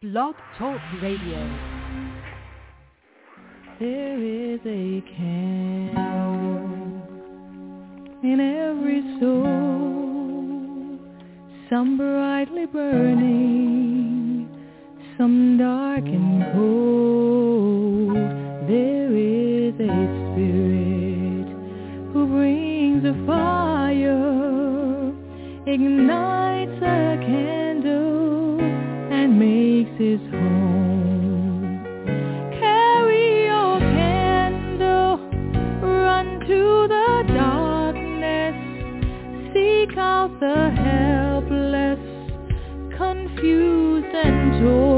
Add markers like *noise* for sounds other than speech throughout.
Blog Talk Radio. There is a candle in every soul, some brightly burning, some dark and cold. There is a spirit who brings a fire, ignites his home. Carry your candle, run to the darkness, seek out the helpless, confused and torn.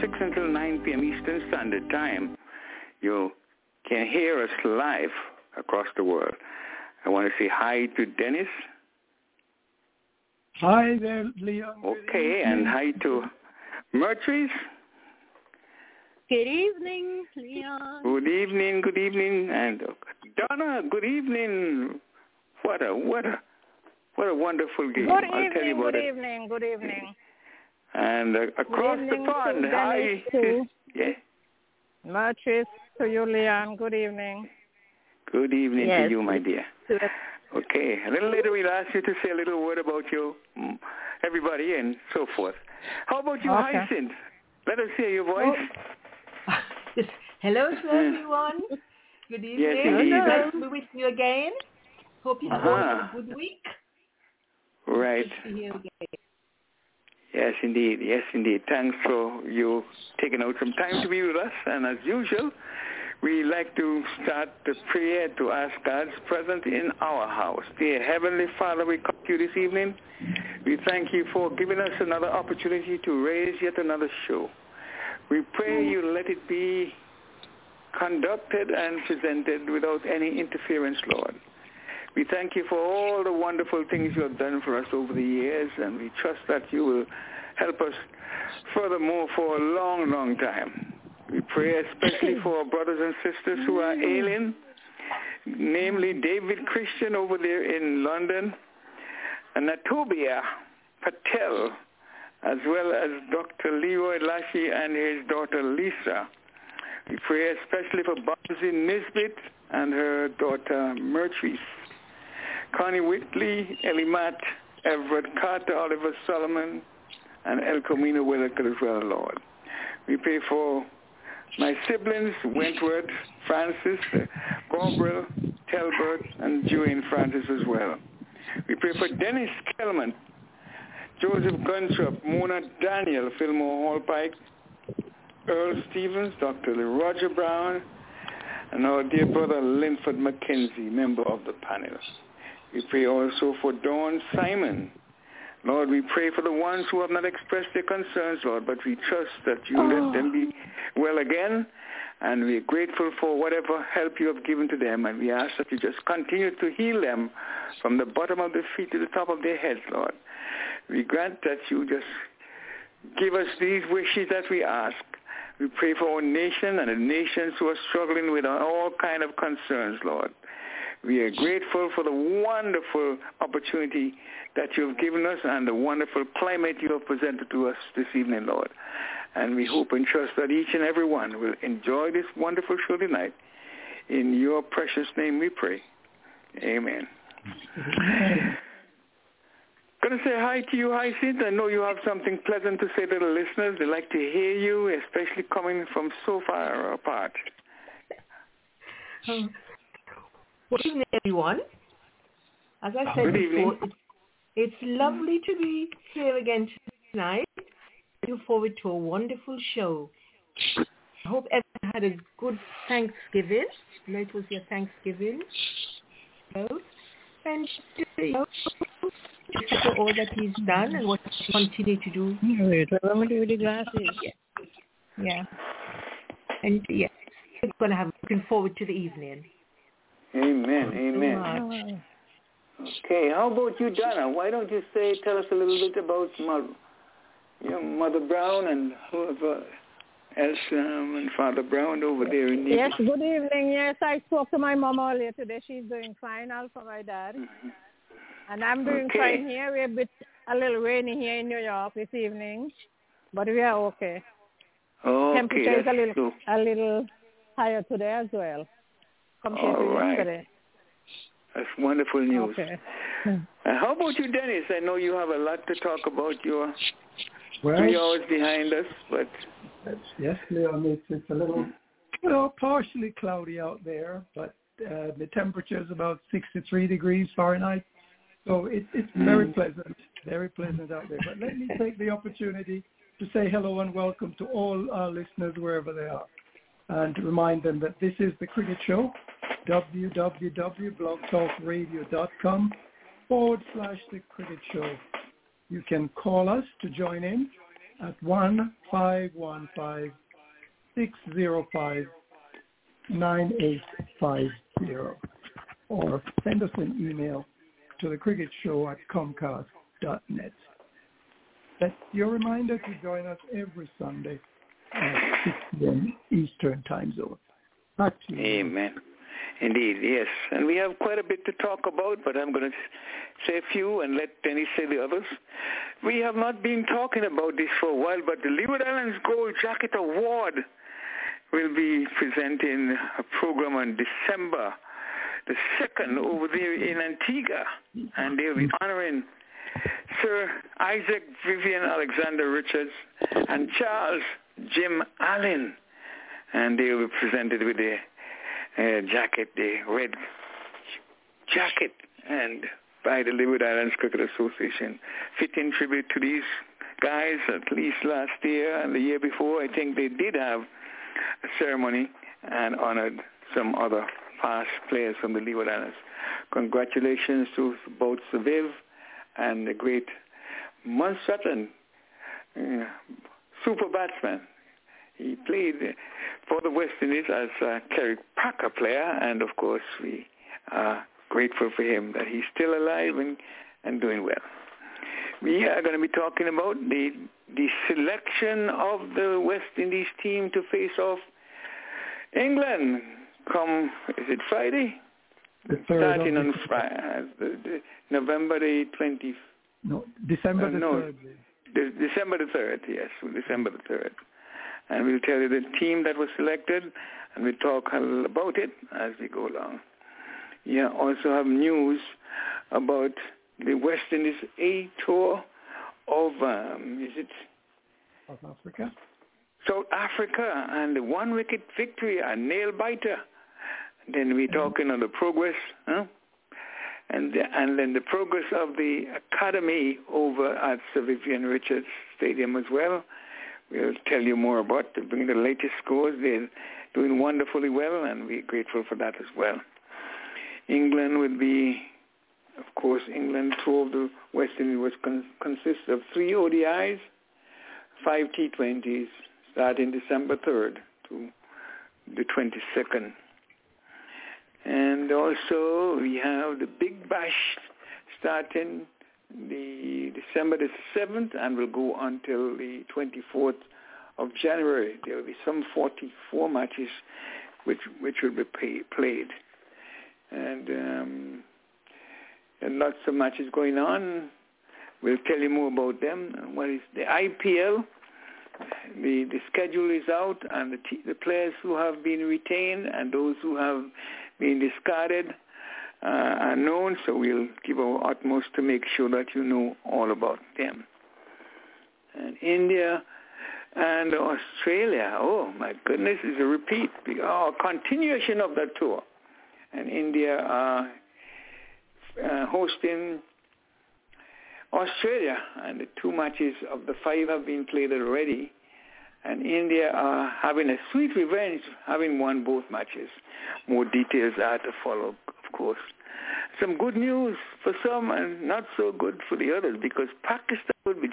From 6 until 9 p.m. Eastern Standard Time. You can hear us live across the world. I want to say hi to Dennis. Hi there, Leon. Okay, and hi to Myrtrice. Good evening, Leon. Good evening, good evening, and Donna. Good evening. What a what a what a wonderful game! Good I'll tell you evening, about good it. evening, good evening. And uh, across the evening to pond, hi. too. *laughs* Yeah. Myrtrice to you, Leon. Good evening. Good evening Yes. to you, my dear. Okay, a little later we'll ask you to say a little word about your mm, everybody and so forth. How about you, Okay. Hyacinth? Let us hear your voice. *laughs* Hello to *laughs* everyone. Good evening. Yes, indeed. Nice to be with you again. Hope you had Uh-huh. a good week. Right. Good to hear again. Yes, indeed. Yes, indeed. Thanks for you taking out some time to be with us. And as usual, we like to start the prayer to ask God's presence in our house. Dear Heavenly Father, we come to you this evening. We thank you for giving us another opportunity to raise yet another show. We pray you let it be conducted and presented without any interference, Lord. We thank you for all the wonderful things you have done for us over the years, and we trust that you will help us furthermore for a long, long time. We pray especially *clears throat* for our brothers and sisters who are ailing, namely David Christian over there in London, and Natobia Patel, as well as Dr. Leroy Lashy and his daughter Lisa. We pray especially for Bobsy Nesbitt and her daughter Myrtrice. Connie Whitley, Ellie Matt, Everett Carter, Oliver Solomon, and El Camino as well, Lord. We pray for my siblings, Wentworth, Francis, Gabriel, Telbert, and Julian Francis as well. We pray for Dennis Kellman, Joseph Guntrup, Mona Daniel, Fillmore Hallpike, Earl Stevens, Dr. Roger Brown, and our dear brother Linford McKenzie, member of the panel. We pray also for Dawn Simon. Lord, we pray for the ones who have not expressed their concerns, Lord, but we trust that you oh. let them be well again, and we are grateful for whatever help you have given to them, and we ask that you just continue to heal them from the bottom of their feet to the top of their heads, Lord. We grant that you just give us these wishes that we ask. We pray for our nation and the nations who are struggling with all kind of concerns, Lord. We are grateful for the wonderful opportunity that you have given us and the wonderful climate you have presented to us this evening, Lord. And we hope and trust that each and every one will enjoy this wonderful show tonight. In your precious name we pray. Amen. Going to say hi to you, Hi Hyacinth. I know you have something pleasant to say to the listeners. They like to hear you, especially coming from so far apart. Um, Good evening, everyone. As I oh, said before, it's, it's lovely to be here again tonight. Looking forward to a wonderful show. I hope everyone had a good Thanksgiving. You it was your Thanksgiving. And you know, for all that he's done and what he continue to do. Wait, I'm going to do the glasses. Yeah. yeah. And yeah, we're going to have looking forward to the evening. Amen. Amen. Okay, how about you, Donna? Why don't you say, tell us a little bit about Mother, you know, Mother Brown and whoever else um, and Father Brown over there in New York? Yes, good evening. Yes, I spoke to my mom earlier today. She's doing fine. All for my dad. Mm-hmm. And I'm doing okay. fine here. We're a bit a little rainy here in New York this evening, but we are okay. Oh, Temperature okay. is a little cool. a little higher today as well compared All to right. yesterday. That's wonderful news. Okay. Uh, how about you, Dennis? I know you have a lot to talk about. You're well, three hours behind us, but yes, Leon, it's, it's a little, you know, partially cloudy out there, but uh, the temperature is about 63 degrees Fahrenheit, so it, it's very mm. pleasant, very pleasant out there. But let me take the opportunity to say hello and welcome to all our listeners wherever they are, and remind them that this is the Cricket Show, www.blogtalkradio.com forward slash the cricket show. You can call us to join in at 1-515-605-9850 or send us an email to the cricket show at comcast.net. That's your reminder to join us every Sunday at 6 p.m. Eastern Time Zone. Amen. Indeed, yes. And we have quite a bit to talk about, but I'm going to say a few and let Denny say the others. We have not been talking about this for a while, but the Leeward Islands Gold Jacket Award will be presenting a program on December the 2nd over there in Antigua, and they'll be honoring Sir Isaac Vivian Alexander Richards and Charles Jim Allen, and they be presented with the uh, jacket, the red jacket, and by the Leeward Islands Cricket Association, fitting tribute to these guys, at least last year and the year before, I think they did have a ceremony and honored some other past players from the Leeward Islands. Congratulations to both Viv and the great Sutton, uh, super batsman. He played for the West Indies as a Kerry Packer player, and of course we are grateful for him that he's still alive and, and doing well. We are going to be talking about the the selection of the West Indies team to face off England come, is it Friday? The third Starting on Friday, uh, November the 20th. No, December uh, the no, 3rd. De- December the 3rd, yes, December the 3rd. And we'll tell you the team that was selected, and we'll talk about it as we go along. Yeah, also have news about the West Indies A tour of, um, is it? South Africa. South Africa and the one wicket victory, a nail biter. Then we're talking on the progress, huh? And and then the progress of the academy over at Sir Vivian Richards Stadium as well. We'll tell you more about to bring the latest scores. They're doing wonderfully well, and we're grateful for that as well. England would be, of course, England tour of the West Indies was con- consists of three ODIs, five T20s, starting December 3rd to the 22nd. And also we have the Big Bash starting the December the 7th and will go until the 24th of January. There will be some 44 matches which which will be pay, played. And, um, and lots of matches going on. We'll tell you more about them. What is the IPL? The the schedule is out, and the t- the players who have been retained and those who have been discarded uh, are known. So we'll give our utmost to make sure that you know all about them. And India and Australia. Oh my goodness, is a repeat, oh, continuation of that tour. And India are uh, hosting Australia, and the two matches of the five have been played already. And India are having a sweet revenge, having won both matches. More details are to follow, of course. Some good news for some and not so good for the others because Pakistan will be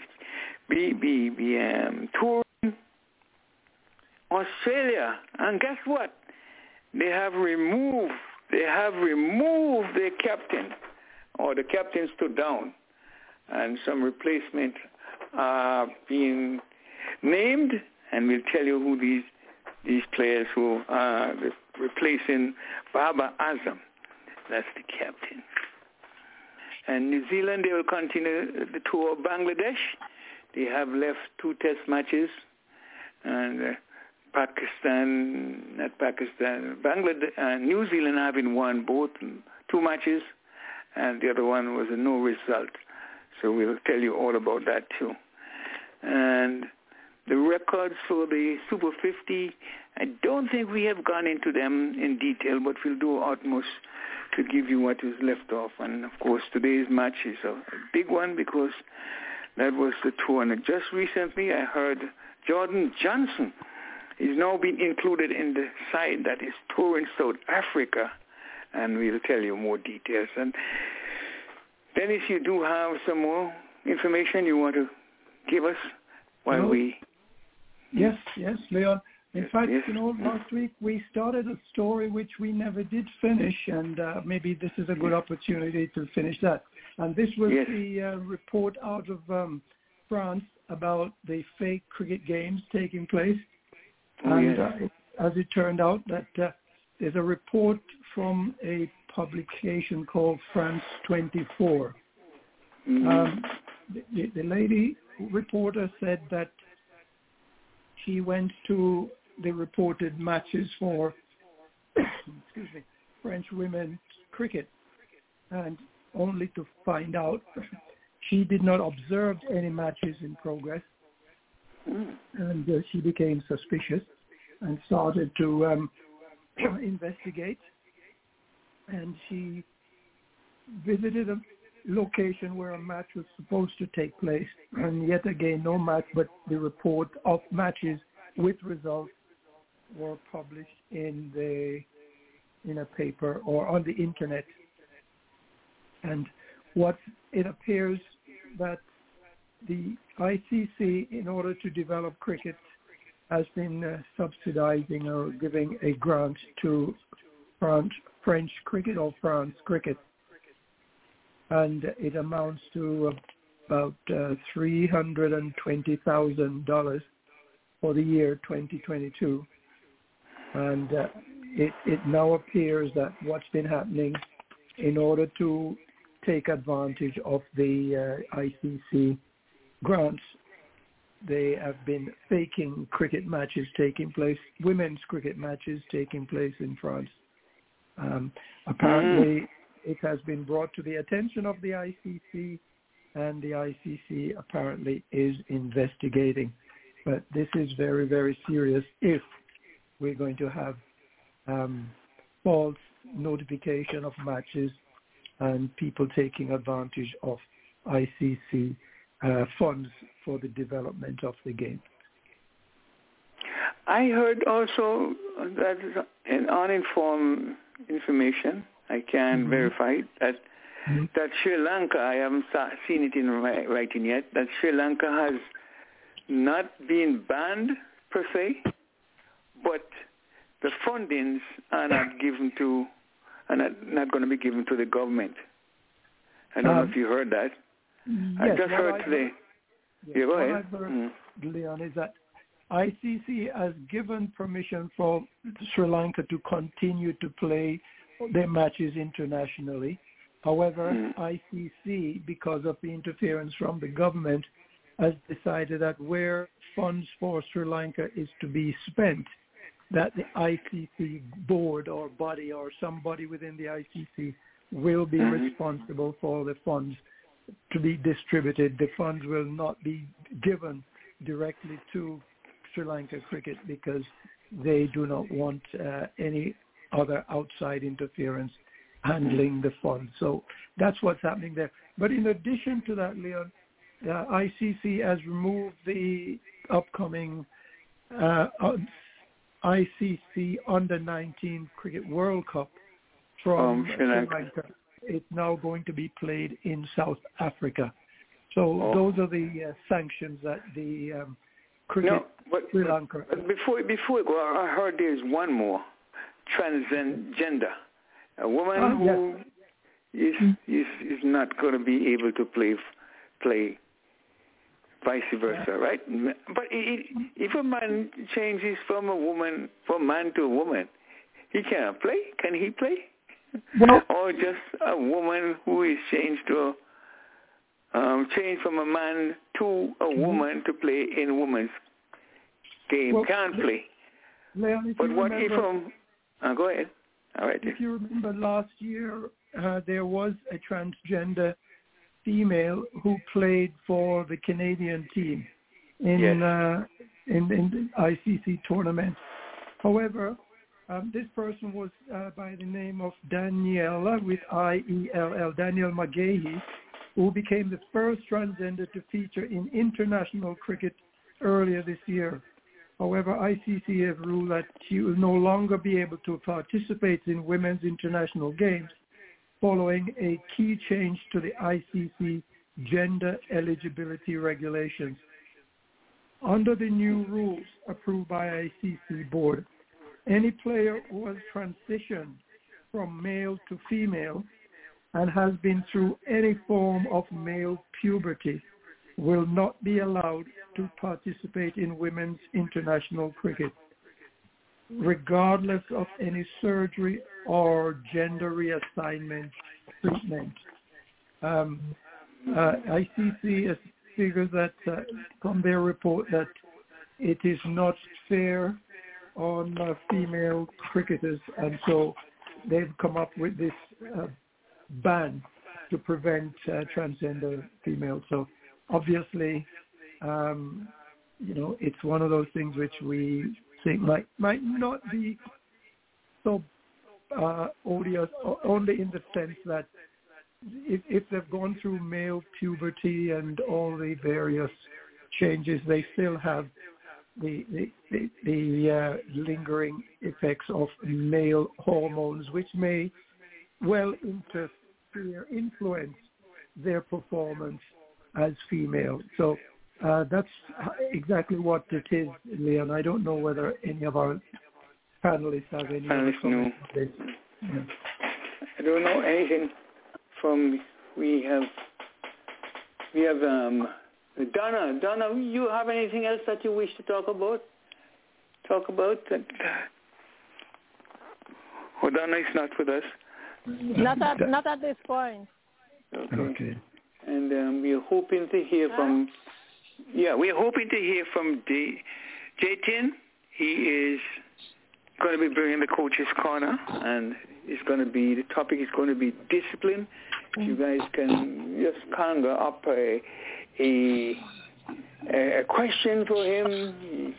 be be, be um, touring Australia, and guess what? They have removed they have removed their captain, or the captain stood down and some replacement are being named, and we'll tell you who these these players who are replacing Babar Azam. That's the captain. And New Zealand, they will continue the tour of Bangladesh. They have left two test matches, and uh, Pakistan, not Pakistan, Bangladesh, uh, New Zealand having won both two matches, and the other one was a no result. So we'll tell you all about that too. And the records for the Super 50, I don't think we have gone into them in detail, but we'll do our utmost to give you what is left off. And of course, today's match is a, big one because that was the tour. And just recently, I heard Jordan Johnson is now being included in the side that is touring South Africa, and we'll tell you more details. And Dennis, you do have some more information you want to give us while Hello? we... Yes, yes, Leon. In fact, you know, last week we started a story which we never did finish, and uh, maybe this is a good opportunity to finish that. And this was Yes. the uh, report out of um, France about the fake cricket games taking place. Oh, and yes. uh, as it turned out, that uh, there's a report from a publication called France 24. Mm, Um, the, the lady reporter said that she went to the reported matches for *coughs* excuse me French women cricket, and only to find out *laughs* she did not observe any matches in progress, mm, and uh, she became suspicious and started to um, *coughs* investigate. And she visited a, location where a match was supposed to take place, and yet again, no match, but the report of matches with results were published in the in a paper or on the internet. And what it appears that the ICC, in order to develop cricket, has been uh, subsidizing or giving a grant to France, French cricket or France cricket, and it amounts to about uh, three hundred and twenty thousand dollars for the year 2022, and uh, it, it now appears that what's been happening in order to take advantage of the uh, ICC grants, they have been faking cricket matches taking place, women's cricket matches taking place in France. Um, apparently, mm. It has been brought to the attention of the ICC, and the ICC apparently is investigating. But this is very, very serious if we're going to have um, false notification of matches and people taking advantage of ICC uh, funds for the development of the game. I heard also that in uninformed information, I can mm-hmm. verify that mm-hmm. that Sri Lanka, I haven't seen it in writing yet, that Sri Lanka has not been banned per se, but the fundings are not given to, are not, not going to be given to the government. I don't um, know if you heard that. Yes, I just heard I today. Yes, yeah, go ahead. Mm. Leon, is that ICC has given permission for Sri Lanka to continue to play their matches internationally. However, mm. ICC, because of the interference from the government, has decided that where funds for Sri Lanka is to be spent, that the ICC board or body or somebody within the ICC will be mm-hmm. responsible for the funds to be distributed. The funds will not be given directly to Sri Lanka cricket because they do not want uh, any other outside interference handling the fund. So that's what's happening there. But in addition to that, Leon, uh, ICC has removed the upcoming uh, ICC Under 19 Cricket World Cup from um, Sri Lanka. Lanka. It's now going to be played in South Africa. So oh. those are the uh, sanctions that the um, cricket no, but, Sri Lanka. But before before we go, I heard there's one more transgender, a woman Oh, who is Mm. is is not going to be able to play play vice versa, right? But it, if a man changes from a woman from man to a woman, he cannot play. Can he play? Well, *laughs* or just a woman who is changed to um, changed from a man to a woman to play in a woman's game Well, can't play. Leon, But what if remember, um? Uh, go ahead. All right. if you remember last year, uh, there was a transgender female who played for the Canadian team in Yes. uh, in, in the ICC tournament. However, um, this person was uh, by the name of Danielle with I-E-L-L, Danielle McGahey, who became the first transgender to feature in international cricket earlier this year. However, ICC have ruled that she will no longer be able to participate in women's international games following a key change to the ICC gender eligibility regulations. Under the new rules approved by ICC board, any player who has transitioned from male to female and has been through any form of male puberty will not be allowed to participate in women's international cricket, regardless of any surgery or gender reassignment treatment. Um, uh, ICC has figured that uh, from their report that it is not fair on uh, female cricketers, and so they've come up with this uh, ban to prevent uh, transgender females. So obviously, um, you know, it's one of those things which we think might might not be so uh, odious, only in the sense that if, if they've gone through male puberty and all the various changes, they still have the the the, the uh, lingering effects of male hormones, which may well interfere, influence their performance as female. So uh, that's exactly what it is, Leon. I don't know whether any of our panelists have any panelists know. Yeah. I don't know anything from we have we have um, Donna. Donna, you have anything else that you wish to talk about? Talk about that. Oh, Donna is not with us. Not at not at this point. Okay. Okay. And um, we're hoping to hear from. Yeah, we're hoping to hear from D. Jatin. He is going to be bringing the coach's corner, and it's going to be the topic is going to be discipline. If you mm. guys can just conjure up a a, a question for him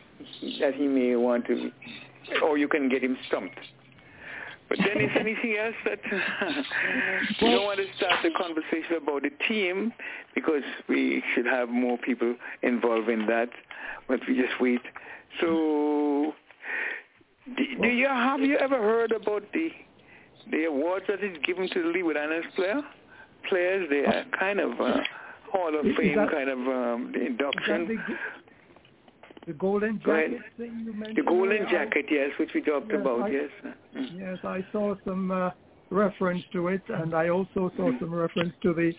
that he may want to, or you can get him stumped. But then is anything else that *laughs* we don't want to start the conversation about the team because we should have more people involved in that, but we just wait. So, do, do you have you ever heard about the the awards that is given to the Leeward Islands player players? They are kind of uh, Hall of Fame that, kind of um, induction. The, golden jacket thing you mentioned? The golden jacket, yes, which we talked yes, about, I, yes. Yes, I saw some uh, reference to it, and I also saw some reference to the,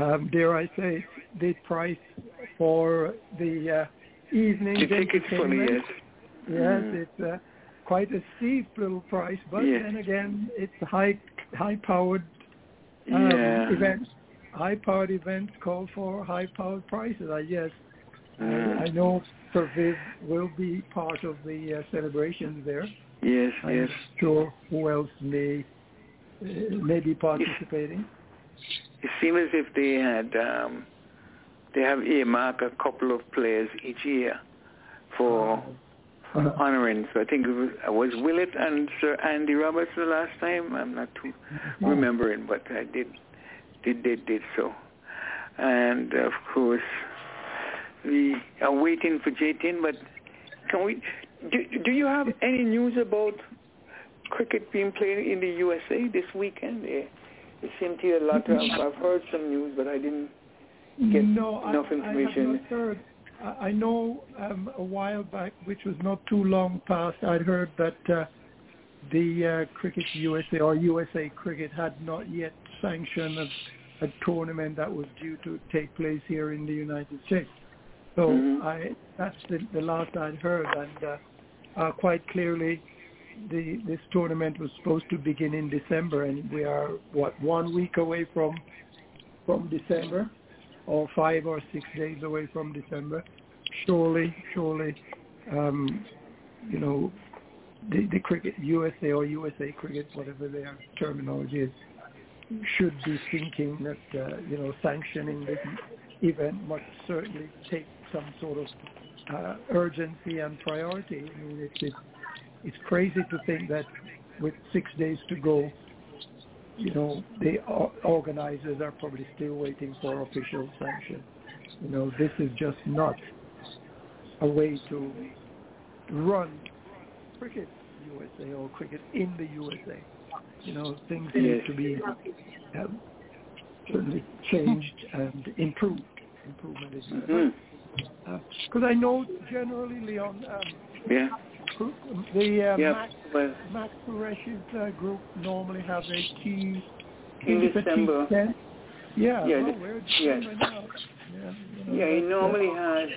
um, dare I say, the price for the uh, evening the tickets for the yes. Yes, mm. it's uh, quite a steep little price, but yes. then again, it's high high powered um, yeah. events. High powered events call for high powered prices. I guess. Mm. I, know Sir Viv will be part of the uh, celebrations there. Yes, I'm yes. sure who else may uh, may be participating. It seems as if they had um, they have earmarked a couple of players each year for uh, honoring. So I think it was, uh, was Willett and Sir Andy Roberts the last time. I'm not too remembering, but I did did did did so. And of course, we are waiting for Jatin. But can we? Do, do you have any news about cricket being played in the USA this weekend? It, it seemed to be a lot. Of, I've heard some news, but I didn't get no, enough I, information. I have not heard. I know um, a while back, which was not too long past, I'd heard that uh, the uh, Cricket USA or USA Cricket had not yet sanctioned a, a, tournament that was due to take place here in the United States. So Mhm. I, that's the, the last I'd heard, and uh, uh, quite clearly, the, this tournament was supposed to begin in December, and we are what one week away from from December, or five or six days away from December. Surely, surely, um, you know, the, the cricket USA or USA cricket, whatever their terminology is, should be thinking that uh, you know sanctioning this event must certainly take some sort of uh, urgency and priority. I mean, it's, it's it's crazy to think that with six days to go, you know, the organizers are probably still waiting for official sanction. You know, this is just not a way to run cricket USA or cricket in the USA. You know, things need to be um, certainly changed and improved. Improvement is Mhm. Because I know generally, Leon, um, Yeah. the uh, Yeah. Max, Well, Max uh, group normally have a T. in December. T10. Yeah, Yeah, well, the- we're yeah. Now. Yeah, you know, Yeah, he uh, normally has.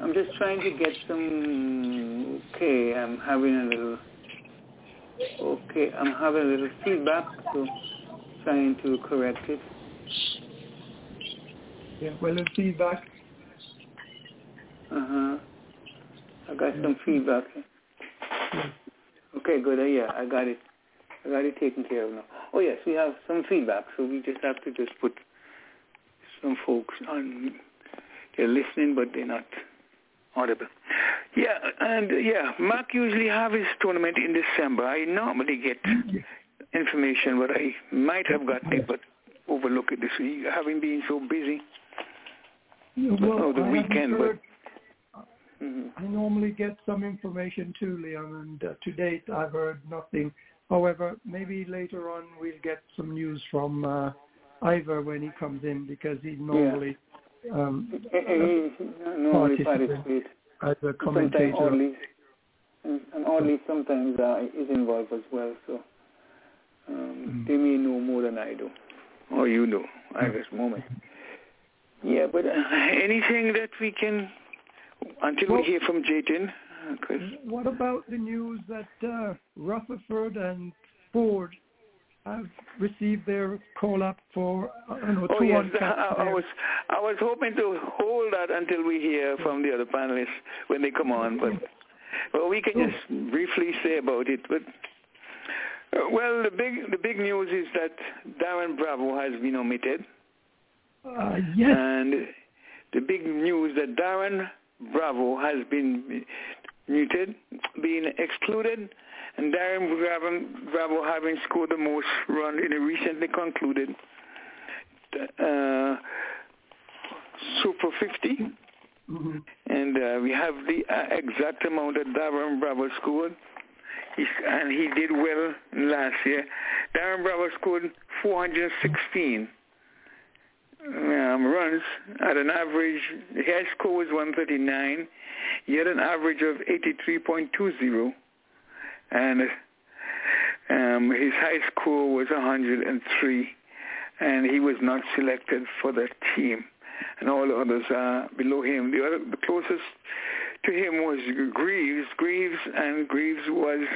I'm just trying to get some. Okay, I'm having a little. Okay, I'm having a little feedback, so trying to correct it. Yeah, well, the feedback. Uh huh. I got some feedback. Okay, good. Uh, yeah, I got it. I got it taken care of now. Oh yes, we have some feedback, so we just have to just put some folks on. They're listening, but they're not audible. Yeah, and yeah, Mark usually have his tournament in December. I normally get information, but I might have gotten it, but overlook it this week, having been so busy. Yeah, well, oh, the I weekend, but mm-hmm. I normally get some information too, Liam, and uh, to date I've heard nothing. However, maybe later on we'll get some news from uh, Ivor when he comes in because he's normally yeah. um, he, normally participates as a commentator. Sometimes and, and oddly sometimes uh, is involved as well. So um, mm. they may know more than I do, or you know at this moment. Yeah, but uh, anything that we can until well, we hear from Jatin. Chris. What about the news that uh, Rutherford and Ford have received their call up for uh, know, oh yes, I, I, was I was hoping to hold that until we hear from the other panelists when they come on, but well, we can just briefly say about it. But uh, well, the big the big news is that Darren Bravo has been omitted. Uh, yes. And the big news that Darren Bravo has been muted, being excluded, and Darren Bravo, Bravo having scored the most run in a recently concluded uh, Super 50. Mm-hmm. And uh, we have the uh, exact amount that Darren Bravo scored. He's, and he did well last year. Darren Bravo scored 416 um, runs at an average, the high score was 139. He had an average of 83.20, and um, his high score was 103, and he was not selected for that team. And all the others are below him. The, other, the closest to him was Greaves. Greaves and Greaves was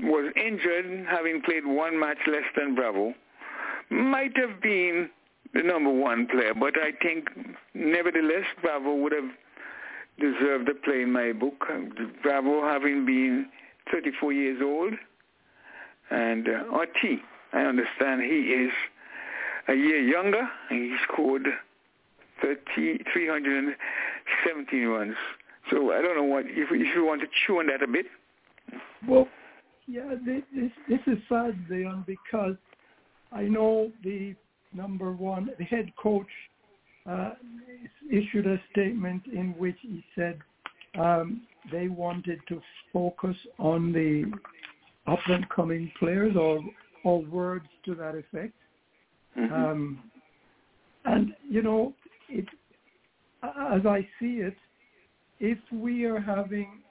was injured, having played one match less than Bravo. Might have been the number one player. But I think, nevertheless, Bravo would have deserved to play in my book. Bravo having been 34 years old, and uh, RT, I understand he is a year younger, and he scored 30, 317 runs. So I don't know what if, if you want to chew on that a bit. Well, yeah, this this is sad, Leon, because I know the number one, the head coach uh, issued a statement in which he said um, they wanted to focus on the up and coming players or or words to that effect. Mm-hmm. Um, and you know, it as I see it, if we are having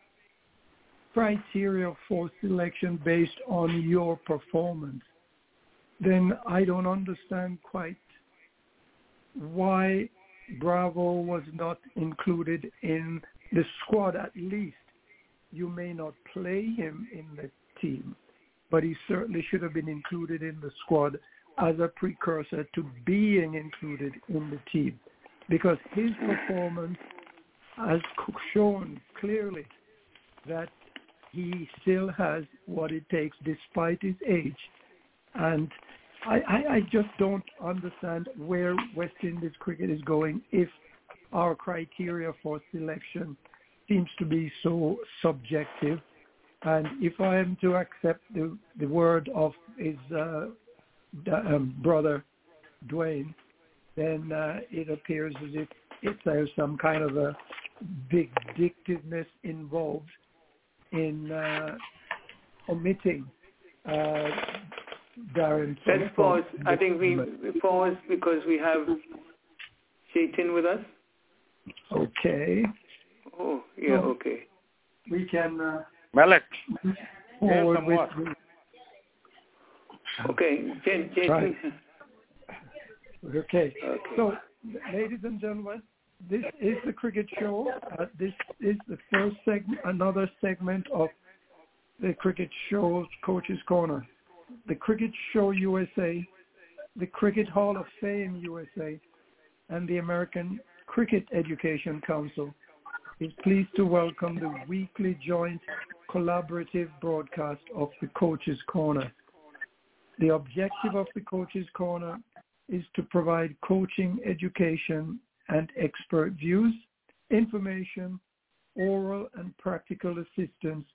criteria for selection based on your performance, then I don't understand quite why Bravo was not included in the squad at least. You may not play him in the team, but he certainly should have been included in the squad as a precursor to being included in the team because his performance has shown clearly that he still has what it takes despite his age and I, I, just don't understand where West Indies cricket is going if our criteria for selection seems to be so subjective. And if I am to accept the, the word of his uh, um, brother Dwayne, then uh, it appears as if, if there's some kind of a vindictiveness involved in uh, omitting uh, Darren. Let's pause. I think we, we pause because we have Jatin with us. Okay. Oh, yeah, so okay. We can uh, Malik. forward with Okay, Jatin. Right. Okay. okay. So, ladies and gentlemen, this is the cricket show. Uh, this is the first segment, another segment of the cricket show's Coach's Corner the Cricket Show USA, the Cricket Hall of Fame USA, and the American Cricket Education Council is pleased to welcome the weekly joint collaborative broadcast of the Coach's Corner. The objective of the Coach's Corner is to provide coaching, education, and expert views, information, oral and practical assistance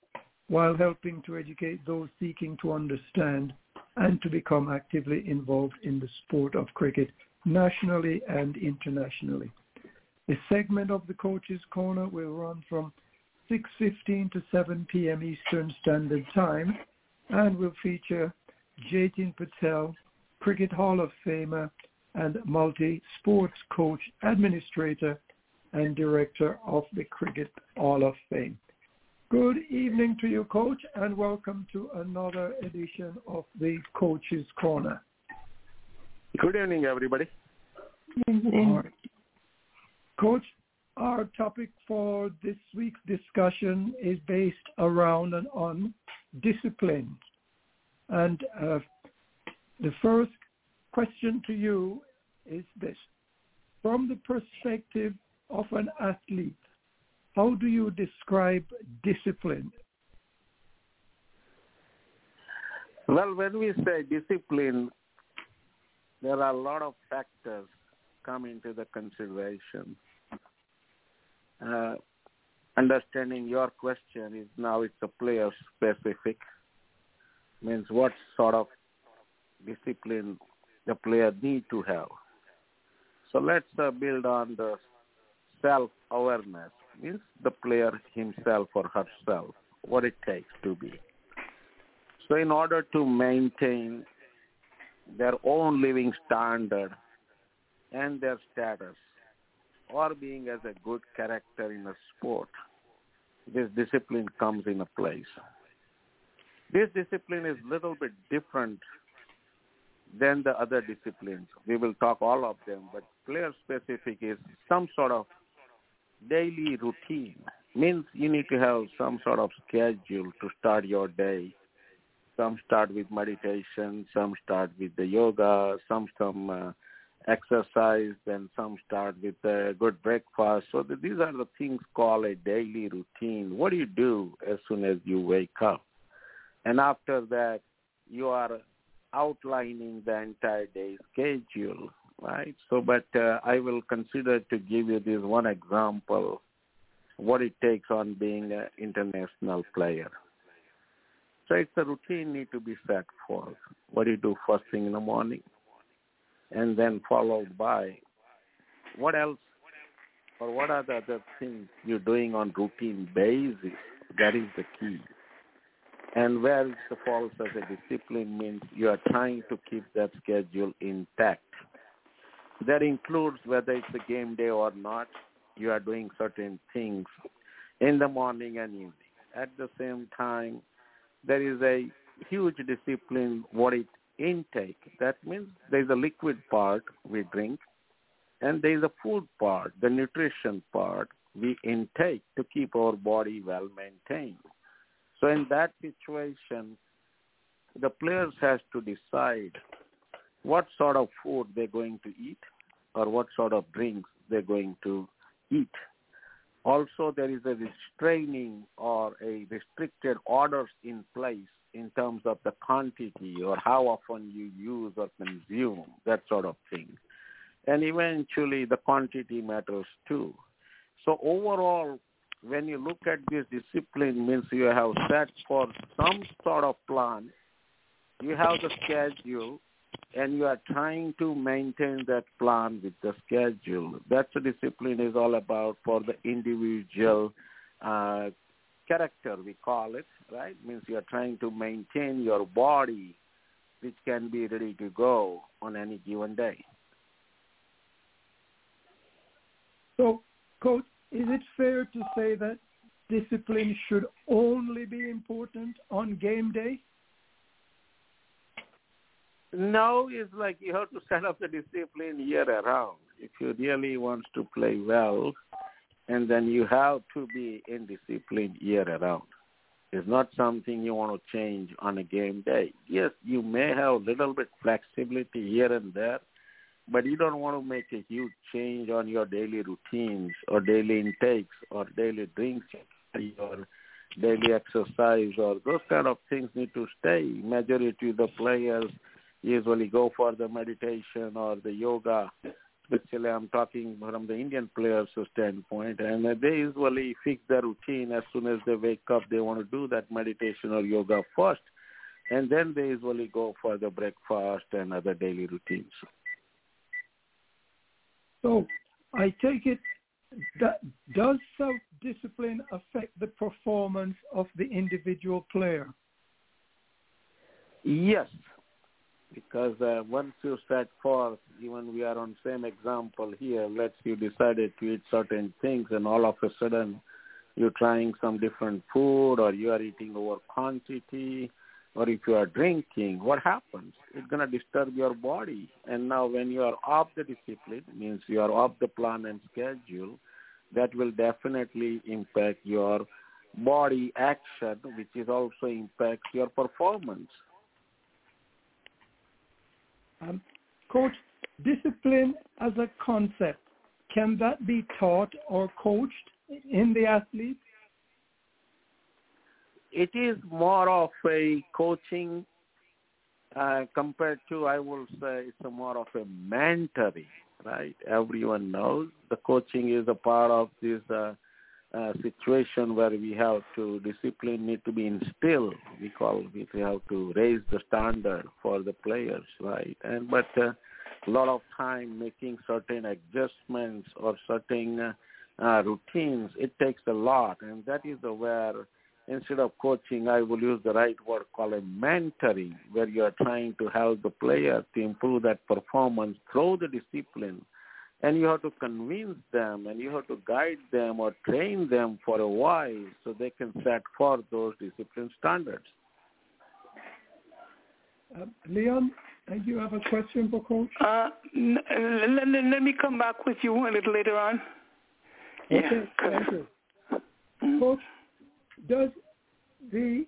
while helping to educate those seeking to understand and to become actively involved in the sport of cricket nationally and internationally. A segment of the Coach's Corner will run from 6.15 to 7 p.m. Eastern Standard Time and will feature Jatin Patel, Cricket Hall of Famer and multi-sports coach, administrator, and director of the Cricket Hall of Fame. Good evening to you, Coach, and welcome to another edition of the Coach's Corner. Good evening, everybody. Evening. Coach, our topic for this week's discussion is based around and on discipline. And uh, the first question to you is this. From the perspective of an athlete, how do you describe discipline? Well, when we say discipline, there are a lot of factors come into the consideration. Uh, understanding your question is now it's a player specific, means what sort of discipline the player need to have. So let's uh, build on the self-awareness, means the player himself or herself, what it takes to be. So in order to maintain their own living standard and their status, or being as a good character in a sport, this discipline comes in a place. This discipline is little bit different than the other disciplines. We will talk all of them, but player specific is some sort of daily routine. Means you need to have some sort of schedule to start your day. Some start with meditation, some start with the yoga, some some uh, exercise, then some start with a good breakfast. So the, these are the things called a daily routine. What do you do as soon as you wake up? And after that, you are outlining the entire day schedule, right? So, but uh, I will consider to give you this one example, what it takes on being an international player. So it's a routine need to be set forth. What do you do first thing in the morning? And then followed by what else or what are the other things you're doing on routine basis? That is the key. And where it falls as a discipline means you are trying to keep that schedule intact. That includes whether it's a game day or not, you are doing certain things in the morning and evening. At the same time, there is a huge discipline what it intake. That means there's a liquid part we drink and there's a food part, the nutrition part we intake to keep our body well maintained. So in that situation, the players has to decide what sort of food they're going to eat or what sort of drinks they're going to eat. Also, there is a restraining or a restricted orders in place in terms of the quantity or how often you use or consume, that sort of thing. And eventually the quantity matters too. So overall, when you look at this discipline means you have set for some sort of plan, you have the schedule, and you are trying to maintain that plan with the schedule. That's what discipline is all about for the individual uh, character, we call it, right? Means you are trying to maintain your body, which can be ready to go on any given day. So, Coach, is it fair to say that discipline should only be important on game day? No, it's like you have to set up the discipline year around. If you really want to play well, and then you have to be in discipline year around. It's not something you want to change on a game day. Yes, you may have a little bit flexibility here and there, but you don't want to make a huge change on your daily routines or daily intakes or daily drinks or daily exercise or those kind of things need to stay. Majority of the players usually go for the meditation or the yoga. Especially I'm talking from the Indian players' standpoint, and they usually fix their routine as soon as they wake up. They want to do that meditation or yoga first and then they usually go for the breakfast and other daily routines. So I take it that does self-discipline affect the performance of the individual player? Yes, because uh, once you set forth, even we are on same example here, let's you decided to eat certain things and all of a sudden you're trying some different food or you are eating over quantity or if you are drinking, what happens? It's going to disturb your body. And now when you are off the discipline, means you are off the plan and schedule, that will definitely impact your body action, which is also impacts your performance. Um, Coach, discipline as a concept, can that be taught or coached in the athlete? It is more of a coaching uh, compared to, I will say, it's more of a mentoring, right? Everyone knows the coaching is a part of this uh, uh, situation where we have to discipline need to be instilled. We call it we have to raise the standard for the players, right? And but uh, a lot of time making certain adjustments or certain uh, uh, routines, it takes a lot, and that is the where instead of coaching, I will use the right word called a mentoring, where you are trying to help the player to improve that performance through the discipline and you have to convince them and you have to guide them or train them for a while so they can set forth those discipline standards. Uh, Leon, do you have a question for Coach? Uh, n- let, let, me come back with you a little later on. Okay, yeah. thank you. Mm-hmm. Coach, does the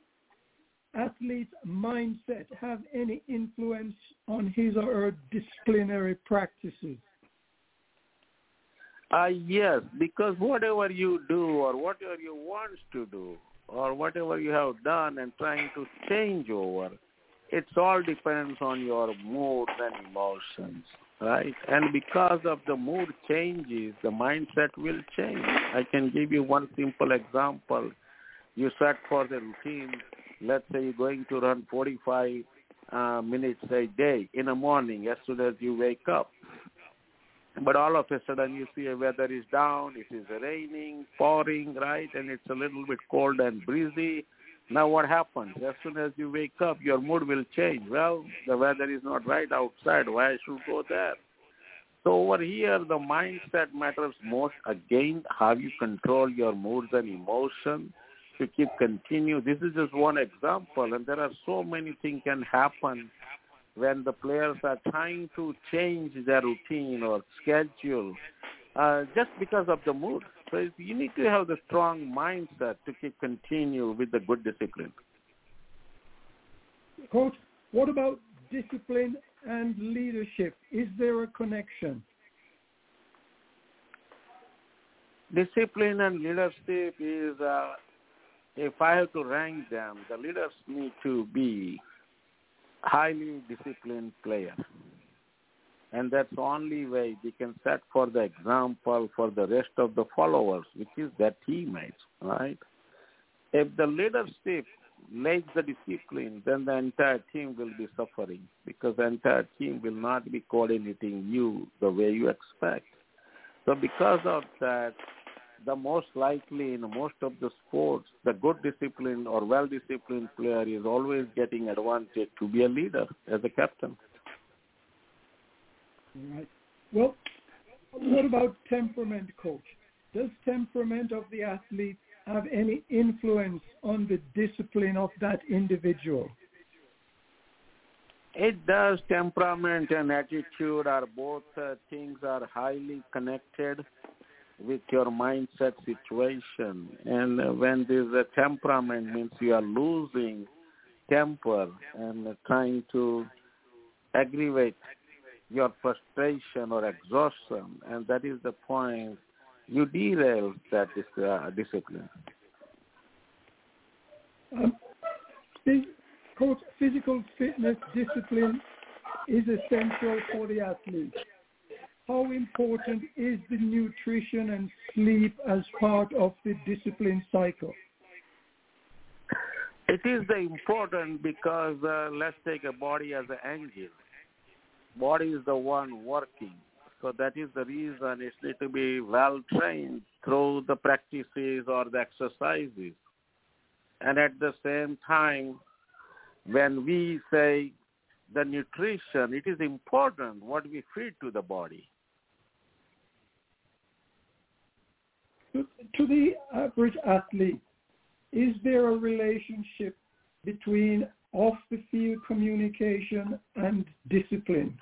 athlete's mindset have any influence on his or her disciplinary practices? Uh, yes, because whatever you do or whatever you want to do or whatever you have done and trying to change over, it's all depends on your mood and emotions, right? And because of the mood changes, the mindset will change. I can give you one simple example. You set for the routine, let's say you're going to run 45 uh, minutes a day in the morning as soon as you wake up but all of a sudden you see a weather is down, it is raining, pouring, right, and it's a little bit cold and breezy. Now what happens? As soon as you wake up, your mood will change. Well, the weather is not right outside. Why I should go there? So over here, the mindset matters most. Again, how you control your moods and emotions to keep continue. This is just one example, and there are so many things can happen when the players are trying to change their routine or schedule uh, just because of the mood. So you need to have the strong mindset to keep continue with the good discipline. Coach, what about discipline and leadership? Is there a connection? Discipline and leadership is, uh, if I have to rank them, the leaders need to be highly disciplined player. And that's the only way they can set for the example for the rest of the followers, which is their teammates, right? If the leadership lacks the discipline, then the entire team will be suffering because the entire team will not be coordinating you the way you expect. So because of that, the most likely in most of the sports, the good disciplined or well-disciplined player is always getting advantage to be a leader as a captain. Right. Well, what about temperament, coach? Does temperament of the athlete have any influence on the discipline of that individual? It does. Temperament and attitude are both uh, things are highly connected with your mindset situation. And when there's a temperament means you are losing temper and trying to aggravate your frustration or exhaustion, and that is the point you derail that uh, discipline. Um, coach, physical fitness discipline is essential for the athlete how important is the nutrition and sleep as part of the discipline cycle? It is important because uh, let's take a body as an engine. Body is the one working. So that is the reason it needs to be well trained through the practices or the exercises. And at the same time, when we say the nutrition, it is important what we feed to the body. To, the average athlete, is there a relationship between off the field communication and discipline?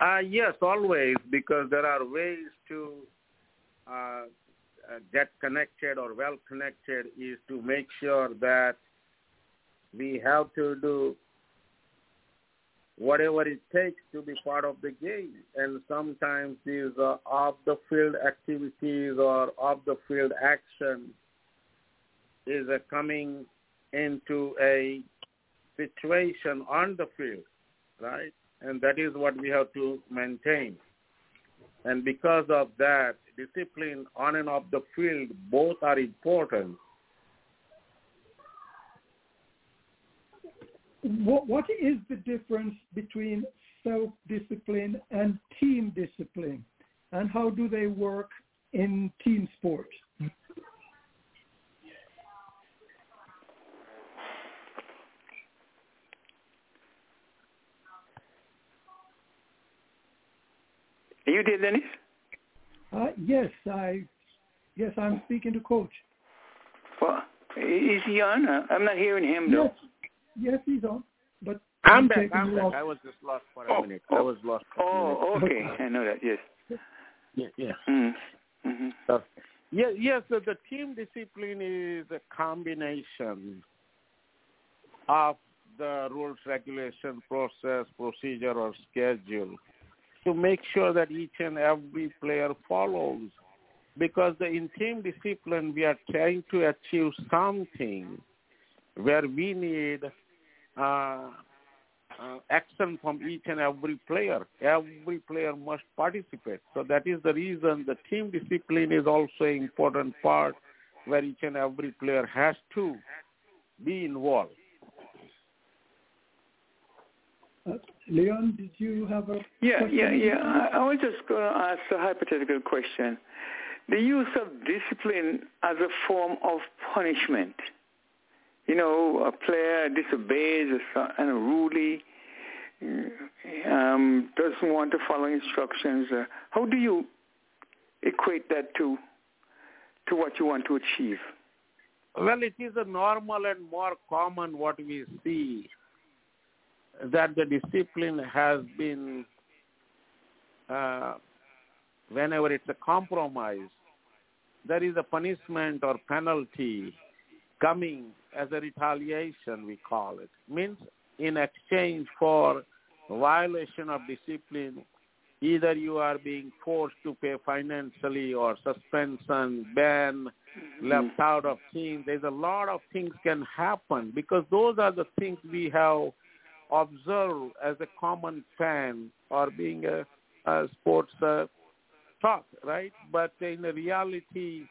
Uh, yes, always, because there are ways to uh, uh, get connected or well connected is to make sure that we have to do whatever it takes to be part of the game. And sometimes these uh, off-the-field activities or off-the-field action is uh, coming into a situation on the field, right? And that is what we have to maintain. And because of that, discipline on and off the field both are important. What, what is the difference between self-discipline and team discipline? And how do they work in team sports? You did, Dennis? Uh, yes, I. Yes, I'm speaking to Coach. Well, is he on? I'm not hearing him though. Yes, yes, he's on. But I'm back. I'm back. off. I was just lost for a Oh, minute. oh, I was lost. For Oh, minute. okay. *laughs* I know that. Yes. Yeah, yeah. Mm. hmm So, yeah, yes. So the team discipline is a combination of the rules, regulation, process, procedure, or schedule to make sure that each and every player follows. Because the, in team discipline, we are trying to achieve something where we need uh, uh, action from each and every player. Every player must participate. So that is the reason the team discipline is also an important part where each and every player has to be involved. Uh, Leon, did you have a Yeah, question? yeah, yeah. I, I was just going to ask a hypothetical question. The use of discipline as a form of punishment. You know, a player disobeys and rudely um, doesn't want to follow instructions. Uh, how do you equate that to to what you want to achieve? Well, it is a normal and more common what we see that the discipline has been, uh, whenever it's a compromise, there is a punishment or penalty coming as a retaliation, we call it. Means in exchange for violation of discipline, either you are being forced to pay financially or suspension, ban, left out of team. There's a lot of things can happen because those are the things we have observed as a common fan or being a, a sports uh, talk, right? But in reality,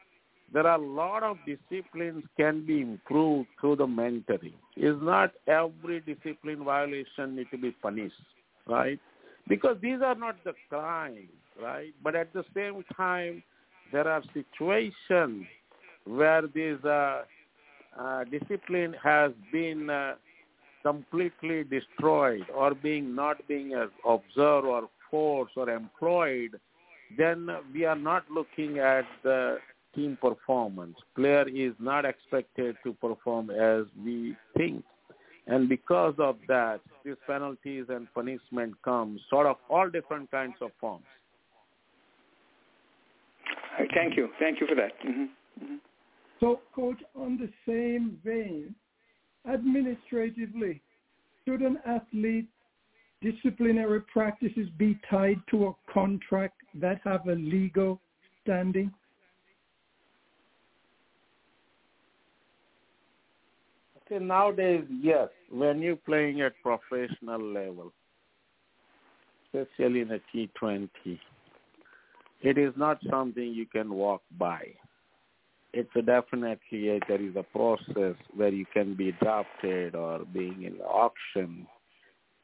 there are a lot of disciplines can be improved through the mentoring. It's not every discipline violation need to be punished, right? Because these are not the crimes, right? But at the same time, there are situations where this uh, uh, discipline has been uh, completely destroyed or being not being observed or forced or employed, then we are not looking at the team performance. Player is not expected to perform as we think. And because of that, these penalties and punishment come sort of all different kinds of forms. Thank you. Thank you for that. Mm-hmm. Mm-hmm. So, Coach, on the same vein, administratively, should an athlete disciplinary practices be tied to a contract that have a legal standing? Okay, nowadays, yes, when you're playing at professional level, especially in a T20, it is not something you can walk by. it's a definitely a, there is a process where you can be drafted or being in auction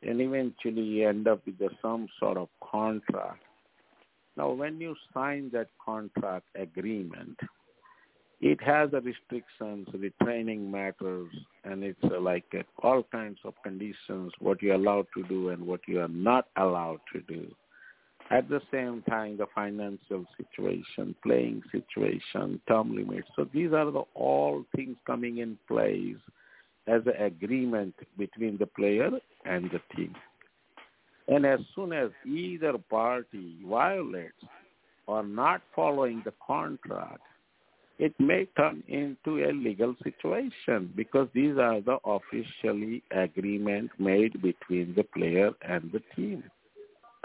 and eventually you end up with some sort of contract. Now, when you sign that contract agreement, it has the restrictions, the training matters, and it's uh, like uh, all kinds of conditions, what you're allowed to do and what you are not allowed to do. At the same time, the financial situation, playing situation, term limits. So these are the all things coming in place as an agreement between the player and the team. And as soon as either party violates or not following the contract, it may turn into a legal situation because these are the officially agreement made between the player and the team,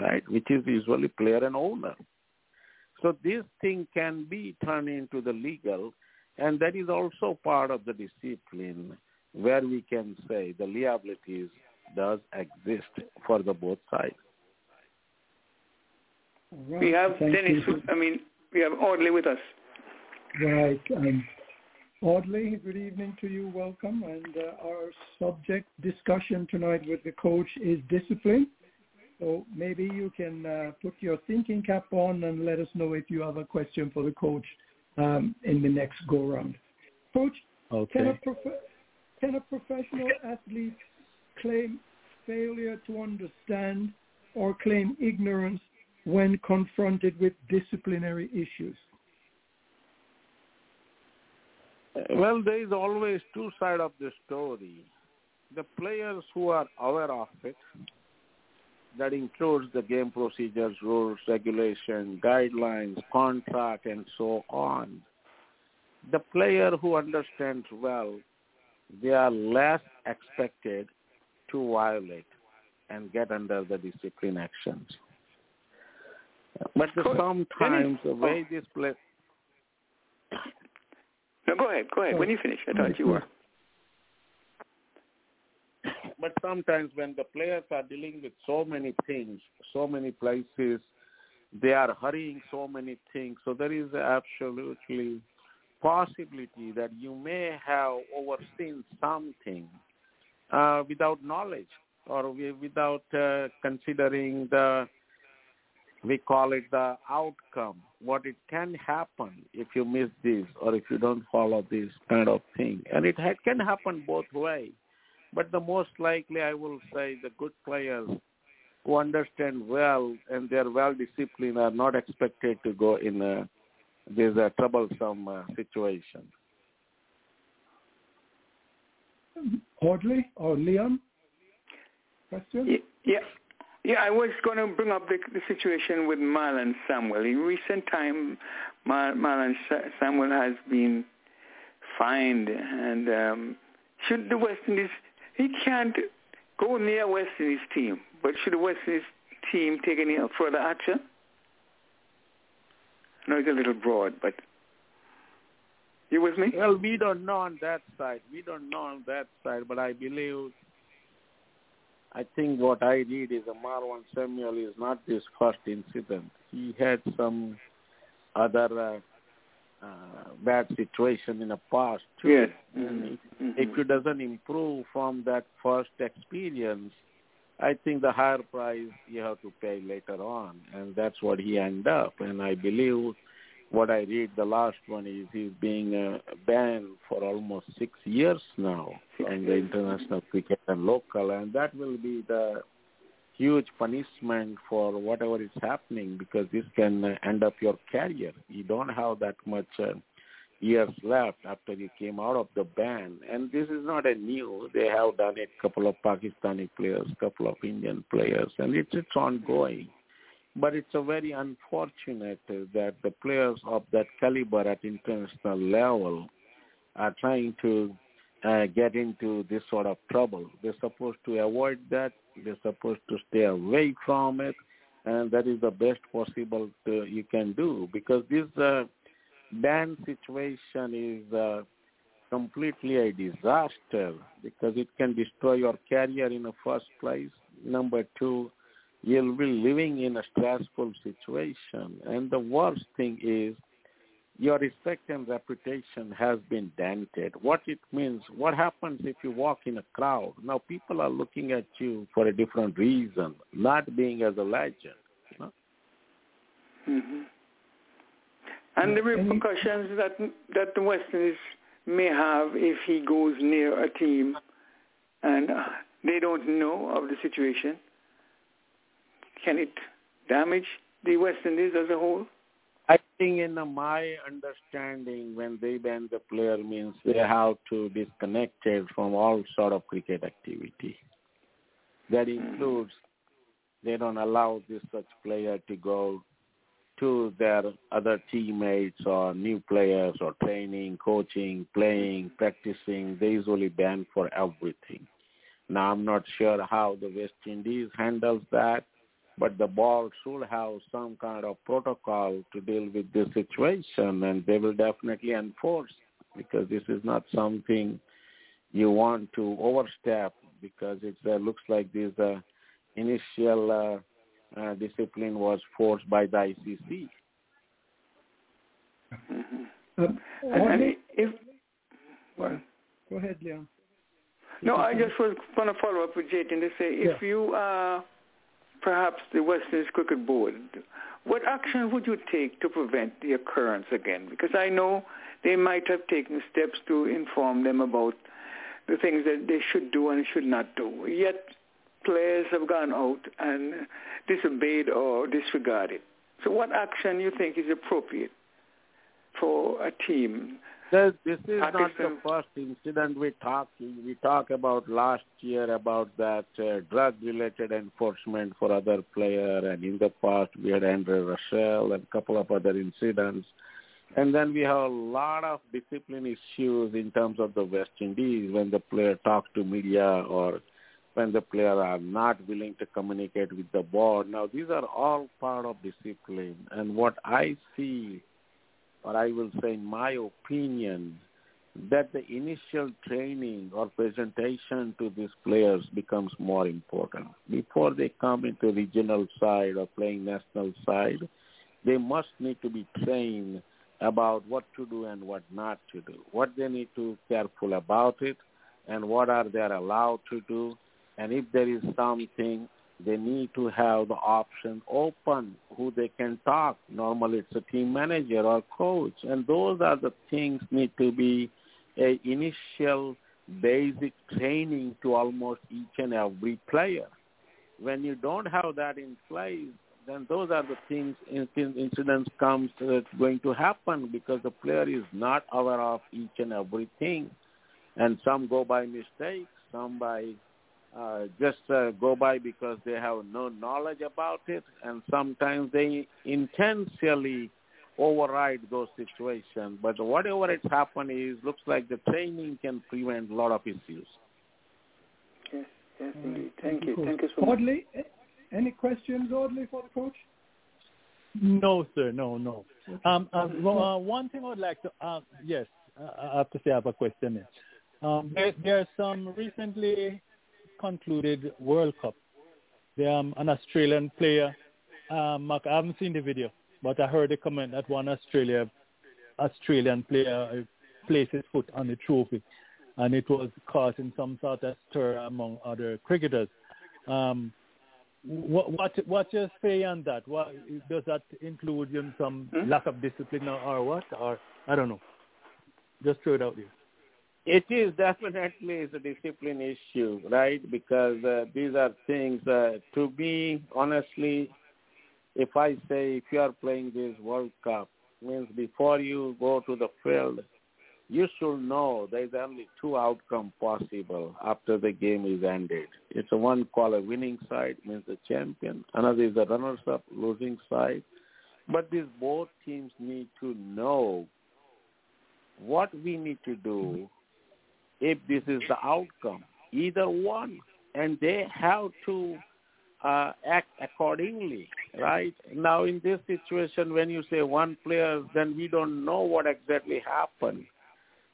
right? Which is usually player and owner. So this thing can be turned into the legal, and that is also part of the discipline where we can say the liabilities does exist for the both sides. Right. We have Thank Dennis. You. I mean, we have Audley with us. Right. Um, Audley, good evening to you. Welcome. And uh, our subject discussion tonight with the coach is discipline. So maybe you can uh, put your thinking cap on and let us know if you have a question for the coach um, in the next go round. Coach, okay. can, a prof- can a professional athlete claim failure to understand or claim ignorance when confronted with disciplinary issues? Well, there is always two sides of the story. The players who are aware of it, that includes the game procedures, rules, regulation, guidelines, contract, and so on. The player who understands well, they are less expected to violate and get under the discipline actions. But sometimes the way this play. No, go ahead. Go ahead. When you finish, I thought you were. But sometimes when the players are dealing with so many things, so many places, they are hurrying so many things. So there is absolutely possibility that you may have overseen something uh, without knowledge or without uh, considering the we call it the outcome what it can happen if you miss this or if you don't follow this kind of thing and it ha- can happen both ways but the most likely i will say the good players who understand well and they're well disciplined are not expected to go in a this a troublesome uh, situation Audley or Leon? Question? Yeah. Yeah, I was going to bring up the, the situation with Marlon Samuel. In recent time, Mar- Marlon Samuel has been fined, and um, should the West Indies, he can't go near West Indies team, but should the West Indies team take any further action? I know it's a little broad, but you with me? Well, we don't know on that side. We don't know on that side, but I believe, I think what I read is a Marlon Samuel is not this first incident. He had some other uh, uh, bad situation in the past too. Yes. If, mm-hmm. if he doesn't improve from that first experience, I think the higher price you have to pay later on, and that's what he ended up. And I believe what I read, the last one is he's being uh, banned for almost six years now in the international cricket and local, and that will be the huge punishment for whatever is happening because this can uh, end up your career. You don't have that much uh, years left after you came out of the ban, and this is not a new. They have done it. Couple of Pakistani players, couple of Indian players, and it's it's ongoing but it's a very unfortunate that the players of that caliber at international level are trying to uh, get into this sort of trouble. They're supposed to avoid that. They're supposed to stay away from it, and that is the best possible to, you can do because this uh, ban situation is uh, completely a disaster because it can destroy your career in the first place. Number two, you'll be living in a stressful situation. And the worst thing is your respect and reputation has been dented. What it means, what happens if you walk in a crowd? Now people are looking at you for a different reason, not being as a legend. You know? Mm-hmm. And the repercussions that that the West Indies may have if he goes near a team and they don't know of the situation, can it damage the West Indies as a whole? I think in my understanding, when they ban the player means they have to disconnect it from all sort of cricket activity. That hmm. includes they don't allow this such player to go to their other teammates or new players or training, coaching, playing, practicing. They usually ban for everything. Now I'm not sure how the West Indies handles that but the board should have some kind of protocol to deal with this situation, and they will definitely enforce because this is not something you want to overstep because it uh, looks like this uh, initial uh, uh, discipline was forced by the ICC. Mm-hmm. Um, if, well, go ahead, Leon. No, I just was going to follow up with Jatin to say if yeah. you uh, perhaps the West Indies Cricket Board, what action would you take to prevent the occurrence again? Because I know they might have taken steps to inform them about the things that they should do and should not do. Yet players have gone out and disobeyed or disregarded. So what action you think is appropriate for a team this, this is not the first incident we talk. We talk about last year about that uh, drug-related enforcement for other player, and in the past we had Andre Russell and a couple of other incidents. And then we have a lot of discipline issues in terms of the West Indies when the player talks to media or when the player are not willing to communicate with the board. Now these are all part of discipline. And what I see or I will say in my opinion, that the initial training or presentation to these players becomes more important. Before they come into regional side or playing national side, they must need to be trained about what to do and what not to do, what they need to be careful about it, and what are they allowed to do, and if there is something they need to have the option open who they can talk. Normally it's a team manager or coach. And those are the things need to be a initial basic training to almost each and every player. When you don't have that in place, then those are the things, incidents comes that's going to happen because the player is not aware of each and everything. And some go by mistakes, some by uh, just uh, go by because they have no knowledge about it, and sometimes they intentionally override those situations. But whatever it's happened is looks like the training can prevent a lot of issues. Yes, yes, indeed. Thank you. Thank you so much. Audley, any questions, Audley, for the coach? No, sir. No, no. Um, uh, well, uh, one thing I would like to, uh, yes, I have to say I have a question. Um, there, there are some recently concluded World Cup. Um, an Australian player, um, Mark, I haven't seen the video, but I heard a comment that one Australia, Australian player uh, placed his foot on the trophy, and it was causing some sort of stir among other cricketers. Um, what what what you say on that? What does that include in some hmm? lack of discipline or, or what? Or I don't know. Just throw it out there. It is definitely a discipline issue, right? Because uh, these are things. Uh, to me, honestly, if I say if you are playing this World Cup, means before you go to the field, you should know there is only two outcomes possible after the game is ended. It's a one called a winning side, means the champion. Another is the runners-up, losing side. But these both teams need to know what we need to do if this is the outcome, either one, and they have to uh, act accordingly, right? Now, in this situation, when you say one player, then we don't know what exactly happened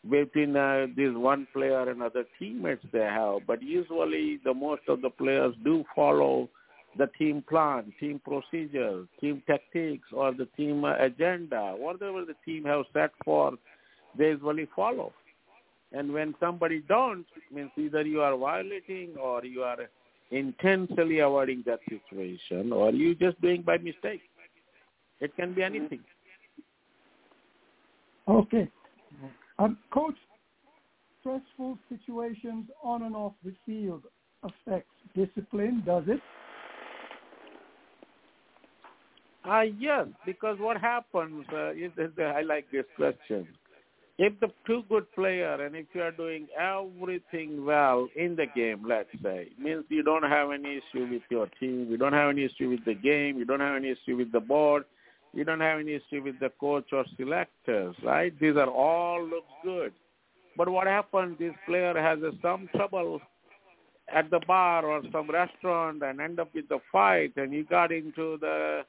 between uh, this one player and other teammates they have. But usually, the most of the players do follow the team plan, team procedures, team tactics, or the team agenda, whatever the team has set for, they usually follow. And when somebody don't, it means either you are violating or you are intentionally avoiding that situation or you just doing by mistake. It can be anything. Okay. Um, coach, stressful situations on and off the field affects discipline, does it? Uh, yes, because what happens uh, is, is I like this question. If the two good player and if you are doing everything well in the game, let's say, means you don't have any issue with your team, you don't have any issue with the game, you don't have any issue with the board, you don't have any issue with the coach or selectors, right? These are all look good. But what happens, this player has uh, some trouble at the bar or some restaurant and end up with a fight and he got into the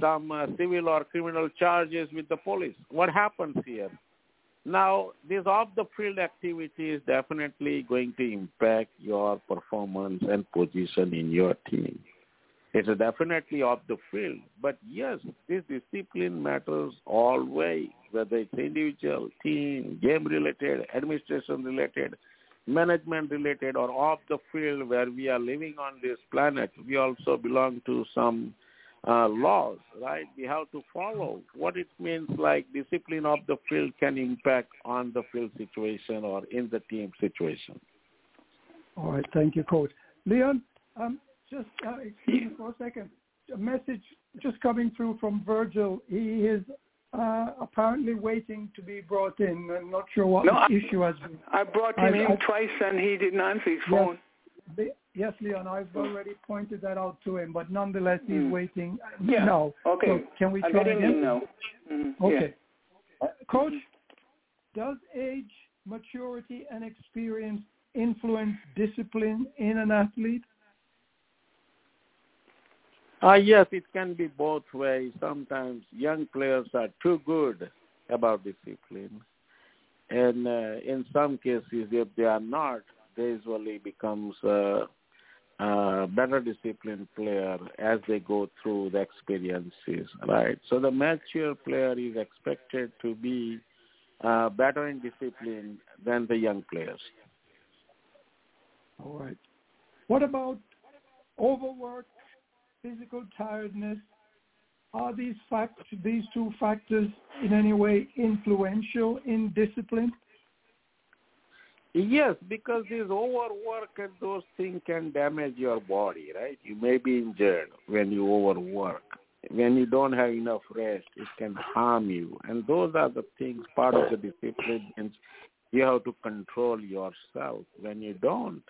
some uh, civil or criminal charges with the police. What happens here? Now, this off-the-field activity is definitely going to impact your performance and position in your team. It's definitely off the field. But yes, this discipline matters always, whether it's individual, team, game-related, administration-related, management-related, or off the field where we are living on this planet. We also belong to some uh, laws, right? We have to follow what it means like discipline of the field can impact on the field situation or in the team situation. All right, thank you, Coach. Leon, um, just uh, excuse me for a second. A message just coming through from Virgil. He is uh, apparently waiting to be brought in. I'm not sure what no, the I, issue has been. I brought him I, in I, twice and he didn't answer his phone. Yes, Yes, Leon, I've already pointed that out to him, but nonetheless, he's mm. waiting yeah. now. Okay. So can we I'll try him again? in now. Mm. Okay. Yeah. Uh, Coach, does age, maturity, and experience influence discipline in an athlete? Uh, yes, it can be both ways. Sometimes young players are too good about discipline. And uh, in some cases, if they are not, they usually becomes uh, uh, better disciplined player as they go through the experiences, right? So the mature player is expected to be uh, better in discipline than the young players. All right. What about overwork, physical tiredness? Are these fact these two factors in any way influential in discipline? Yes, because this overwork and those things can damage your body, right? You may be injured when you overwork. When you don't have enough rest, it can harm you. And those are the things, part of the discipline means you have to control yourself. When you don't,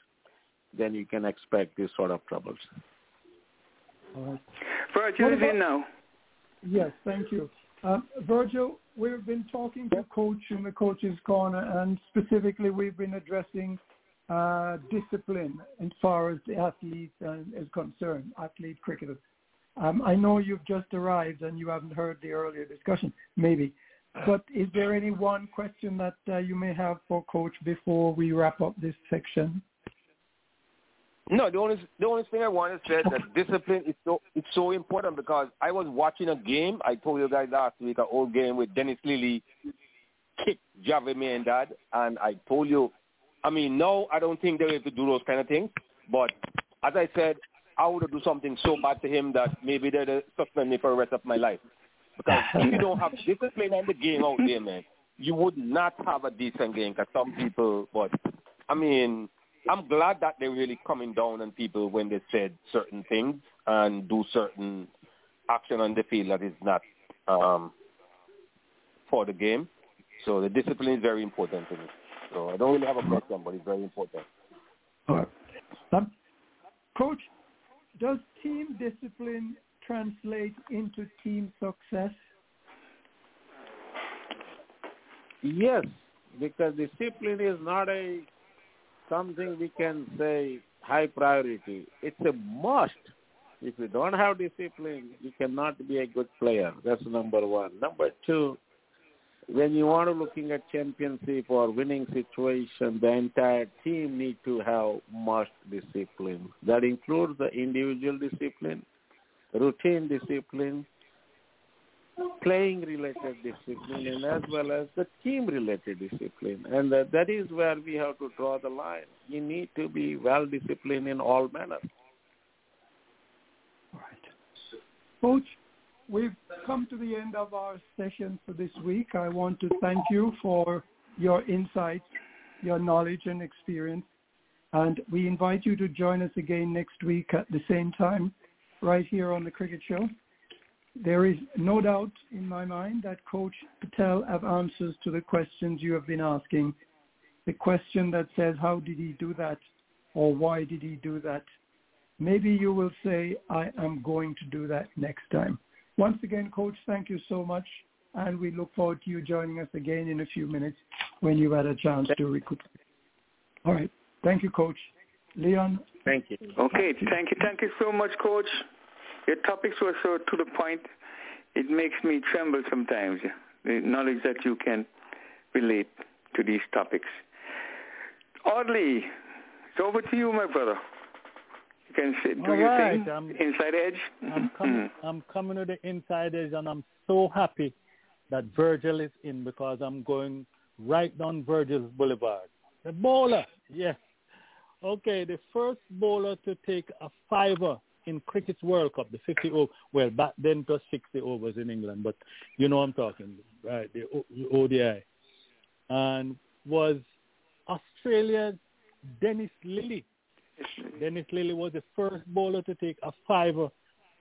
then you can expect these sort of troubles. All right. Virgil is in now. Yes, thank you. Uh, Virgil, we've been talking to coach in the coach's corner, and specifically we've been addressing uh, discipline as far as the athlete uh, is concerned, athlete cricketers. Um, I know you've just arrived and you haven't heard the earlier discussion, maybe. But is there any one question that uh, you may have for Coach before we wrap up this section? No, the only the only thing I want to say is that discipline is so it's so important because I was watching a game. I told you guys last week, an old game with Dennis Lillee kicked Javed Miandad, and I told you, I mean, no, I don't think they have to do those kind of things. But as I said, I would do something so bad to him that maybe they'd suspend me for the rest of my life. Because if you don't have discipline on the game out there, man, you would not have a decent game. Because some people, but I mean, I'm glad that they're really coming down on people when they said certain things and do certain action on the field that is not um, for the game. So the discipline is very important to me. So I don't really have a question, but it's very important. All right. Um, Coach, does team discipline translate into team success? Yes, because discipline is not a something we can say high priority. It's a must. If you don't have discipline, you cannot be a good player. That's number one. Number two, when you are looking at championship or winning situation, the entire team need to have must discipline. That includes the individual discipline, routine discipline, playing related discipline, and as well as the team related discipline. And that, that is where we have to draw the line. You need to be well disciplined in all manners. All right. Coach, we've come to the end of our session for this week. I want to thank you for your insights, your knowledge and experience. And we invite you to join us again next week at the same time, right here on the Cricket Show. There is no doubt in my mind that Coach Patel have answers to the questions you have been asking. The question that says, how did he do that? Or why did he do that? Maybe you will say, I am going to do that next time. Once again, Coach, thank you so much. And we look forward to you joining us again in a few minutes when you've had a chance to recuperate. All right. Thank you, Coach. Leon. Thank you. Okay. Thank you. Thank you so much, Coach. Your topics were so to the point. It makes me tremble sometimes, the knowledge that you can relate to these topics. Audley, it's over to you, my brother. You can say, do All your right, thing. I'm- Inside edge. I'm coming, mm-hmm. I'm coming to the inside edge, and I'm so happy that Virgil is in because I'm going right down Virgil's Boulevard. The bowler, yes. Okay, the first bowler to take a fiver in Cricket's World Cup, the 50 over, well, back then it was 60 overs in England, but you know I'm talking, right, the ODI, and was Australia's Dennis Lillee. Dennis Lillee was the first bowler to take a fiver,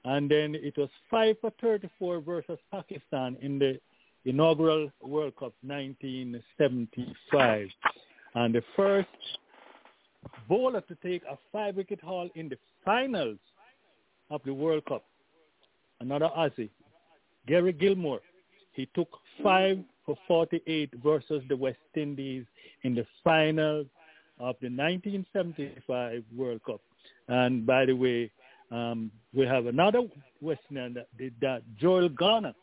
and then it was five for 34 versus Pakistan in the inaugural World Cup 1975. And the first bowler to take a five-wicket haul in the finals of the World Cup, another Aussie, Gary Gilmour. He took five for 48 versus the West Indies in the final of the 1975 World Cup. And by the way, um, we have another Westerner that did that, Joel Garner.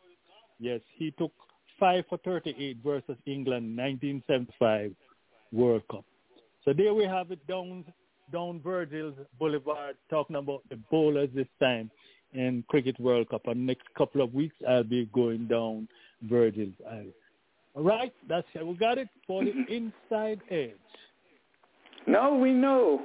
Yes, he took five for 38 versus England 1975 World Cup. So there we have it down down Virgil's Boulevard talking about the bowlers this time in Cricket World Cup. And next couple of weeks I'll be going down Virgil's Island. All right, that's it. We got it for the *laughs* inside edge. No, we know.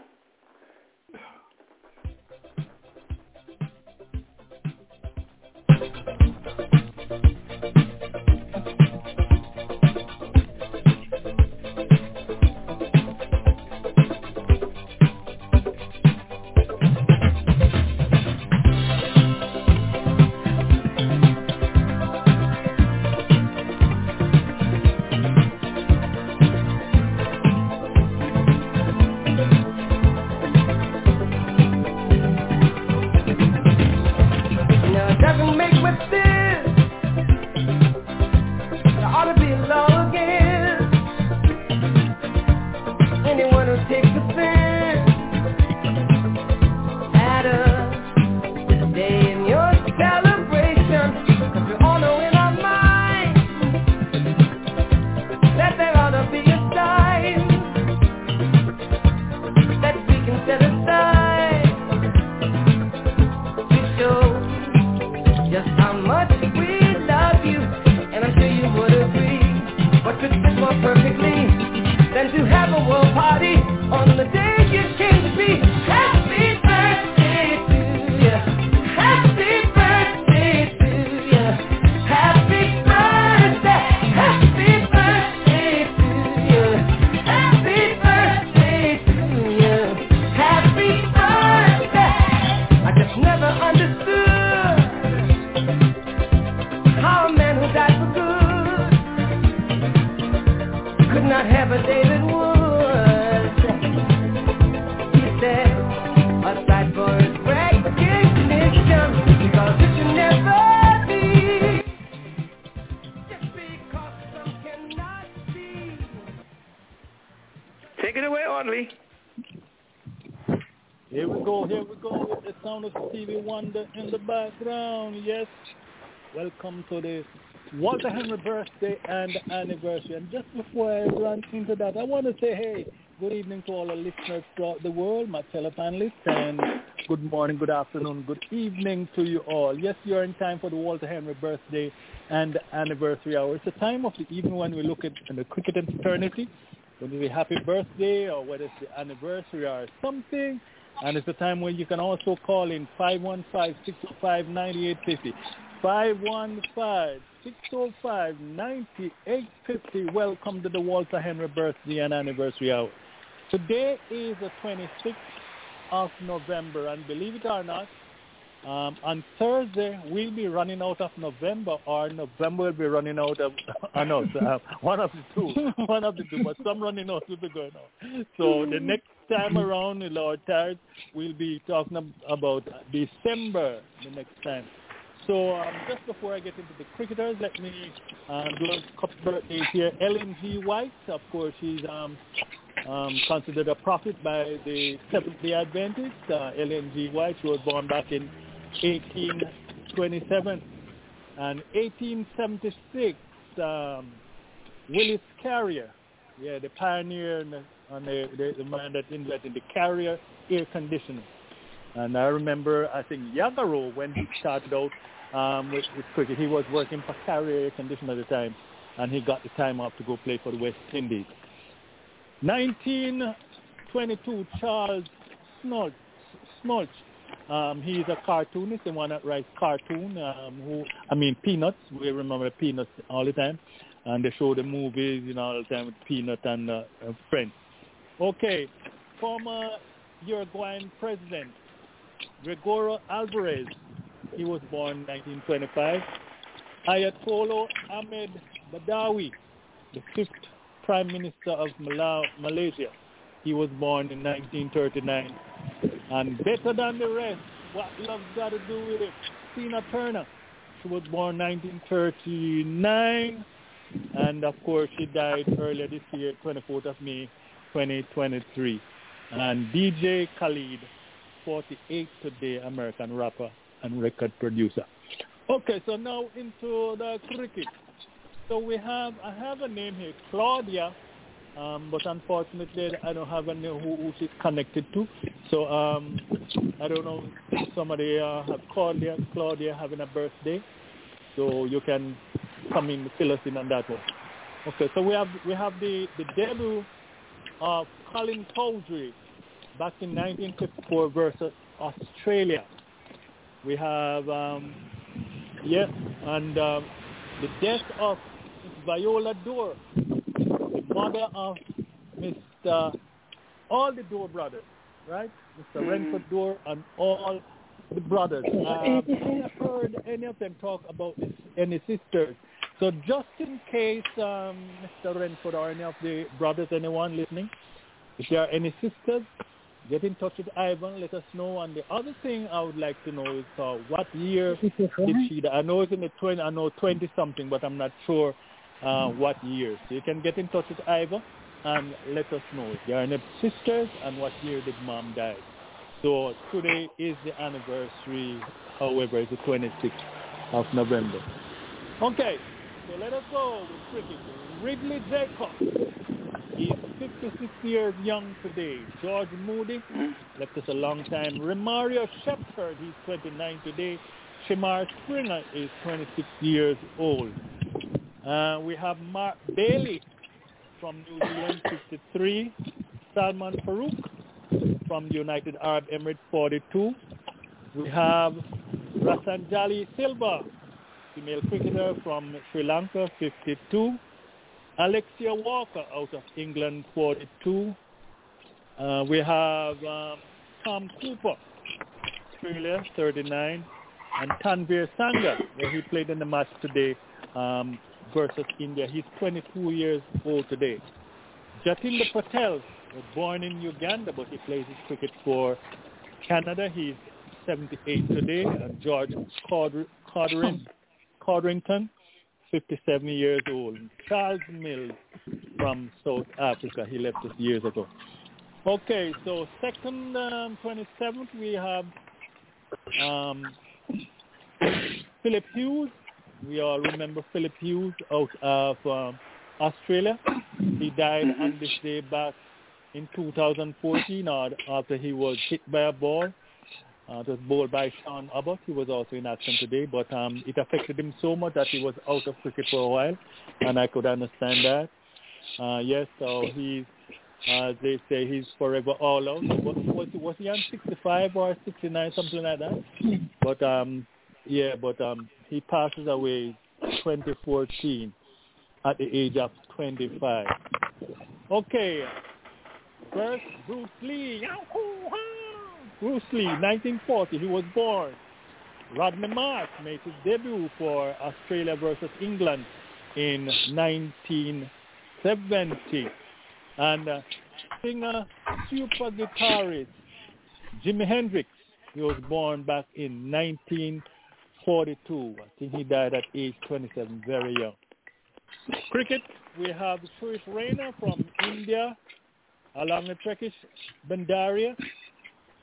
Wonder in the Walter Henry birthday and anniversary. And just before I run into that, I want to say, hey, good evening to all the listeners throughout the world, my fellow panelists, and good morning, good afternoon, good evening to you all. Yes, you're in time for the Walter Henry birthday and anniversary hour. It's a time of the evening when we look at the cricket and fraternity, whether it's a happy birthday or whether it's the anniversary or something. And it's a time when you can also call in 515-605-9850. 515-605-9850. Welcome to the Walter Henry birthday and anniversary hour. Today is the 26th of November, and believe it or not, um, on Thursday we'll be running out of November, or November will be running out of. *laughs* I know uh, one of the two, *laughs* one of the two, but some running out will be going on. So the next time around, Lord Tards, we'll be talking about December the next time. So um, just before I get into the cricketers, let me uh, do a couple birthdays here. Ellen G. White, of course, she's um, um, considered a prophet by the Seventh-day Adventists. Uh, Ellen G. White, she was born back in 1827. And 1876, um, Willis Carrier, yeah, the pioneer and the, and the, the, the man that invented the Carrier air conditioner. And I remember, I think Yagaro, when he started out um, with, with cricket. He was working for Carrier Condition at the time, and he got the time off to go play for the West Indies. 1922, Charles. Smoltz. Um, he's a cartoonist, the one that writes cartoon. Um, who, I mean, Peanuts. We remember Peanuts all the time, and they show the movies, you know, all the time with Peanut and uh, uh, friends. Okay, former Uruguayan president Gregorio Alvarez he was born 1925. Abdullah Ahmed Badawi, the fifth Prime Minister of Malaysia. He was born in 1939. And better than the rest, what love's got to do with it? Tina Turner. She was born 1939. And of course, she died earlier this year, 24th of May, 2023. And DJ Khaled, 48 today, American rapper and record producer. Okay, so now into the cricket. So we have, I have a name here, Claudia, um, but unfortunately I don't have a name who, who she's connected to. So um, I don't know if somebody uh, have Claudia, Claudia having a birthday. So you can come in, fill us in on that one. Okay, so we have we have the, the debut of Colin Cowdrey back in 1954 versus Australia. We have, um, yeah, and um, the death of Viola Dore, the mother of Mr. All the Dore brothers, right? Mr. Mm. Renford Dore and all the brothers. Um, I have heard any of them talk about any sisters. So just in case, um, Mr. Renford or any of the brothers, anyone listening, if there are any sisters, get in touch with Ivan. Let us know. And the other thing I would like to know is uh, what year did she? I know it's in the twenty. I know twenty something, but I'm not sure uh, what year. So you can get in touch with Ivan and let us know if there are any sisters and what year did mom die. So today is the anniversary. However, it's the 26th of November. Okay, so let us go with cricket. Ridley Jacobs. He's 56 years young today. George Moody left us a long time. Romario Shepherd, he's 29 today. Shemar Springer is 26 years old. Uh, we have Mark Bailey from New Zealand, 53. Salman Farouk from the United Arab Emirates, 42. We have Rasanjali Silva, female cricketer from Sri Lanka, 52. Alexia Walker out of England, 42. Uh, we have um, Tom Cooper, Australia, 39. And Tanvir Sangha, where he played in the match today um, versus India. He's 22 years old today. Jatinder Patel born in Uganda, but he plays his cricket for Canada. He's 78 today. And George Codrington, 57 years old. Charles Mills from South Africa. He left us years ago. Okay, so second um, 27th we have um, Philip Hughes we all remember Philip Hughes out of um, Australia. He died on this day back in 2014 after he was hit by a ball. Uh, it was bowled by Sean Abbott. He was also in action today, but um, it affected him so much that he was out of cricket for a while, and I could understand that. Uh, yes, so he's, uh, they say he's forever all out. Was, was, was he on 65 or 69, something like that? But um, yeah, but um, he passes away 2014 at the age of 25. Okay, first Bruce Lee. Bruce Lee, 1940, he was born. Rodney Marsh made his debut for Australia versus England in 1970. And uh, singer, super guitarist, Jimi Hendrix, he was born back in 1942. I think he died at age 27, very young. Cricket, we have Suresh Raina from India, along with Rakesh Bandaria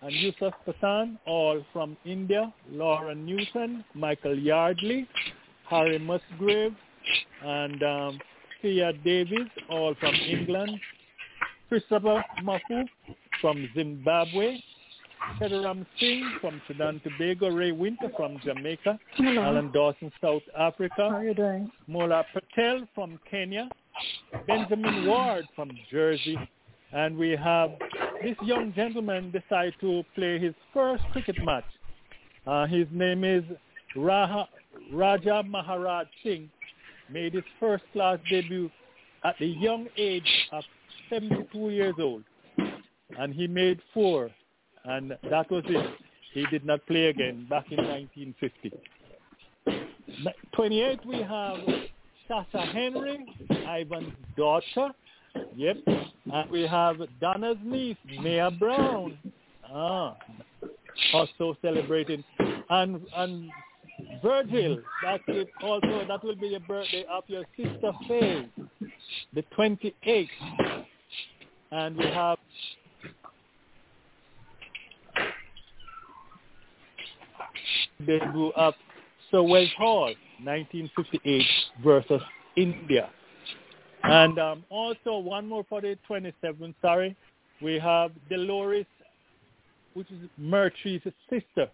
and Yusuf Pathan, all from India, Lauren Newton, Michael Yardley, Harry Musgrave, and um, Thea Davies, all from England, Christopher Mafu from Zimbabwe, Kedaram Singh from and Tobago, Ray Winter from Jamaica, Hello. Alan Dawson, South Africa, How are you doing? Mola Patel from Kenya, Benjamin Ward from Jersey, and we have this young gentleman decided to play his first cricket match. Uh, his name is Raha, Raja Maharaj Singh, made his first class debut at the young age of 72 years old. And he made four, and that was it. He did not play again back in 1950. 28, we have Sasha Henry, Ivan's daughter. Yep. And we have Donna's niece, Mia Brown. Ah, also celebrating. And and Virgil, that will also that will be the birthday of your sister Faye, the 28th. And we have debut of Sir Wes Hall, 1958 versus India. And um, also one more for the 27th, sorry. We have Dolores, which is Murtry's sister.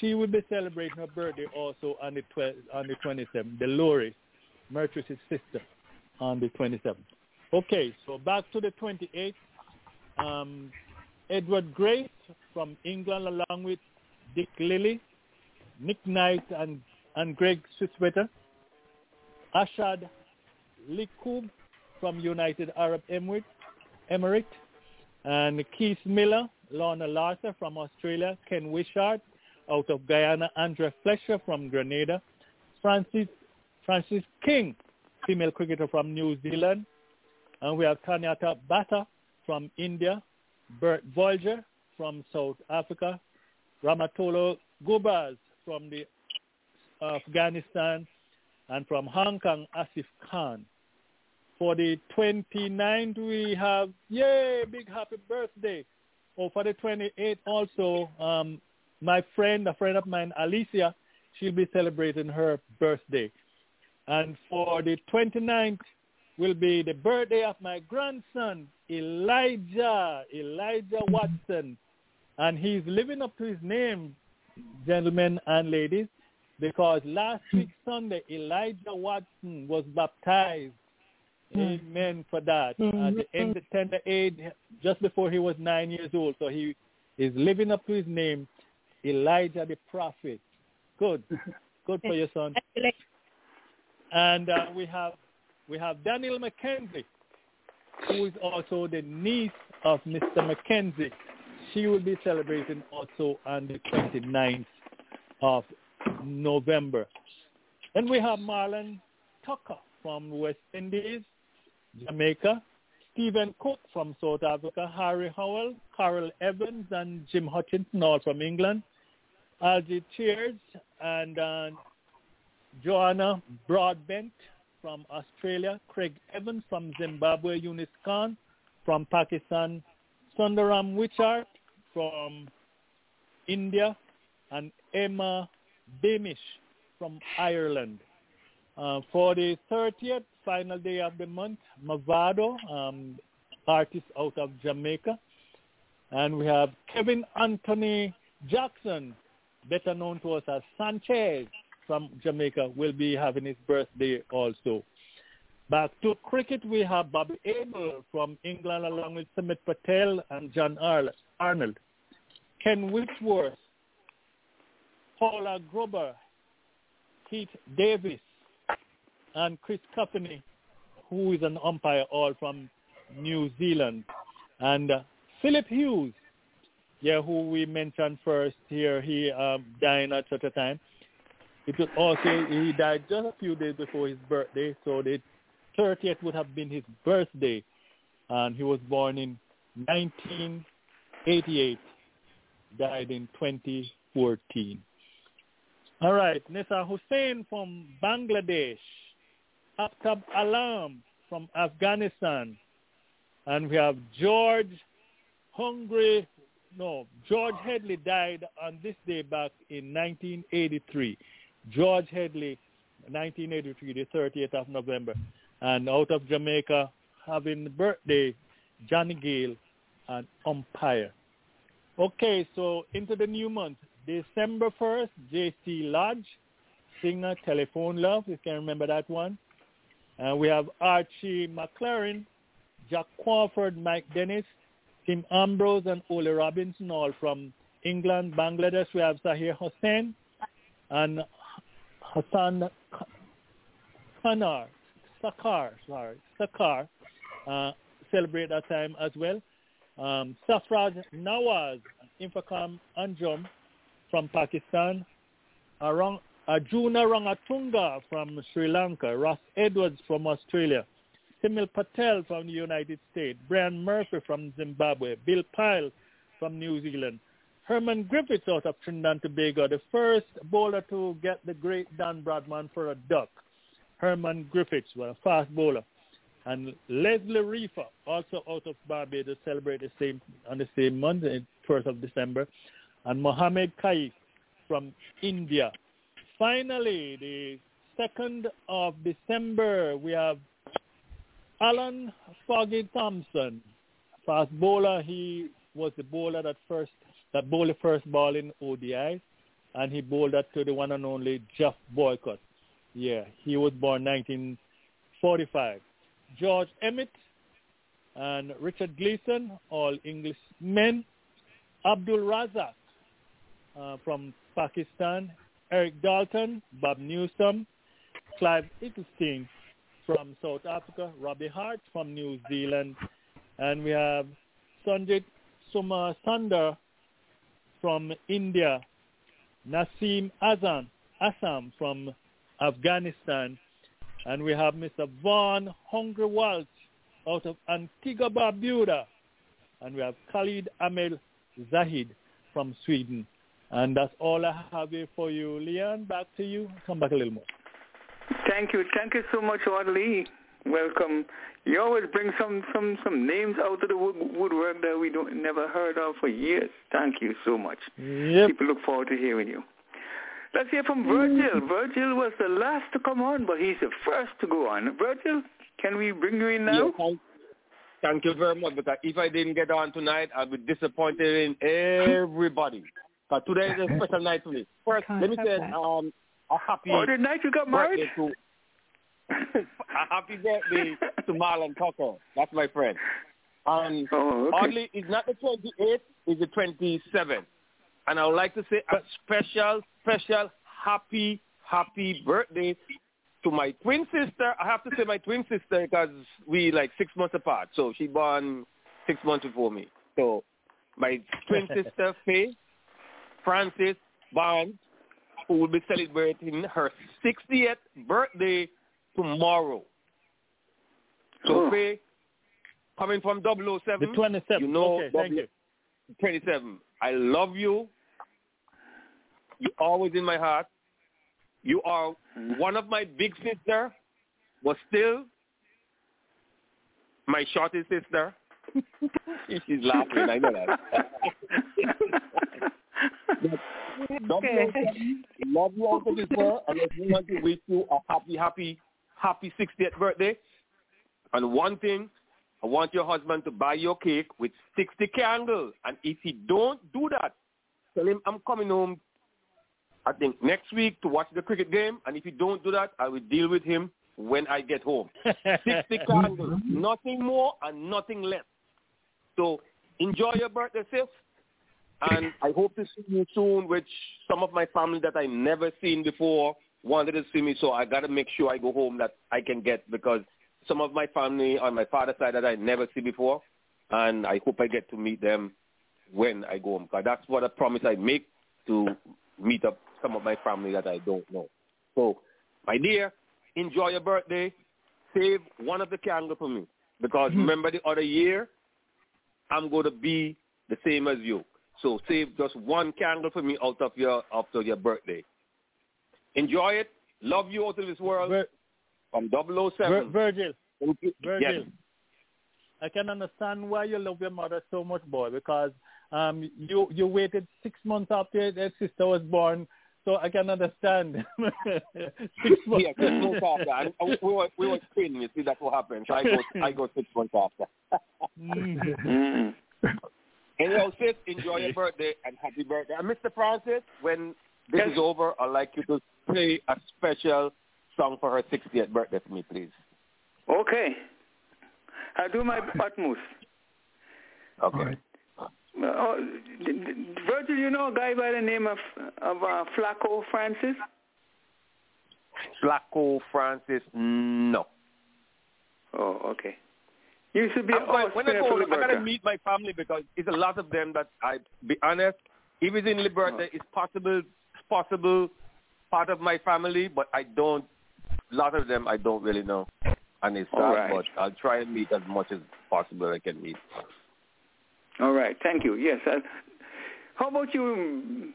She will be celebrating her birthday also on the, on the 27th. Dolores, Murtry's sister, on the 27th. Okay, so back to the 28th. Um, Edward Grace from England along with Dick Lilley, Nick Knight and, and Greg Swiswetter. Ashad Likub from United Arab Emirates, Emirates and Keith Miller, Lorna Larter from Australia, Ken Wishart out of Guyana, Andrea Fletcher from Grenada, Francis Francis King, female cricketer from New Zealand, and we have Tanyata Bata from India, Bert Voyager from South Africa, Rahmanullah Gurbaz from the Afghanistan, and from Hong Kong, Asif Khan. For the 29th, we have, yay, big happy birthday. Oh, for the 28th also, um, my friend, a friend of mine, Alicia, she'll be celebrating her birthday. And for the 29th will be the birthday of my grandson, Elijah, Elijah Watson. And he's living up to his name, gentlemen and ladies, because last week Sunday, Elijah Watson was baptized. Amen for that. At the end of tender age, just before he was nine years old. So he is living up to his name, Elijah the prophet. Good. Good for your son. And uh, we have we have Daniel McKenzie, who is also the niece of Mr. McKenzie. She will be celebrating also on the 29th of November. Then we have Marlon Tucker from West Indies, Jamaica, Stephen Cook from South Africa, Harry Howell, Carol Evans, and Jim Hutchinson, all from England, Algie Cheers, and uh, Joanna Broadbent from Australia, Craig Evans from Zimbabwe, Younis Khan from Pakistan, Sundaram Wichart from India, and Emma Beamish from Ireland. Uh, for the 30th, final day of the month, Mavado, um, artist out of Jamaica. And we have Kevin Anthony Jackson, better known to us as Sanchez from Jamaica, will be having his birthday also. Back to cricket, we have Bobby Abel from England along with Samit Patel and John Arnold. Ken Whitworth, Paula Grober, Keith Davis, and Chris Company, who is an umpire all from New Zealand. And uh, Philip Hughes, yeah, who we mentioned first here, he um, died at such a time. It was also, he died just a few days before his birthday, so the 30th would have been his birthday. And he was born in 1988, died in 2014. All right, Nessa Hussein from Bangladesh. Aftab Alam from Afghanistan. And we have George Hungry, no, George Headley died on this day back in 1983. George Headley, 1983, the 30th of November. And out of Jamaica, having birthday, Johnny Gale, and umpire. Okay, so into the new month. December 1st, J.C. Lodge, singer, Telephone Love, you can remember that one. And we have Archie McLaren, Jack Crawford, Mike Dennis, Tim Ambrose, and Ollie Robinson, all from England, Bangladesh. We have Sahir Hussain and Hassan Kanar, Sakar, sorry, Sakar, uh, celebrate that time as well. Um, Sarfraz Nawaz, Infocom Anjum from Pakistan. Arang, Arjuna Ranatunga from Sri Lanka. Ross Edwards from Australia. Simil Patel from the United States. Brian Murphy from Zimbabwe. Bill Pyle from New Zealand. Herman Griffiths out of Trinidad and Tobago, the first bowler to get the great Don Bradman for a duck. Herman Griffiths, was a fast bowler. And Leslie Reefer, also out of Barbados, celebrate the same on the same month, the 1st of December. And Mohammed Kaif from India. Finally, the 2nd of December, we have Alan Froggy Thomson, fast bowler. He was the bowler that first that bowled the first ball in ODI, and he bowled that to the one and only Geoff Boycott. Yeah, he was born 1945. George Emmett and Richard Gleeson, all English men. Abdul Razak uh, from Pakistan. Eric Dalton, Bob Newsom, Clive Eccleston from South Africa, Robbie Hart from New Zealand, and we have Sanjit Suma Sundar from India, Nasim Azam, Assam from Afghanistan, and we have Mr. Vaughn Hungry Walsh out of Antigua Barbuda, and we have Khalid Amel Zahid from Sweden. And that's all I have here for you. Leon, back to you. Come back a little more. Thank you. Thank you so much, Audley. Welcome. You always bring some, some, some names out of the wood, woodwork that we don't never heard of for years. Thank you so much. Yep. People look forward to hearing you. Let's hear from Virgil. Mm. Virgil was the last to come on, but he's the first to go on. Virgil, can we bring you in now? Yeah, thank, thank you very much. Because if I didn't get on tonight, I'd be disappointed in everybody. But today is a *laughs* special night for me. First, let me say um, a happy Oh, the night you got married? birthday to *laughs* a happy birthday to Marlon Tucker. That's my friend. And Oh, okay. oddly, it's not the 28th, it's the 27th. And I would like to say a special, special, happy, happy birthday to my twin sister. I have to say my twin sister because we like six months apart. So she born six months before me. So my twin *laughs* sister, Faye Francis Barnes, who will be celebrating her 60th birthday tomorrow. So. Oh. Faye, coming from 007, The 27th. you know okay, thank you. 27. I love you. You're always in my heart. You are one of my big sister, but still my shortest sister. *laughs* She's laughing. I know that. *laughs* *laughs* okay. Love you all to this world, and I want to wish you a happy, happy, happy 60th birthday. And one thing, I want your husband to buy your cake with 60 candles. And if he don't do that, tell him I'm coming home, I think, next week to watch the cricket game. And if he don't do that, I will deal with him when I get home. *laughs* 60 candles, nothing more and nothing less. So enjoy your birthday, sis. And I hope to see you soon, which some of my family that I never seen before wanted to see me. So I got to make sure I go home that I can get because some of my family on my father's side that I never see before. And I hope I get to meet them when I go home. Because that's what a promise I make to meet up some of my family that I don't know. So, my dear, enjoy your birthday. Save one of the candles for me. Because mm-hmm. remember the other year, I'm going to be the same as you. So save just one candle for me out of your after your birthday. Enjoy it. Love you out of this world. Vir- from 007. Vir- Virgil. Virgil. Yes. I can understand why you love your mother so much, boy, because um, you you waited six months after your sister was born, so I can understand. *laughs* six months. *laughs* Yeah, six months after. And we were we were twins. You see, that's what happened. So I go I go six months after. *laughs* mm. Anyhow, *laughs* sis, enjoy your birthday and happy birthday. And Mr. Francis, when this yes. is over, I'd like you to play a special song for her 60th birthday for me, please. Okay. I'll do my utmost. Okay. Uh, Virgil, you know a guy by the name of of uh, Flaco Francis? Flaco Francis, no. Oh, okay. You should be. Oh, when I go, I gotta meet my family because it's a lot of them that I be honest. If it's in Liberta, oh. it's possible. It's possible part of my family, but I don't. A lot of them I don't really know, and it's sad. Right. But I'll try and meet as much as possible I can meet. All right. Thank you. Yes. I, how about you? Um,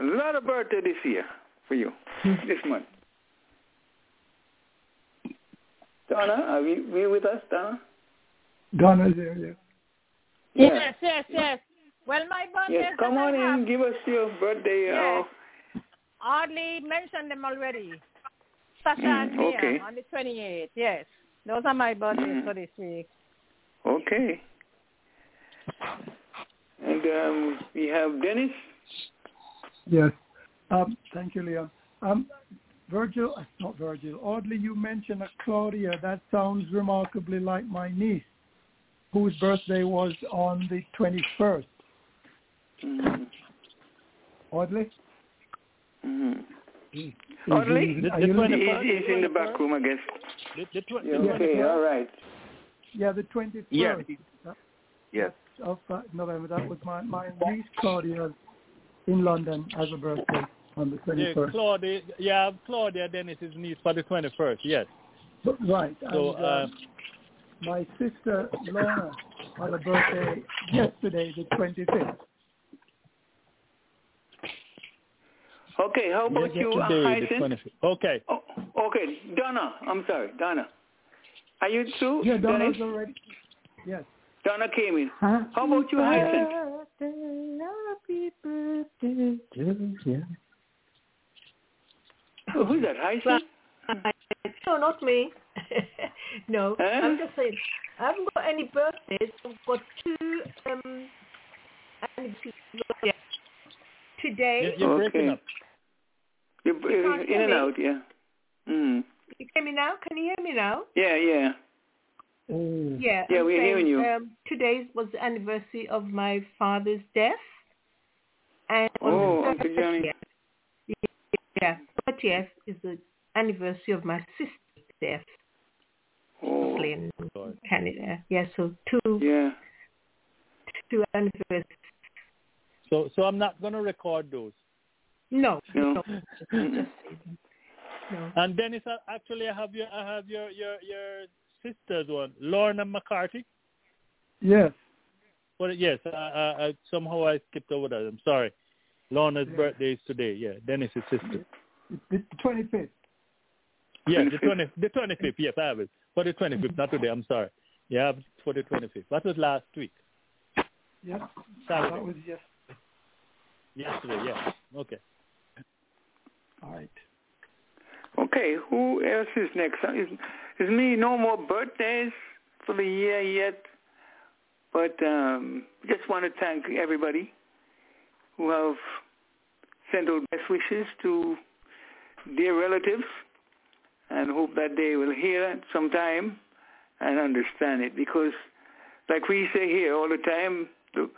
a lot of birthday this year for you *laughs* this month. Donna, are you, are you with us, Donna? Donna's there, yeah. Yes, yes, yes. Well, my birthday. Yes, come on in. Have... Give us your birthday. Yes. Uh, Hardly mentioned them already. Sasha mm, and Mia okay. on the 28th. Yes, those are my birthdays mm. for this week. Okay. And um, we have Dennis. Yes. Um, thank you, Leon. Um, Virgil, uh, not Virgil, oddly you mentioned a Claudia. That sounds remarkably like my niece, whose birthday was on the 21st. Mm-hmm. Oddly? Mm-hmm. Oddly? The, the, the he's, he's in the back room, I guess. The, the tw- yeah, okay, all right. Yeah, the 21st. Yeah. yes. Of uh, November. That was my, my niece Claudia in London as a birthday on the 21st. Yeah, Claudia, yeah, Claudia Dennis's niece for the 21st, yes. Right. So, and, uh, uh, my sister Lorna had a birthday yesterday, the 25th. Okay, how about yeah, you, today, uh, Okay. Oh, okay, Donna, I'm sorry, Donna. Are you too? Yeah, Donna's Dennis? already. Yes. Donna came in. Huh? How about you, Hyacinth? Happy birthday to you. Oh, who's that? Hyacinth? No, not me. *laughs* no, huh? I'm just saying. I haven't got any birthdays. I've got two um, today. You're, you're breaking up. You're, you're in and out, yeah. Mm. Can you hear me now? Can you hear me now? Yeah, yeah. Oh. Yeah, yeah, I'm we're saying, hearing you. Um, today was the anniversary of my father's death. And oh, Uncle Johnny. Yeah, 30th is the anniversary of my sister's death. Oh. In Canada. Yeah, so two. Yeah. Two anniversaries. So, so I'm not going to record those. No. No. no. *laughs* And Dennis, actually, I have your, I have your, your, your sister's one, Lorna McCarthy. Yes. Well, yes. I, I, I, somehow I skipped over that. I'm sorry. Lorna's yeah. birthday is today. Yeah, Dennis's sister. The twenty fifth. Yeah, the twenty the twenty fifth. Yes, I have it for the twenty fifth. Not today. I'm sorry. Yeah, for the twenty fifth. That was last week. Yeah, Saturday. that was yes. yesterday. Yes. Okay. All right. Okay. Who else is next? Is, is me? No more birthdays for the year yet, but um, just want to thank everybody who have sent out best wishes to dear relatives and hope that they will hear it sometime and understand it because like we say here all the time, the,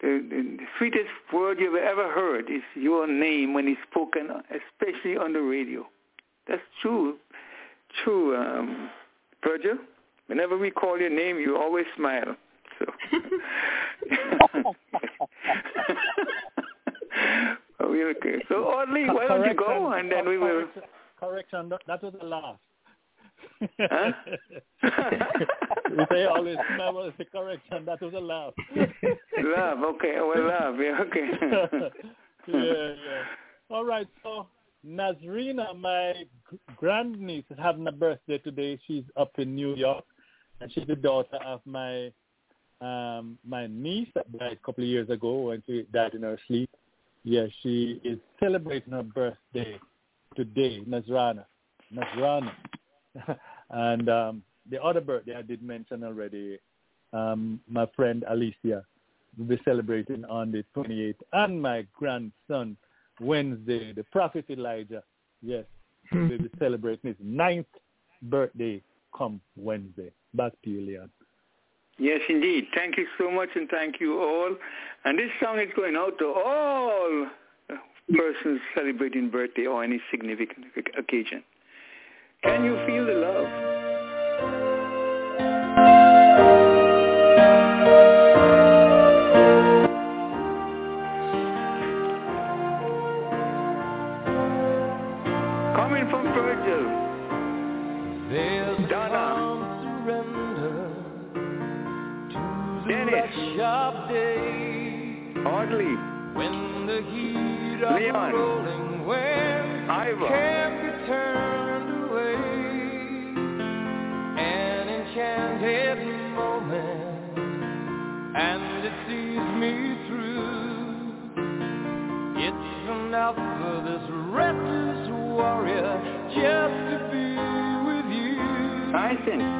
the, the sweetest word you've ever heard is your name when it's spoken, especially on the radio. That's true, true, um, Virgil. Whenever we call your name, you always smile. So. *laughs* *laughs* *laughs* okay. So, *laughs* Audley, why don't you go and then we will. Correction, that was a laugh. Huh? *laughs* we say always remember it's a correction. That was a laugh. laugh, okay. Well, laugh, yeah, okay. *laughs* yeah, yeah. All right, so Nazrina, my grandniece, is having a birthday today. She's up in New York, and she's the daughter of my um my niece that died a couple of years ago when she died in her sleep. Yeah, she is celebrating her birthday today, Nazrana. Nazrana. *laughs* and um, the other birthday I did mention already, um, my friend Alicia will be celebrating on the 28th, and my grandson Wednesday, the prophet Elijah, yes, will be celebrating his ninth birthday come Wednesday. Back to you, Leon. Yes, indeed. Thank you so much, and thank you all. And this song is going out to all persons celebrating birthday or any significant occasion. Can you feel the love? It's enough for this reckless warrior just to be with you. Tyson. And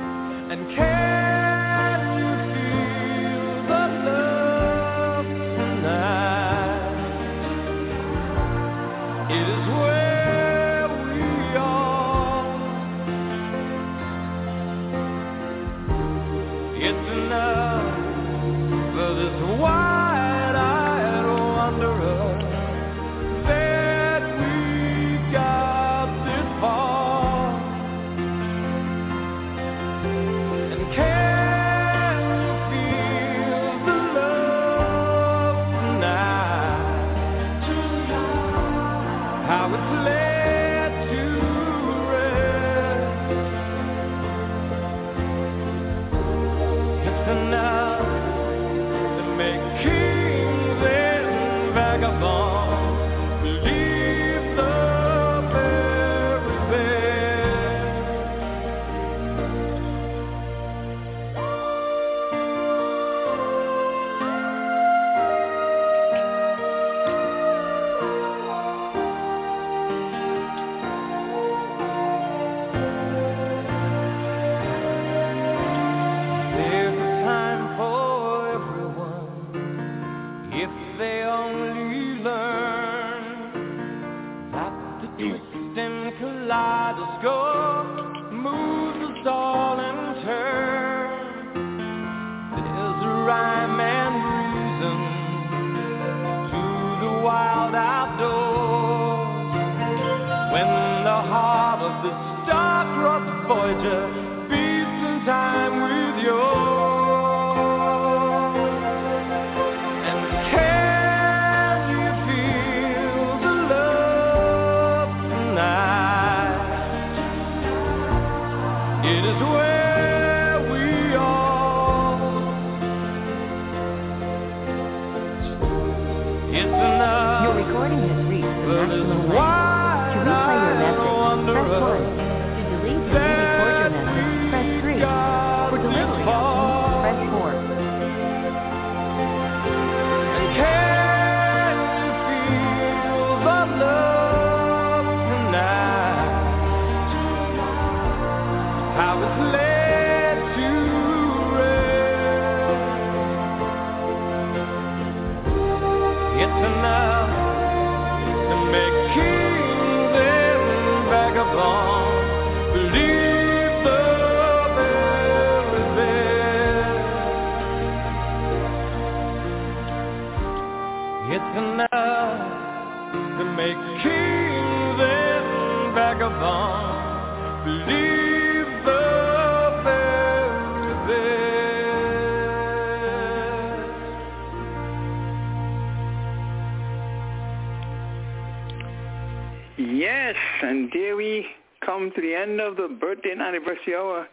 birthday and.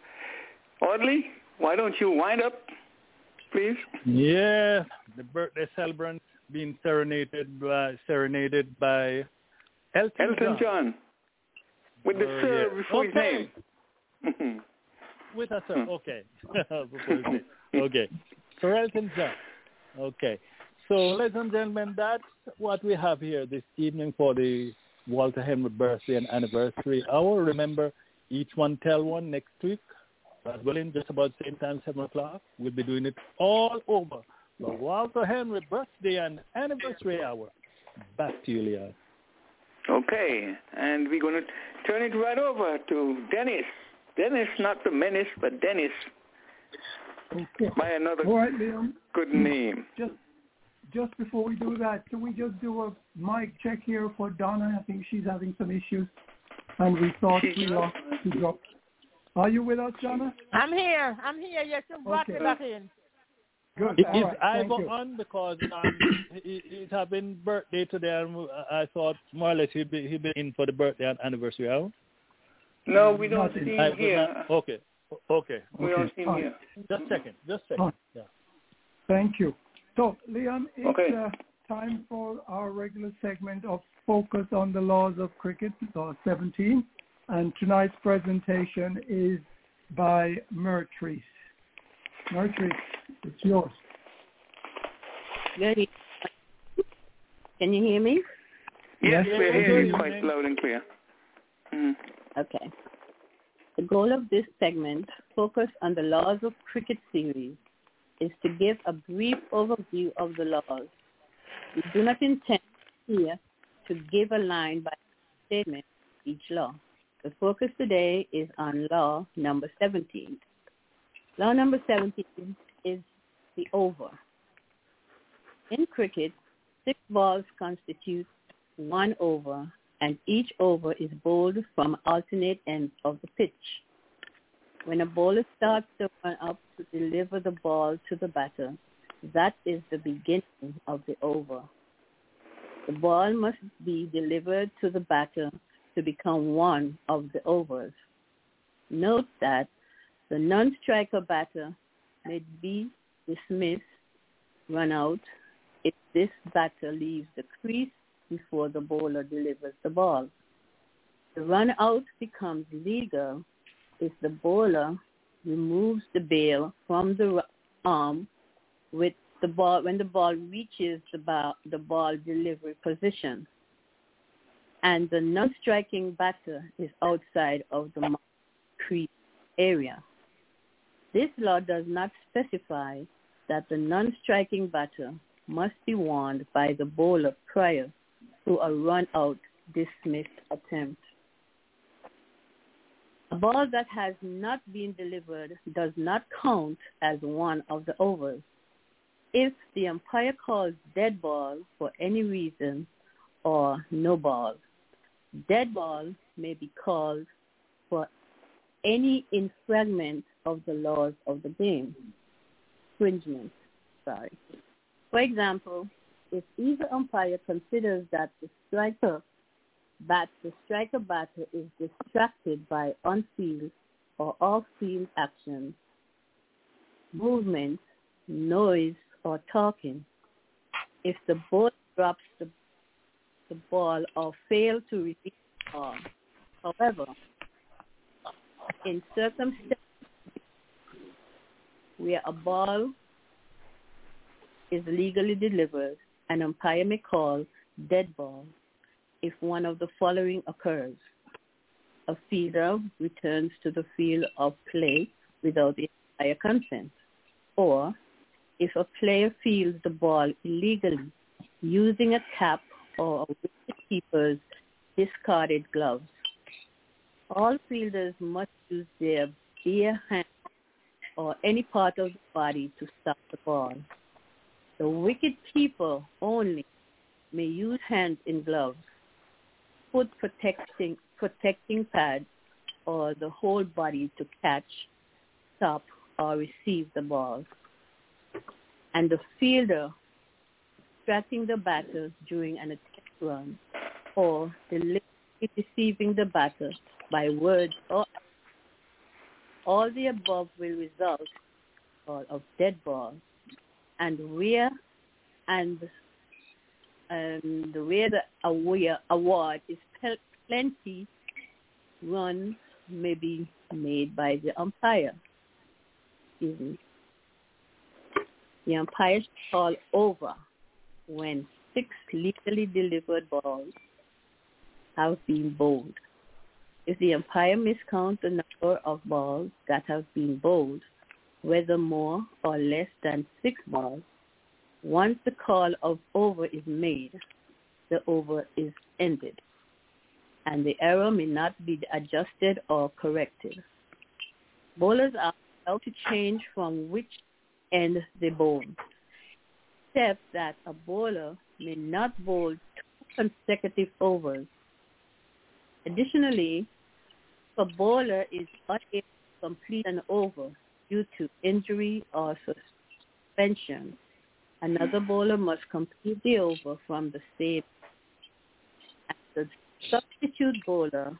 Audley, why don't you wind up, please? Yeah, the birthday celebrant being serenaded by serenaded by Elton, Elton John. John. With the uh, sir yeah. before okay. his name. *laughs* With a sir, okay. *laughs* okay. Sir Elton John. Okay. So, ladies and gentlemen, that's what we have here this evening for the Walter Henry birthday and anniversary hour. Remember, each one tell one next week. God willing, just about the same time, 7 o'clock. We'll be doing it all over the Walter Henry birthday and anniversary hour. Back to you, Leon. Okay, and we're going to turn it right over to Dennis. Dennis, not the menace, but Dennis. Okay. By another All right, Liam. good name. Just just before we do that, can we just do a mic check here for Donna? I think she's having some issues, and we thought we lost to drop. Are you with us, Donna? I'm here. I'm here. Yes, you brought Okay. me back in. Good. Is All right. Thank you. on because um, he, he's having birthday today, and I thought more or less he'd be he'd be in for the birthday and anniversary hour. No, we don't Nothing. see him here. Okay, okay, We don't Okay, see him fine. here. just checking, just checking. Fine. Yeah. Thank you. So, Liam, it's Okay. uh, time for our regular segment of Focus on the Laws of Cricket, uh, 17. And tonight's presentation is by Myrtrice. Myrtrice, it's yours. Good. Can you hear me? Yes, Yes, we're good hearing you quite loud and clear. Mm. Okay. The goal of this segment, Focus on the Laws of Cricket series, is to give a brief overview of the laws. We do not intend here to give a line by statement each law. The focus today is on law number 17. Law number 17 is the over. In cricket, six balls constitute one over and each over is bowled from alternate ends of the pitch. When a bowler starts to run up to deliver the ball to the batter, that is the beginning of the over. The ball must be delivered to the batter to become one of the overs. Note that the non-striker batter may be dismissed, run out, if this batter leaves the crease before the bowler delivers the ball. The run out becomes legal if the bowler removes the bail from the arm with the ball when the ball reaches the ball, the ball delivery position and the non-striking batter is outside of the crease area. This law does not specify that the non-striking batter must be warned by the bowler prior to a run-out dismissed attempt. A ball that has not been delivered does not count as one of the overs. If the umpire calls dead ball for any reason or no ball, dead ball may be called for any infringement of the laws of the game. Infringement, sorry. For example, if either umpire considers that the striker bat the striker batter is distracted by on-field or off-field actions, movement, noise, or talking, if the ball drops the, the ball or fails to release the ball. However, in circumstances where a ball is legally delivered, an umpire may call dead ball if one of the following occurs. A fielder returns to the field of play without the umpire consent, or if a player fields the ball illegally using a cap or a wicketkeeper's discarded gloves. All fielders must use their bare hand or any part of the body to stop the ball. The wicket keeper only may use hands in gloves, foot protecting, protecting pads, or the whole body to catch, stop, or receive the ball. And the fielder tracking the batter during an attack run or delivery deceiving the batter by words or all the above will result of dead ball and where and um, the way the award is plenty runs may be made by the umpire. Excuse me. The umpires call over when six legally delivered balls have been bowled. If the umpire miscounts the number of balls that have been bowled, whether more or less than six balls, once the call of over is made, the over is ended, and the error may not be adjusted or corrected. Bowlers are allowed to change from which end the bowl, except that a bowler may not bowl two consecutive overs. Additionally, if a bowler is unable to complete an over due to injury or suspension, another bowler must complete the over from the same. The substitute bowler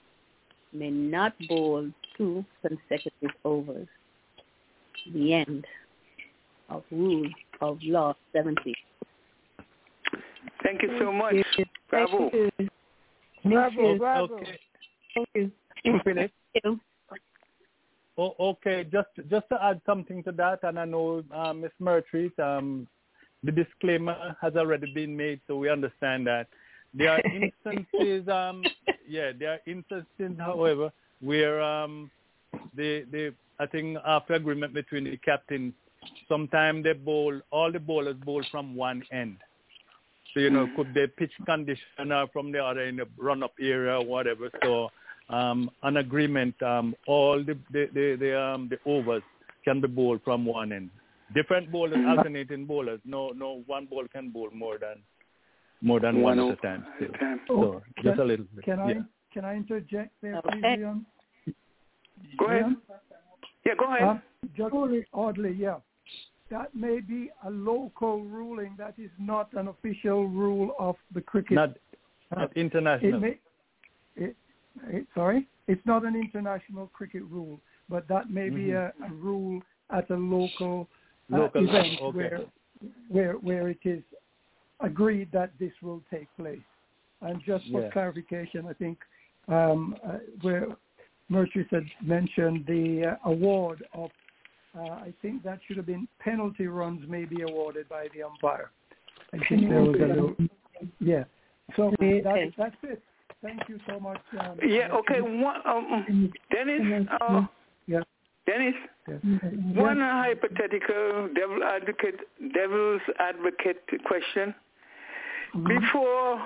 may not bowl two consecutive overs. The end of Rule of Law 70. Thank you so much. Bravo. Bravo, bravo. Okay. Thank you. Thank you. Oh, okay. Just just to add something to that, and I know uh, Ms. Murtry, um, the disclaimer has already been made, so we understand that there are instances. *laughs* um, yeah, there are instances, however, where um, they they I think after agreement between the captain, sometimes they bowl all the bowlers bowl from one end. So you know, could be pitch conditioner from the other in the run up area or whatever. So um, an agreement, um, all the the the, the, um, the overs can be bowled from one end. Different bowlers, alternating bowlers. No, no, one ball can bowl more than more than one, one at a time. So, so just can, a little bit. Can I yeah. can I interject there, please, Leon? Go ahead. Leon? Yeah, go ahead. Uh, just oddly, yeah. That may be a local ruling. That is not an official rule of the cricket. Not, Uh, not international. It may, it, it, sorry, it's not an international cricket rule, but that may be a, a rule at a local, uh, Mm-hmm. Local, event okay. where, where where it is agreed that this will take place. And just for Yeah. clarification, I think um, uh, where Murtry had mentioned the uh, award of, uh, I think that should have been penalty runs maybe awarded by the umpire. I think there was a little, yeah. So Okay. that, that's it. Thank you so much. Um, Yeah, okay. One, um, Dennis, uh, Yeah. Dennis, Yes. one hypothetical devil advocate, devil's advocate question. Before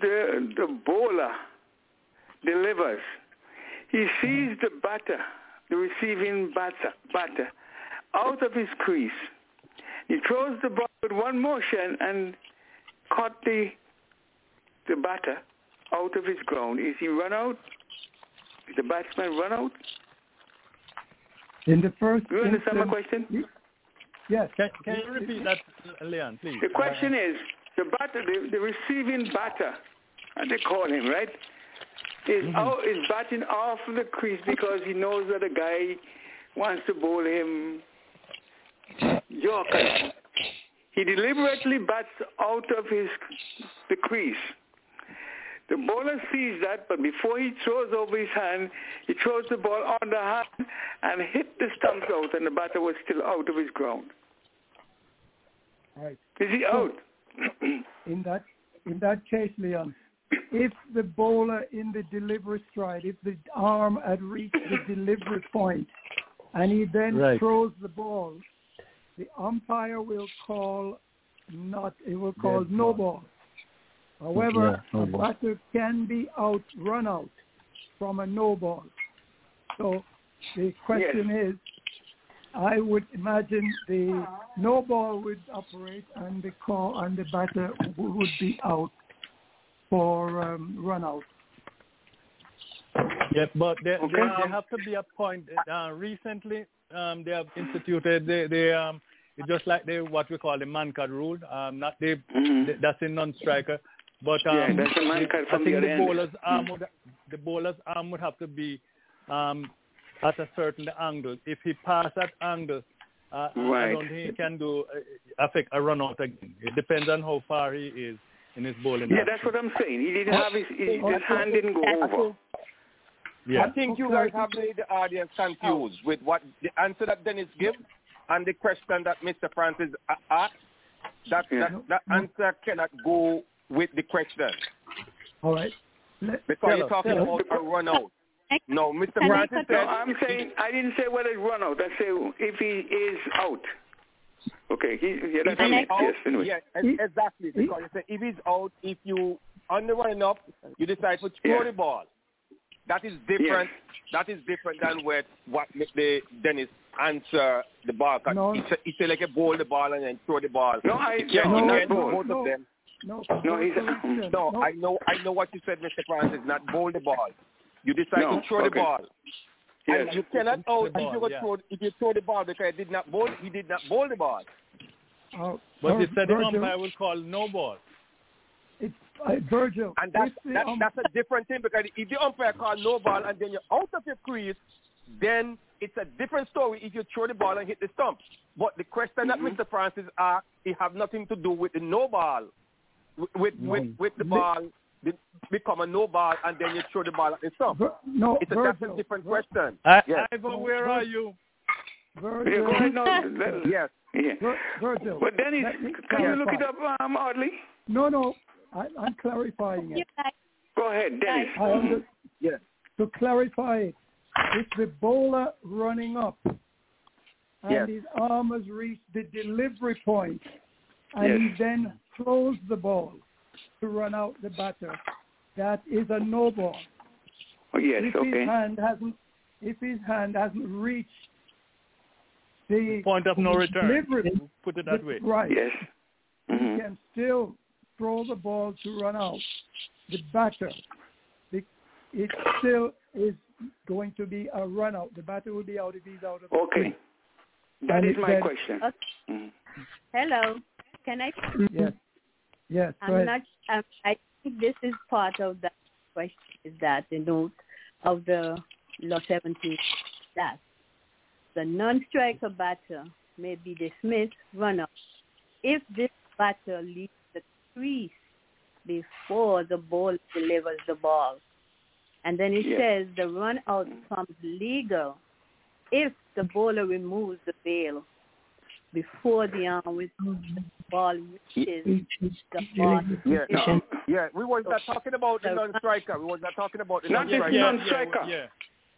the the bowler delivers, he sees the batter, the receiving batter, batter out of his crease. He throws the ball with one motion and caught the the batter out of his ground. Is he run out? Is the batsman run out? In the first Do you understand my question? Yes. Can, can you repeat that, Leon, please? The question is, the batter, the, the receiving batter, as they call him, right, is out, is batting off the crease because he knows that the guy wants to bowl him Yorker. He deliberately bats out of his the crease. The bowler sees that, but before he throws over his hand, he throws the ball on the hand and hit the stumps out, and the batter was still out of his ground. Right. Is he out? *clears throat* In that in that case, Leon, if the bowler in the delivery stride, if the arm had reached the delivery point, and he then Right. throws the ball, the umpire will call not. It will call Dead no ball. ball. However, Yeah, no a ball. batter can be out, run out from a no ball. So the question is, I would imagine the no ball would operate and the call and the batter would be out for um, run out. Yeah, but there, Okay. there, there have to be a point. Uh, recently, um, they have instituted the, the um, it's just like the what we call the Mankad rule. Um, not the, Mhm. the that's a non-striker, but um, Yeah, that's a man the- card I think the other the end. bowlers arm would the bowler's arm would have to be um, at a certain angle. If he pass that angle, uh, right. I don't think he can do uh, affect a run out again. It depends on how far he is in his bowling. Yeah, that's what I'm saying. He didn't have his, his, his hand didn't go over. Yeah. I think you guys have made the audience confused with what the answer that Dennis gave and the question that Mr. Francis asked. That, Yeah. that, that answer cannot go with the question All right. Let- because you're talking tell about a run out. No, Mr. Francis cut No, I'm saying I didn't say whether it run out. I say if he is out. Okay, he, yeah, that's if what he's I out, yes, anyway. yeah, ex- exactly. Because you say if he's out, if you on the running up, you decide to throw Yeah. the ball. That is different. That is different than what what the Dennis answer the ball. 'Cause No. He said he say like a bowl the ball and then throw the ball. No, I yeah, can't- no, you not bowl. both No. of them. No, No, he's correction. No, I know I know what you said, Mr. Francis. Not bowl the ball. You decide No, to throw the ball. Yes. And you cannot out ball, if you yeah. throw if you throw the ball because he did not bowl he did not bowl the ball. Uh, But he Vir- said the Virgil, umpire will call no ball. It's, uh, Virgil, And that's if that, um- that's a different thing because if the umpire call no ball and then you're out of your crease, then it's a different story if you throw the ball and hit the stump. But the question that Mr. Francis asked, it have nothing to do with the no ball, with with, with, with the ball be- become a no ball and then you throw the ball at the stump. Vir- no, It's a that's Virgil, a different Vir- question. I, Yes. Ivan, where are you? Yeah, Virgil, *laughs* go ahead Yes. Yeah. Vir- Virgil. But Dennis, can you look it up, um, Audley? No, no, I, I'm clarifying it. Go ahead, Dennis. I under, Yes. to clarify it, it's the bowler running up and Yes. his arm has reached the delivery point and Yes. he then throws the ball to run out the batter. That is a no ball. Oh, yes, if okay. his hand hasn't if his hand hasn't reached the Point of no return. delivery, Put it that way. right, Yes. he hmm can still throw the ball to run out the batter. The- It still is going to be a run out. The batter will be out if he's out of the Okay. crease. That And is my said- question. Okay. Mhm. Hello. Can I? Yes. Yes. I'm ahead. not. Um, I think this is part of the question. Is that the note of the law 17 that the non-striker batter may be dismissed runner if this batter leaves the crease before the ball delivers the ball. And then it Yes. says the run out becomes legal if the bowler removes the bail before the arm with the ball reaches the ball. Yeah. No. Yeah. We was not talking about the non-striker. We was not talking about the Not non-striker. Yeah, non-striker. Yeah, yeah.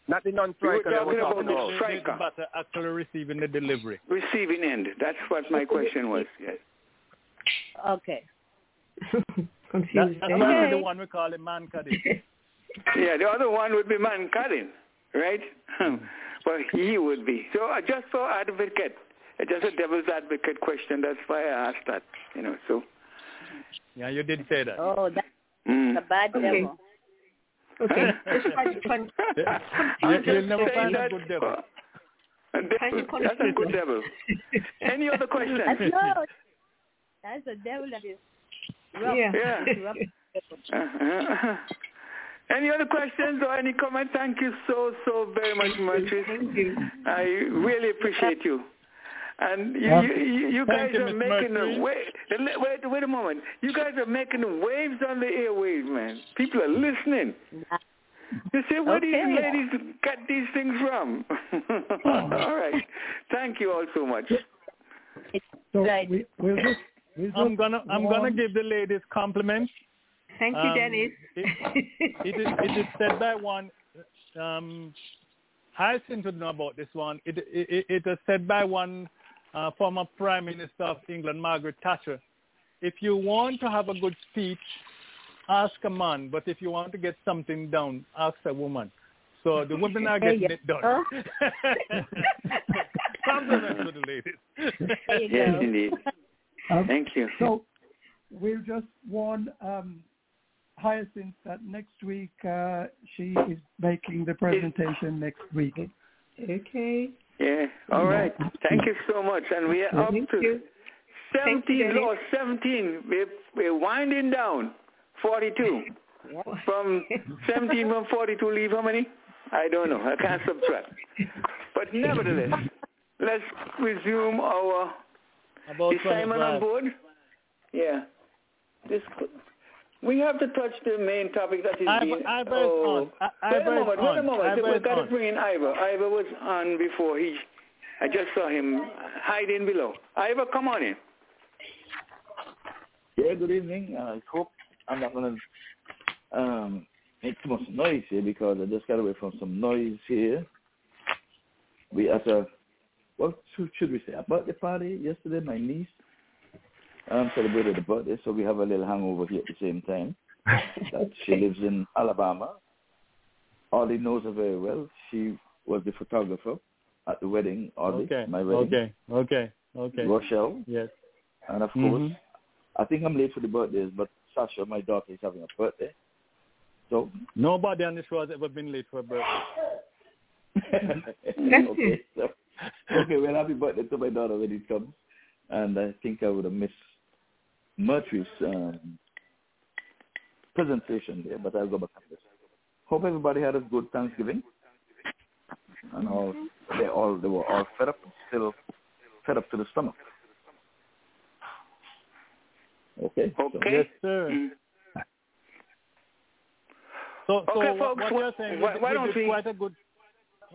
Not the non-striker. We were talking talking about about. the The- striker. The batter actually receiving the delivery. Receiving end. That's what my question was. Yes. Okay. *laughs* That, Confused. that's eh? Okay. the one we call a Mankading. *laughs* Yeah, the other one would be Mankading, right? *laughs* well, he would be. So uh, just for advocate, uh, just a devil's advocate question. That's why I asked that. You know. So. Yeah, you did say that. Oh, that's Mm. a bad Okay. devil. Okay. Just try to con- *laughs* You, I'm you'll never saying find a that, good devil. uh, devil. That's a good devil. Any other questions? That's no. That's a devil that is rough. Yeah. Yeah. Uh-huh. Any other questions or any comment? Thank you so, so very much, Matrice. Thank you. I really appreciate you. And you, you, you, you guys you, are Miss making Mercury. a wave. Wait, wait a moment. You guys are making waves on the airwaves, man. People are listening. You say, where do Okay. these ladies get these things from? *laughs* all right. Thank you all so much. So Right. we, we'll just, we'll I'm gonna I'm go gonna give the ladies compliments. Thank you, Um, Dennis. It, it is it is said by one. Um, Hyacinth would know about this one. It it, it is said by one uh, former Prime Minister of England, Margaret Thatcher. If you want to have a good speech, ask a man. But if you want to get something done, ask a woman. So the *laughs* women are getting it done. go. *laughs* Compliments to the ladies. Yes, indeed. Um, Thank you. So we'll just warn um, Hyacinth that next week uh, she is making the presentation next week. okay. Yeah. All right. Thank you so much. And we are up Thank to you. 17, you, Lord, 17. We're, we're winding down. 42. *laughs* from 17 from 42 leave how many? I don't know. I can't subtract. But nevertheless, let's resume our. About is Simon on board? Yeah. This we have to touch the main topic that is Ivor, being. Ivor's oh, on. I, wait a moment. on. Wait a moment. We've got to bring in Ivor. Ivor was on before. He, I just saw him hiding below. Ivor, come on in. Yeah, good evening. I hope I'm not going to um, make too much noise here because I just got away from some noise here. We at a, what should, should we say, a the party yesterday. My niece um, celebrated the birthday, so we have a little hangover here at the same time. *laughs* that she lives in Alabama. Audie knows her very well. She was the photographer at the wedding, Audie, Okay. my wedding. Okay. Okay. Okay. Rochelle. Yes. And of Mhm. course, I think I'm late for the birthdays, but Sasha, my daughter, is having a birthday. So Nobody on this show has ever been late for a birthday. *laughs* okay, so, okay, well, happy birthday to my daughter when it comes. And I think I would have missed Murtry's um, presentation there, but I'll go back on this. Hope everybody had a good Thanksgiving. And all they all they were all fed up, still fed up to the stomach. Okay. so- Okay. Yes, sir. Mm. *laughs* So, so Okay, what, folks, what why- you're saying, why- we, did- why we don't did we- quite a good.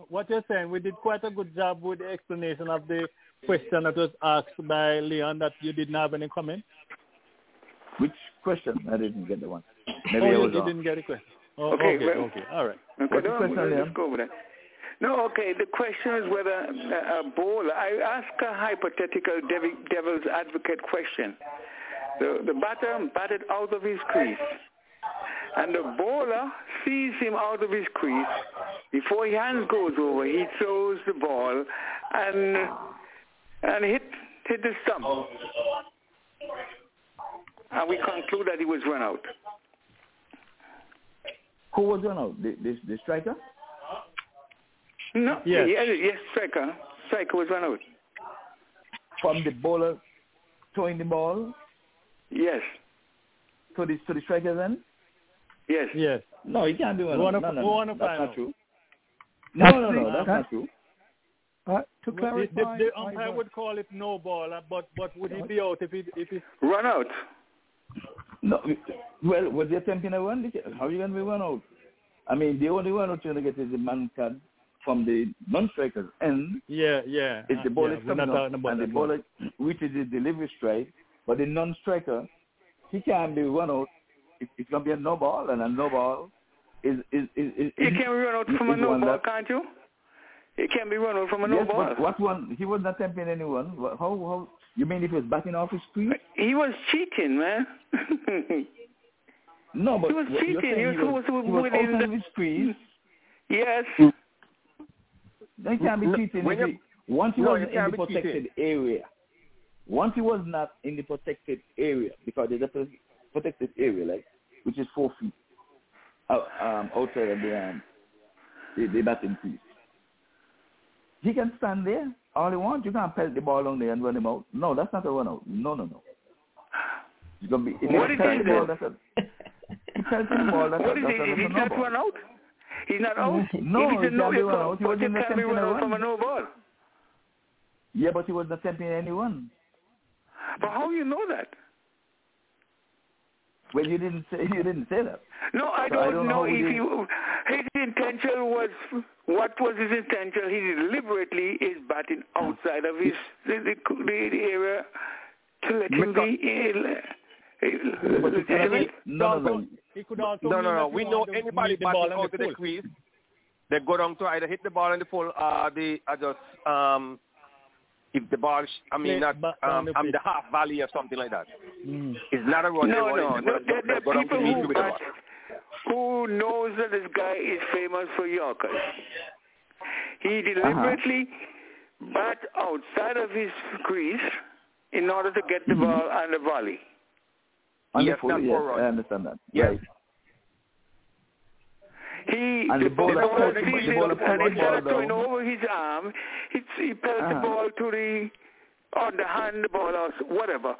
What you're saying, we did quite a good job with the explanation of the question that was asked by Leon that you didn't have any comment. Which question? I didn't get the one. Maybe oh, I you, was you off. didn't get a question. Oh, Okay, okay, well- okay, all right. Okay, What's the no, question, let's go with that. No, okay. The question is whether uh, a bowler. I ask a hypothetical devil's advocate question. The the batter batted out of his crease, and the bowler sees him out of his crease. Before his hand goes over, he throws the ball and and hit hit the stump. And we conclude that he was run out. Who was run out? The, the, the striker? No, Yes. yes, yes, striker. Striker was run out. From the bowler throwing the ball Yes, to the to the striker then? yes. Yes. No, he can't do it. We wanna- no, no, we no. wanna That's not true. No, no, no, that's not true. Uh, to The, the, clarify, the umpire would call it no ball, uh, but but would he be out if it if it? Run out. No, well, what was he attempting a run? How are you going to be run out? I mean, the only one who's going to get is the Mankad from the non-striker's And Yeah, yeah. it's the uh, ball yeah, is coming not up and the that ball one. reaches the delivery strike, but the non-striker, he can't be run out. It, it's going to be a no ball, and a no ball is is is, is You can be run out from a no ball, that- can't you? You can't be run out from a no yes, ball. but what one? He was not attempting anyone. How how? You mean if he was backing off his crease? He was cheating, man. No, but He was cheating. He was- he was, was he was within the- of his crease. yes. They can't be cheating. when If you- he, once he no, wasn't in the be protected area, once he was not in the protected area, because there's a protected area, like which is four feet out, um, outside of the um, the, the batting crease. He can stand there all he wants. You can't pelt the ball on there and run him out. No, that's not a run out. No, no, no. It's gonna be. If What he did he the do? ball, that's a. He pelts the ball. That's What a, is that's he? He's not run out. He's not out. *laughs* No, he he's a no, can't be if run out. He wasn't you can't be run a out from a no ball. Yeah, but he was not attempting any run. But how you know that? Well, you didn't say *laughs* you didn't say that. No, I So I don't, don't know know if who he, his intention was what was his intention. He deliberately is batting outside of his the, the, the area uh, uh, to let him be ill. But you cannot- no, no, no. He could also No, no, no. We know anybody meet the ball batting in out the to the crease, they go down to either hit the ball in the full or uh, the or just um if the ball, sh- I mean, Play not back down um, the pitch. the half volley or something like that. Mm. It's not a run. No, they no, want- no. There, there are to people the who with the ball. who knows that this guy is famous for Yorkers. He deliberately bat outside of his crease in order to get the ball on the volley. On Yes, the full, that's yes. I understand that. Yes. Right. He And the, the bowler bowler put- sees the it, bowler and put the instead ball of throwing over his arm, he, he pelts the Uh-huh. ball to the on the hand, ball or whatever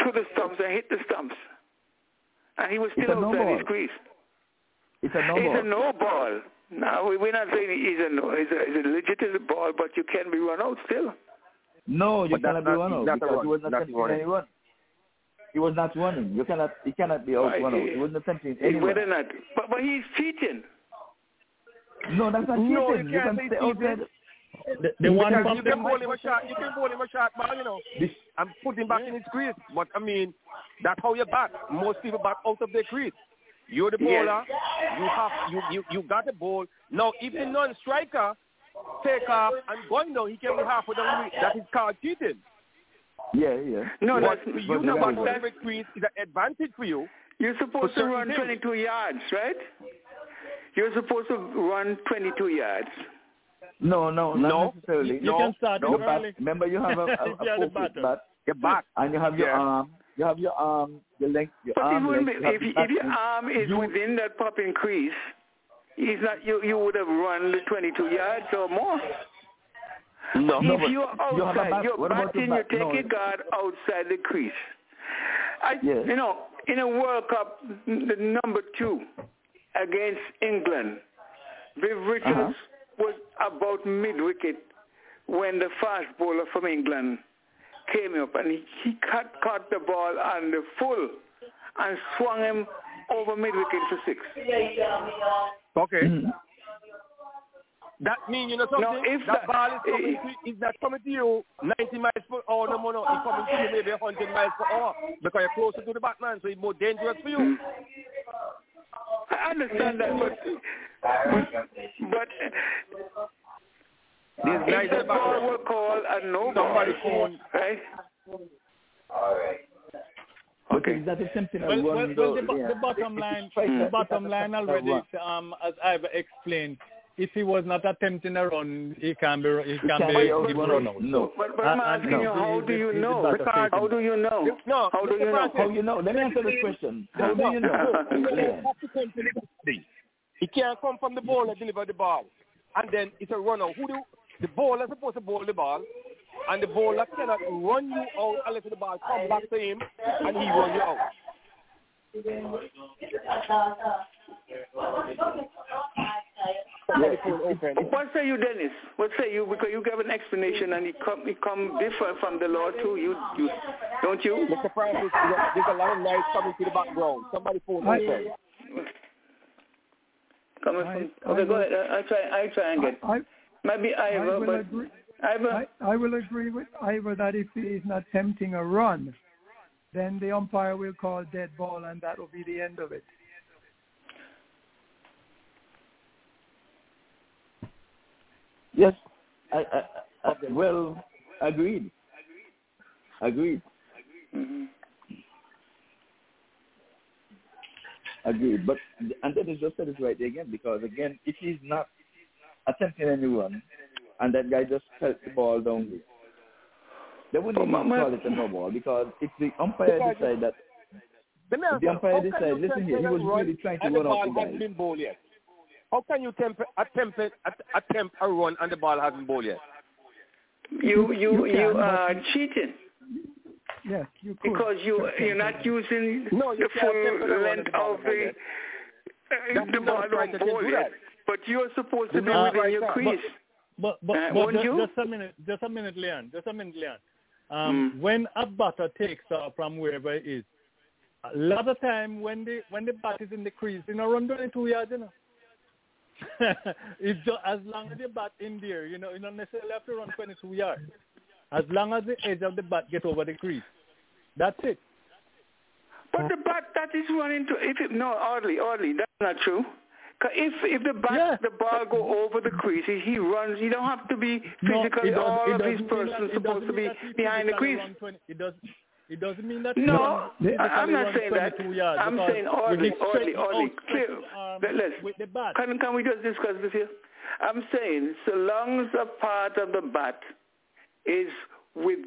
to the stumps and hit the stumps. and he was still outside no his crease. It's a no it's ball. It's a no ball. No, we're not saying he's a no. It's a, it's a legitimate ball, but you can be run out still. No, you But cannot be run out because he was not That's attempting running. any run. He was not running. You cannot. He cannot be out Right, run he- He wasn't attempting It's any whether or not, but but he's cheating. No, that's not cheating. No, you you can't can say stay cheating. outside. The, the one Because you can bowl him a shot. You can bowl him a shot ball, you know. This, and put him back in his crease. But I mean, that's how you bat. Most people bat out of their crease. You're the Yes. bowler. You have you, you you got the ball. Now, if the non-striker take off and going down, he can be halfway down the crease. That is called cheating. Yeah, yeah. No, but that's for but you to that bat is- out of the crease is an advantage for you. You're supposed to run things. 22 yards, right? You're supposed to run 22 yards. No, no, not No. necessarily. You no. can start The it bat- early. Remember, you have a, *laughs* a, a you're foot batter. bat, Your back. and you have your Yeah. arm. You have your arm, your length, your But arm wouldn't length. be, you if, the if your arm is You- within that popping crease, he's not. You you would have run the 22 yards or more. No. No, if but you're you have a outside, bat- you're what about batting, your you bat? take No. guard outside the crease. I, Yes. You know, in a World Cup, the number two against England, Viv Richards Uh-huh. was about mid-wicket when the fast bowler from England came up and he, he cut, caught the ball on the full and swung him over mid-wicket for six. Okay. Mhm. That means you know something. Now, if that that- ball is coming eh, to is not coming to you 90 miles per hour. No, no, no. It's coming to you maybe 100 miles per hour because you're closer to the batman, so it's more dangerous for you. I understand that, but but These guys if the the ball back, were called a no ball, somebody phone. right? All right. Okay. Is that attempting a Well, run? well, well the, Yeah. the bottom If- if line, the bottom line already, um, as I've explained, if he was not attempting a run, he can be, he can can't be, be he run out. No. But, but I'm uh, and asking you, how do you He's- he's know? the How do you know? No, How do you know? Francis, How you know? Let me answer this question. How do you know? Yeah. has to come from the batting. He can't come from the ball and deliver the ball. And then it's a run out. Who do the bowler is supposed to bowl the ball and the bowler cannot run you out unless the ball come back to him and he run you out. Somebody. What say you, Dennis? What say you? Because you give an explanation and it come, it come different from the law too. You, you, don't you? Mr. Francis, there's a lot of noise coming to the background. Somebody phone I- open. Coming I- from. I Okay, go will- ahead. I, I try. I try and get. I, Maybe I will but agree. Ivor. I, I will agree with Ivor that if he is not attempting a run, then the umpire will call dead ball, and that will be the end of it. Yes. I, I, I, well, agreed. Agreed. Mhm. Agreed. But and then just said it right again because again, if he's not attempting any run, and that guy just felt the ball down there, they wouldn't even my- my- call it a no ball because if the umpire Because- decide that If the umpire how decide, listen here, he was really trying to run out ball the hasn't guy. Been bowled yet? How can you tempt, attempt, att- attempt a run and the ball hasn't bowled yet? You, you, You you can, but are cheating Yes, you could. because you, you're not using No, you the full tempt the run and length the of the. Uh, the ball right, don't you can bowl do but you're supposed to be man within right your there. crease. But but, Uh, but won't just, you? just a minute, just a minute, Leon, just a minute, Leon. Um, Mm. When a batter takes off from wherever it is, a lot of time when the when the bat is in the crease, you know, run 22 yards, you know. *laughs* it's just as long as the bat in there, you know, you don't necessarily have to run 22 yards. As long as the edge of the bat get over the crease, that's it. But the bat that is running to if it, no oddly oddly that's not true. If if the bat Yeah. the ball go over the crease, he, runs. You don't have to be No, physically. doesn't- all of these persons supposed to be behind the crease. 20 It does. It doesn't mean that. No, runs I- physically I'm not saying that. yards I'm saying with oddly, his oddly, stretching oddly. out, Clear. stretching Let- let's- with the bat. Can can we just discuss this here? I'm saying so long as a part of the bat is with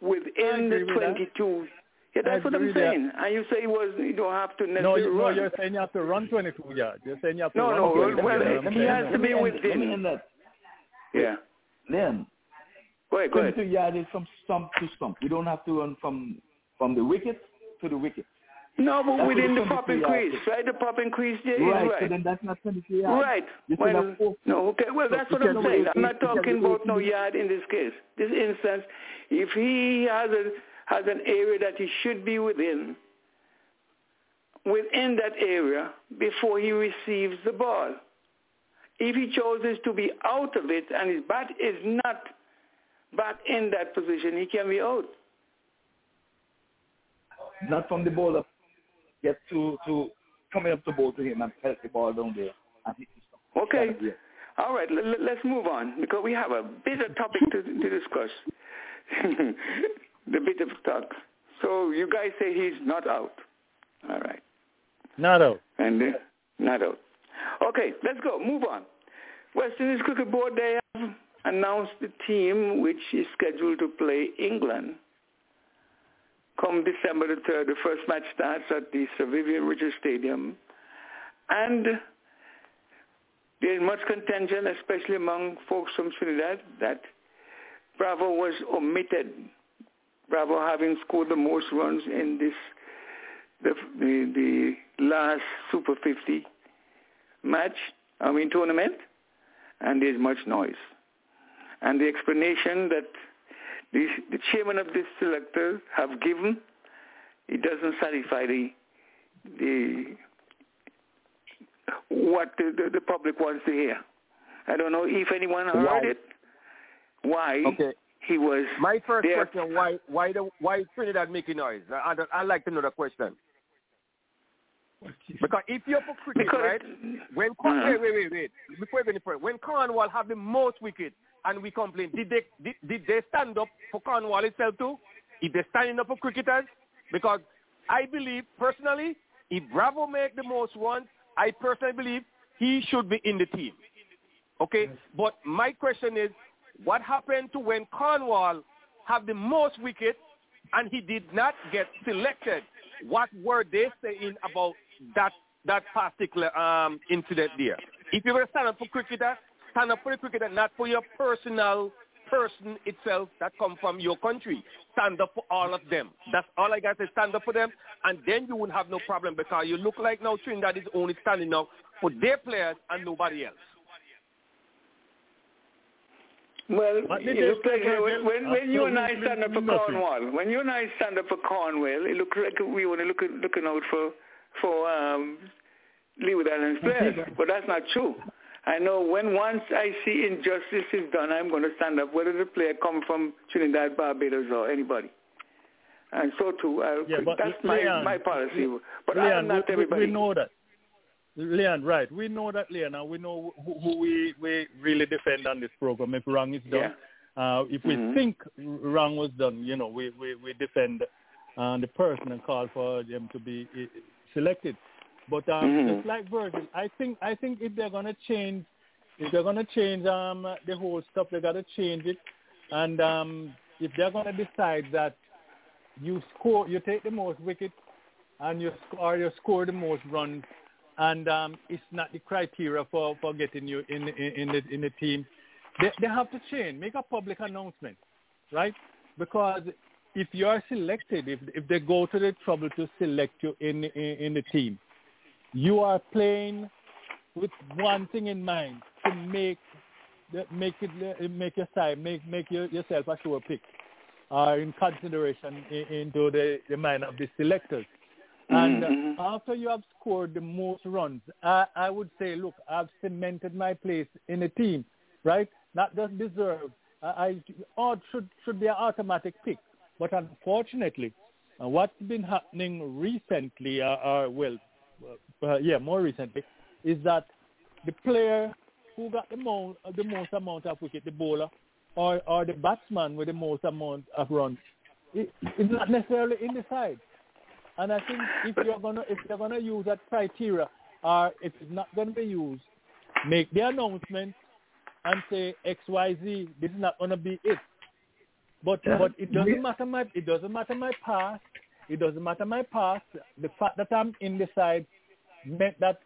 within the agree with that. 22. Yeah, that's what I'm agree with that. saying. And you say it was you don't have to No, necessarily you, no, you're saying you have to run 22 yards. You're saying you have to No, run no, 22 well, yards. it I'm has to be within. end- Let that. Yeah. Then Go ahead, go ahead. 22 yards is from stump to stump. We don't have to run from from the wicket to the wicket. No, but that's within the popping crease, right? The popping crease there right, right. So then that's not 23 yards. Right. Well, no, okay. Well, that's what I'm saying. I'm not talking about no yard in this case. This instance, if he has a has an area that he should be within, within that area before he receives the ball. If he chooses to be out of it and his bat is not back in that position, he can be out. Not from the ball up, get to to coming up the ball to him and press the ball down there and hit the Okay. All right, let's move on because we have a bit of topic to, to discuss. *laughs* the bit of talk. So you guys say he's not out. All right. Not out. And uh, not out. Okay, let's go. Move on. West Indies Cricket Board, they have announced the team which is scheduled to play England come December the 3rd. The first match starts at the Sir Vivian Richards Stadium. And there's much contention, especially among folks from Trinidad, that Bravo was omitted. Bravo having scored the most runs in this the the, the last Super 50 match, I mean tournament, and there's much noise. And the explanation that the, the chairman of this selector have given, it doesn't satisfy the the what the, the, the public wants to hear. I don't know if anyone heard why? it. Why okay. he was my first there. question? Why why the why Trinidad making noise? I I like to know the question. Because if you're for cricket, because right? When uh-huh. wait wait wait wait before you go any further, when Cornwall have the most wickets and we complain, did they did, did they stand up for Cornwall itself too? If they're standing up for cricketers, because I believe personally, if Bravo make the most runs, I personally believe he should be in the team. Okay, yes. but my question is, what happened to when Cornwall have the most wickets and he did not get selected? What were they saying about that that particular um, incident there? If you were going to stand up for cricketer, stand up for the cricketer, not for your personal person itself that come from your country. Stand up for all of them. That's all I got to say. stand up for them, and then you won't have no problem because you look like now Trinidad is only standing up for their players and nobody else. Well, you look like when, when, when you and I stand up for Cornwall, when you and I stand up for Cornwall, it looks like we want to look looking out for for um, Leeward Islands players, but that's not true. I know when once I see injustice is done, I'm going to stand up, whether the player come from Trinidad, Barbados, or anybody. And so too, I, yeah, but that's my Leon, my policy. But Leon, I'm not we, everybody. We know that. Leon, right. We know that, Leon, and we know who, who we, we really defend on this program. If wrong is done, yeah. uh, if we mm-hmm. think wrong was done, you know, we, we, we defend uh, the person and call for them to be selected. But um, mm-hmm. just like Virgil, I think I think if they're gonna change, if they're gonna change um the whole stuff, they gotta change it. And um, if they're gonna decide that you score, you take the most wickets, and you score, you score the most runs, and um, it's not the criteria for, for getting you in in, in the in the team, they they have to change, make a public announcement, right? Because if you are selected, if if they go to the trouble to select you in in, in the team, you are playing with one thing in mind to make make it make your side make make your, yourself a sure pick uh, in consideration in, into the, the mind of the selectors. And mm-hmm. after you have scored the most runs, I, I would say, look, I've cemented my place in the team, right? Not just deserved. I, I should should be an automatic pick. But unfortunately, uh, what's been happening recently, uh, uh, well, uh, yeah, more recently, is that the player who got the most, the most amount of wicket, the bowler, or, or the batsman with the most amount of runs, it, it's not necessarily in the side. And I think if you're gonna if you're gonna use that criteria, or if it's not gonna be used, make the announcement and say X Y Z. This is not gonna be it. But Yeah. but it doesn't matter my it doesn't matter my past. It doesn't matter my past. The fact that I'm in the side meant that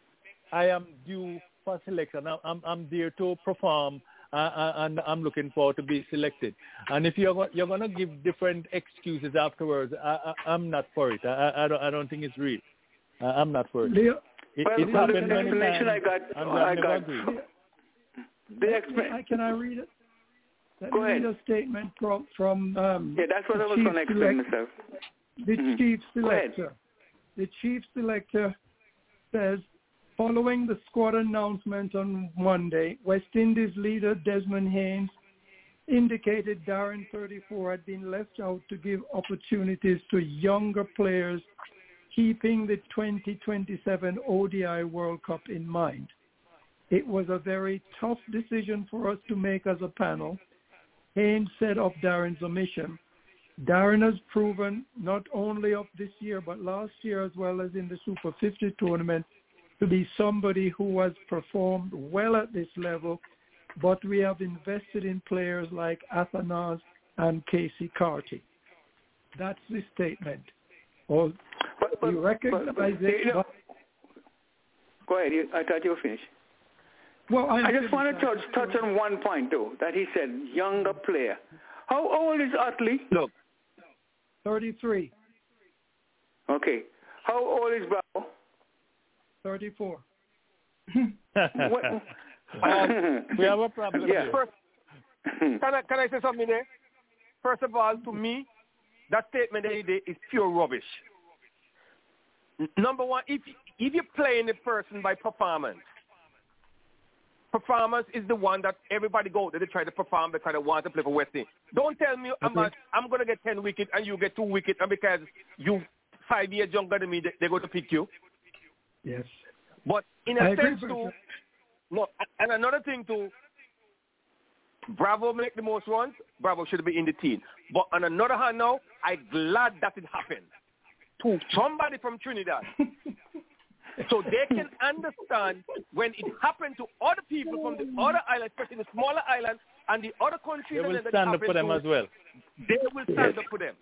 I am due for selection. I'm I'm, I'm there to perform uh, and I'm looking forward to be selected. And if you're you're gonna give different excuses afterwards, I, I, I'm not for it. I, I don't I don't think it's real. Uh, I'm not for it. Leo, it, well, it well, happened the explanation. I got, and I I've never got. agreed. The expla- Can I read it? Let Go me read ahead. a statement from from um, Yeah, that's what the I was chief going to explain myself. The Mhm. chief selector. The chief selector says, following the squad announcement on Monday, West Indies leader Desmond Haynes indicated Darren 34 had been left out to give opportunities to younger players, keeping the 2027 ODI World Cup in mind. It was a very tough decision for us to make as a panel. Haynes said of Darren's omission, Darren has proven not only of this year but last year as well as in the Super 50 tournament to be somebody who has performed well at this level, but we have invested in players like Athanaze and Keacy Carty. That's the statement. Or But, but, you recognize but, but, it, you know- but- go ahead. You, I thought you were finished. well, I I'm just want to touch, touch on one point, though, that he said younger player. How old is Ottley? Look, 33, Okay. How old is Bravo? 34. *laughs* Um, we have a problem Yeah. here. first, can I can I say something there? First of all, to me, that statement that he did is pure rubbish. Number one, if if you're playing the person by performance, performance is the one that everybody go there. They try to perform because they want to play for West Indies. Don't tell me I'm Okay. I'm going to get ten wickets and you get two wickets, and because you five years younger than me, they, they're going to pick you. Yes. But in I a agree sense, too, no, and another thing too, Bravo make the most runs. Bravo should be in the team. But on another hand, now I'm glad that it happened to somebody from Trinidad, *laughs* so they can understand when it happened to other people from the other islands, especially the smaller islands and the other countries. They will that it stand up for them to, as well. They will stand up for them.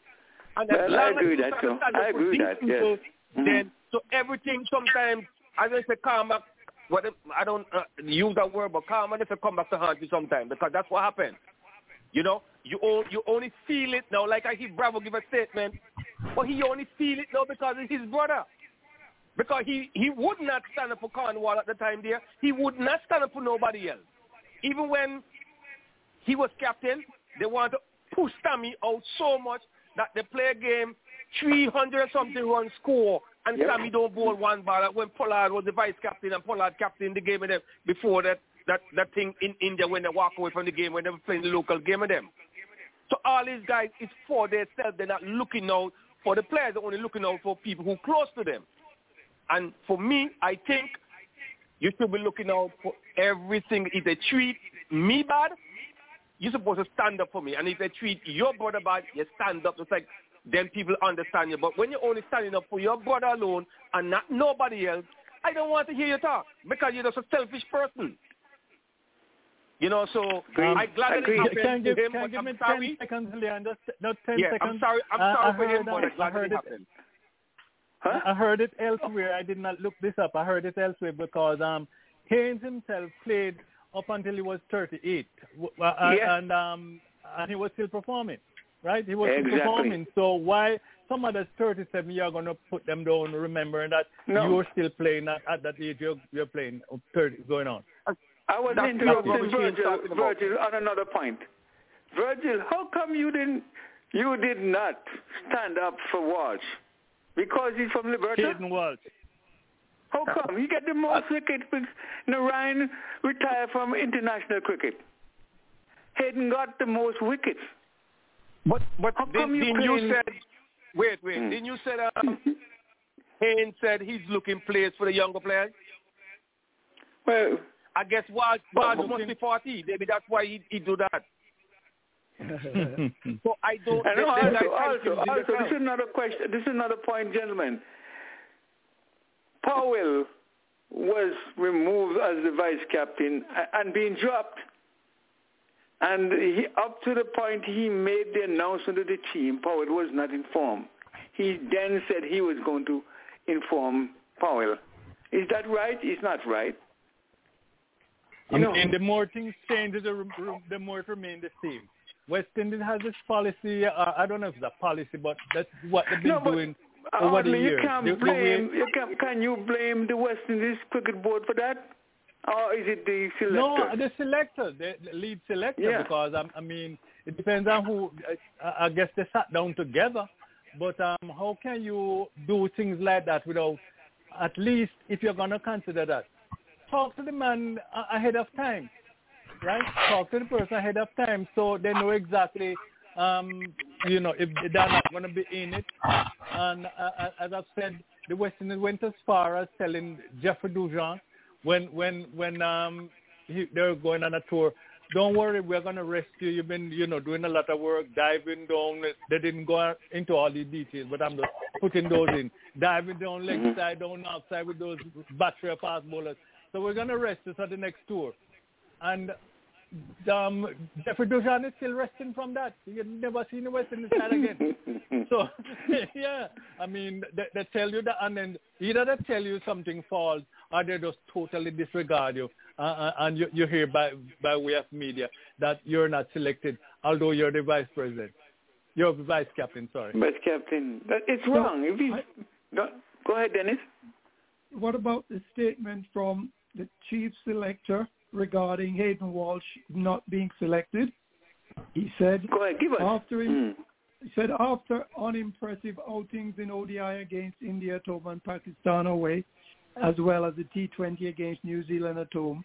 And as Well, I long as agree that, stand too. up- I for agree these that, yes. people, Mhm. Then so everything sometimes, as I say, come back. What I don't uh, use that word, but karma needs to come back to haunt you sometimes because that's what happened. You know, you all, you only feel it now. Like I hear Bravo give a statement, but he only feel it now because it's his brother. Because he he would not stand up for Cornwall at the time there. He would not stand up for nobody else. Even when he was captain, they want to push Sammy out so much that they play a game 300 and something run score and Yep. Sammy don't bowl one ball when Pollard was the vice captain and Pollard captain the game of them before that that that thing in India when they walk away from the game when they were playing the local game of them. So all these guys is for themselves. They're not looking out for the players. They're only looking out for people who close to them. And for me, I think you should be looking out for everything. If they treat me bad, you're supposed to stand up for me. And if they treat your brother bad, you stand up. It's like then people understand you. But when you're only standing up for your brother alone and not nobody else, I don't want to hear you talk because you're just a selfish person. You know, so Agreed. I glad that it happened Can to give, him, can but give I'm me sorry. 10 seconds. Just, no, 10 Yeah, seconds. I'm sorry. I'm I- sorry for him, but. I'm glad I that heard it it. happened. Huh? I heard it elsewhere. I did not look this up. I heard it elsewhere because um, Haynes himself played up until he was 38, uh, Yeah. and um, and he was still performing, right? He was Exactly. still performing. So why some others 37 you're going to put them down, remembering that No. you're still playing at, at that age you're, you're playing uh, 30 going on. I was That's interrupting not what we're Virgil, about. Virgil on another point. Virgil, how come you didn't, you did not stand up for Walsh? Because he's from Liberta? Hayden Walsh. How come? He get the most wickets. with- Narayan retired from international cricket. Hayden got the most wickets. But but How come then, you then you playing- said wait wait Didn't you said um, *laughs* Haynes said he's looking players for the younger players. Well, I guess Waj But- Waj must be forty. Maybe that's why he he do that. *laughs* So I don't. and they- they also, also, also, this is another question. This is another point, gentlemen. Powell was removed as the vice captain and being dropped. And he, up to the point he made the announcement to the team, Powell was not informed. He then said he was going to inform Powell. Is that right? It's not right. And, and the more things change, the, the more it remains the same. West Indies has this policy. Uh, I don't know if it's a policy, but that's what they've been no, doing uh, over the years. You can't blame. You can, can you blame the West Indies cricket board for that? Or is it the selector? No, the selector, the lead selector, yeah. because um, I mean, it depends on who. I, I guess they sat down together. But um, how can you do things like that without, at least if you're going to consider that, talk to the man ahead of time, right? Talk to the person ahead of time so they know exactly, um, you know, if they're not going to be in it. And uh, as I've said, the West Indies went as far as telling Jeffrey Dujon when when when um, he, they were going on a tour don't worry, we're going to rescue. You've been, you know, doing a lot of work, diving down. They didn't go into all the details, but I'm just putting those in. Diving down leg Mm-hmm. side, down outside with those battery fast bowlers. So we're going to rest this at the next tour. And um, Jeffrey Dujon is still resting from that. You've never seen the West Indies side again. so, *laughs* yeah, I mean, they, they tell you that, and then either they tell you something false, or they just totally disregard you. Uh, and you, you hear by, by way of media that you're not selected, although you're the vice president. You're the vice captain, sorry. Vice captain. It's wrong. if you, go, go ahead, Dennis. What about the statement from the chief selector regarding Hayden Walsh not being selected? He said, ahead, after he, Mm. he said after unimpressive outings in ODI against India at home and Pakistan away, as well as the T20 against New Zealand at home,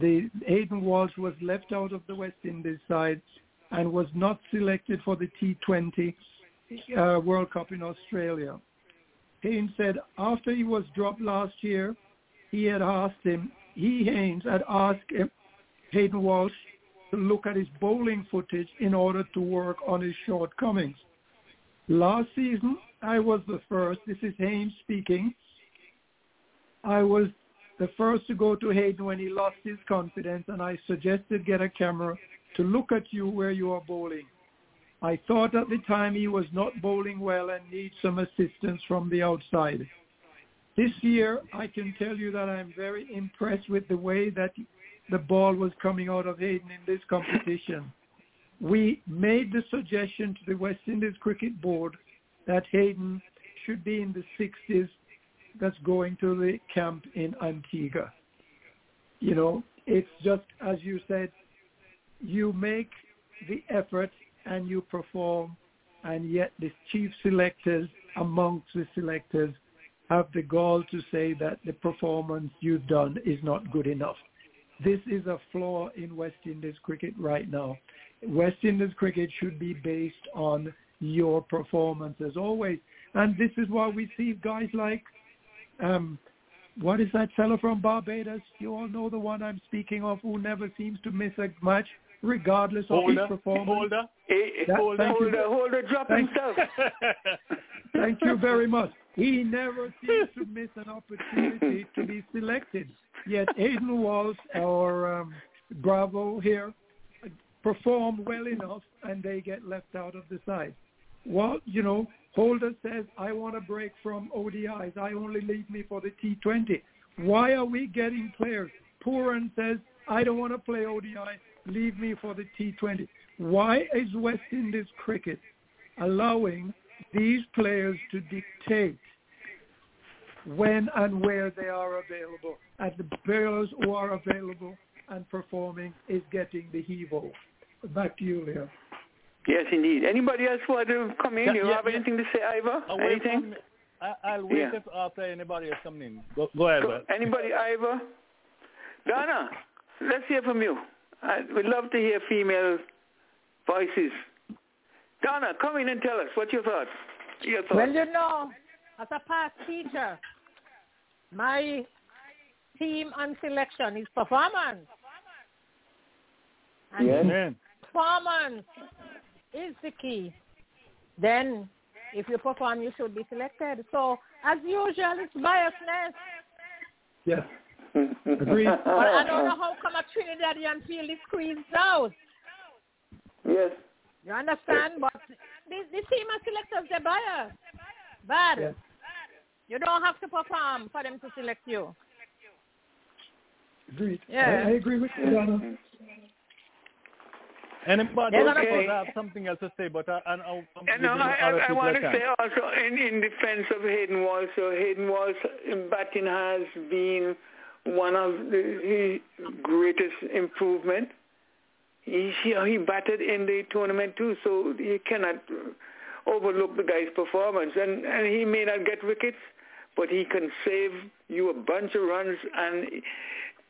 the Hayden Walsh was left out of the West Indies side and was not selected for the T20 uh, World Cup in Australia. Haynes said after he was dropped last year, he had asked him, he, Haynes, had asked him, Hayden Walsh to look at his bowling footage in order to work on his shortcomings. Last season, I was the first, this is Haynes speaking, I was the first to go to Hayden when he lost his confidence and I suggested get a camera to look at you where you are bowling. I thought at the time he was not bowling well and needs some assistance from the outside. This year, I can tell you that I'm very impressed with the way that the ball was coming out of Hayden in this competition. We made the suggestion to the West Indies Cricket Board that Hayden should be in the 60s that's going to the camp in Antigua. You know, it's just as you said, you make the effort and you perform, and yet the chief selectors amongst the selectors have the gall to say that the performance you've done is not good enough. This is a flaw in West Indies cricket right now. West Indies cricket should be based on your performance as always. And this is why we see guys like, um, what is that fellow from Barbados? You all know the one I'm speaking of who never seems to miss a match regardless of Holder, his performance. Holder, That- Holder, thank you. Holder, Holder, drop Thank- himself. *laughs* Thank you very much. He never seems to miss an opportunity to be selected. Yet Aiden Walsh or um, Bravo here perform well enough and they get left out of the side. Well, you know, Holder says, I want to break from ODIs. I only leave me for the T20. Why are we getting players? Pooran says, I don't want to play ODI. Leave me for the T20. Why is West Indies cricket allowing these players to dictate when and where they are available. And the players who are available and performing is getting the hevo. Back to you, Leo. Yes, indeed. Anybody else want to come in? Yeah, you yeah, have yeah. anything to say, Ivor? Away Anything? from, I, I'll wait Yeah. if after anybody else coming in. Go, go ahead, Go- Anybody, Ivor? Donna, let's hear from you. I, we'd love to hear female voices. Donna, come in and tell us what your thoughts. Your thoughts. Well, you know, as a past teacher, my team on selection is performance. And Yes. Performance is the key. Then, if you perform, you should be selected. So, as usual, it's biasness. Yes. *laughs* Agreed. But I don't know how come a Trinidadian feel is squeezed out. Yes. You understand? But the, the team of selectors, they're biased. Bad. Yes. You don't have to perform for them to select you. Agreed. Yeah. I, I agree with you, Donna. Anybody They're else okay. have something else to say? But I, I, I'm And I, I, I want to chance. say also in, in defense of Hayden Walsh, so Hayden Walsh um, in batting has been one of the his greatest improvement. He, he he batted in the tournament too, so you cannot overlook the guy's performance. And and he may not get wickets, but he can save you a bunch of runs and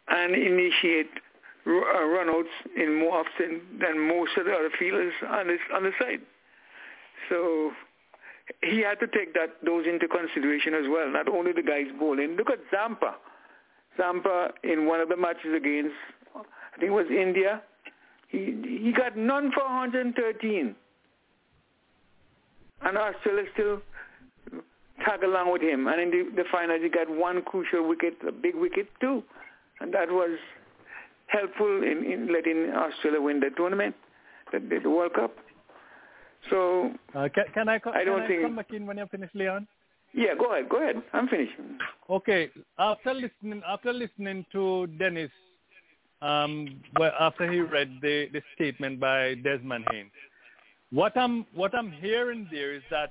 and initiate uh, runouts in more often than most of the other fielders on this on the side. So he had to take that those into consideration as well. Not only the guys bowling. Look at Zampa. Zampa in one of the matches against I think it was India. He he got none for 113, and Australia still tag along with him. And in the, the finals, he got one crucial wicket, a big wicket too, and that was helpful in, in letting Australia win the tournament, the, the World Cup. So Uh, can, can I, co- I don't can think- I come back in when you're finished, Leon? yeah, go ahead, go ahead. I'm finished. Okay. After listening, after listening to Dennis, um, well, after he read the, the statement by Desmond Haynes, what I'm what I'm hearing there is that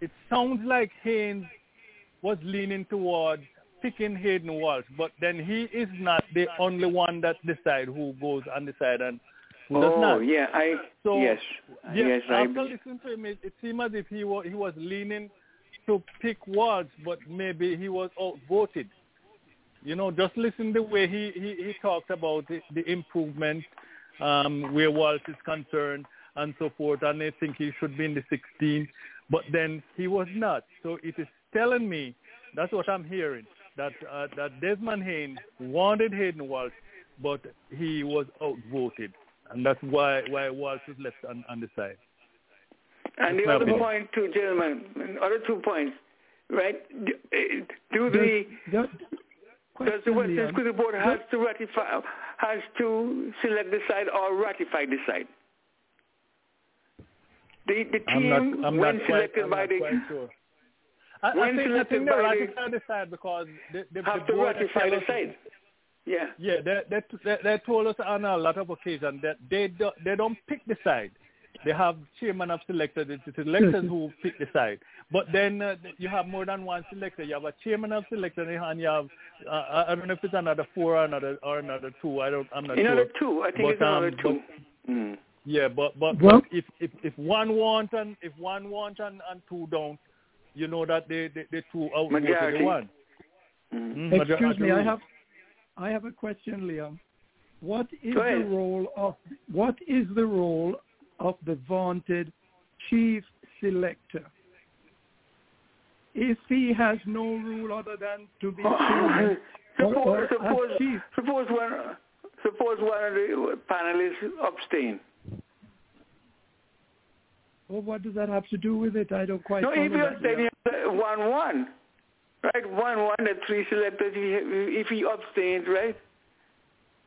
it sounds like Haynes was leaning towards picking Hayden Walsh, but then he is not the only one that decide who goes on the side and who does Oh yeah, I So yes, yes, I after listening to him, it, it seemed as if he was he was leaning to pick Walsh, but maybe he was outvoted. You know, just listen the way he he, he talked about the, the improvement um, where Walsh is concerned and so forth, and they think he should be in the 16, but then he was not. So it is telling me that's what I'm hearing that uh, that Desmond Haynes wanted Hayden Walsh, but he was outvoted, and that's why why Walsh is left on, on the side. And the That's my other opinion. point too, gentlemen, other two points, right? Do, eh, do the Does, the Western Leon. Board has to ratify has to select the side or ratify the side? The the I'm team not, I'm when not quite, selected I'm by the quite sure. I, I when think, I selected think they by the- ratify the side because the, the, have the to ratify the side. Yeah. Yeah, they, they, they, they told us on a lot of occasions that they do, they don't pick the side. They have chairman of selectors, it's the selectors who *laughs* pick the side. But then uh, you have more than one selector. You have a chairman of selectors and you have uh, I don't know if it's another four or another or another two. I don't. I'm not Another sure. two, I think But, it's another um, two. Mm. Yeah, but but, Well- but if, if if one want and if one want and, and two don't, you know that they they, they two outvoted Majority. the one. Mm. Mm, Excuse me, I have I have a question, Liam. What is the role of what is the role of the vaunted chief selector? If he has no rule other than to be oh, chairman, *laughs* or, suppose or suppose chief, suppose one suppose one of the panelists abstain. well, what does that have to do with it? I don't quite No, if you that, abstain, Liam. you have one one, right? One one. The three selectors. If he abstains, right?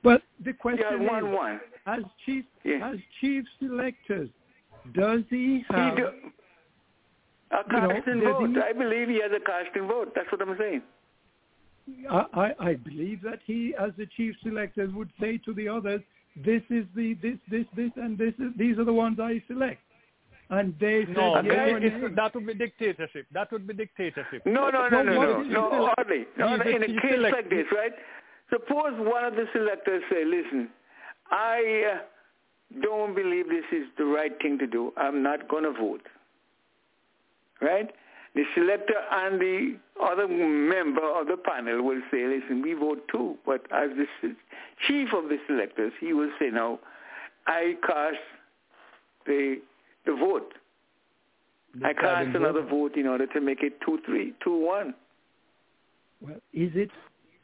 But the question have one is, one. As chief Yeah. as chief selectors, does he have He do, a you know, casting vote. he- I believe he has a casting vote. That's what I'm saying. I, I I believe that he, as the chief selector, would say to the others, "This is the this this this and this is these are the ones I select," and they say, No, Okay. "Yeah, it- it's- that would be dictatorship. That would be dictatorship. No, no, no, But no, what no, is he no. Hardly. No, no, in a case select- like this, right? Suppose one of the selectors say, "Listen, I uh, don't believe this is the right thing to do. I'm not going to vote." Right? The selector and the other member of the panel will say, "Listen, we vote too." But as the chief of the selectors, he will say, "No, I cast the the vote. I cast another vote. vote in order to make it two three two one." Well, is it?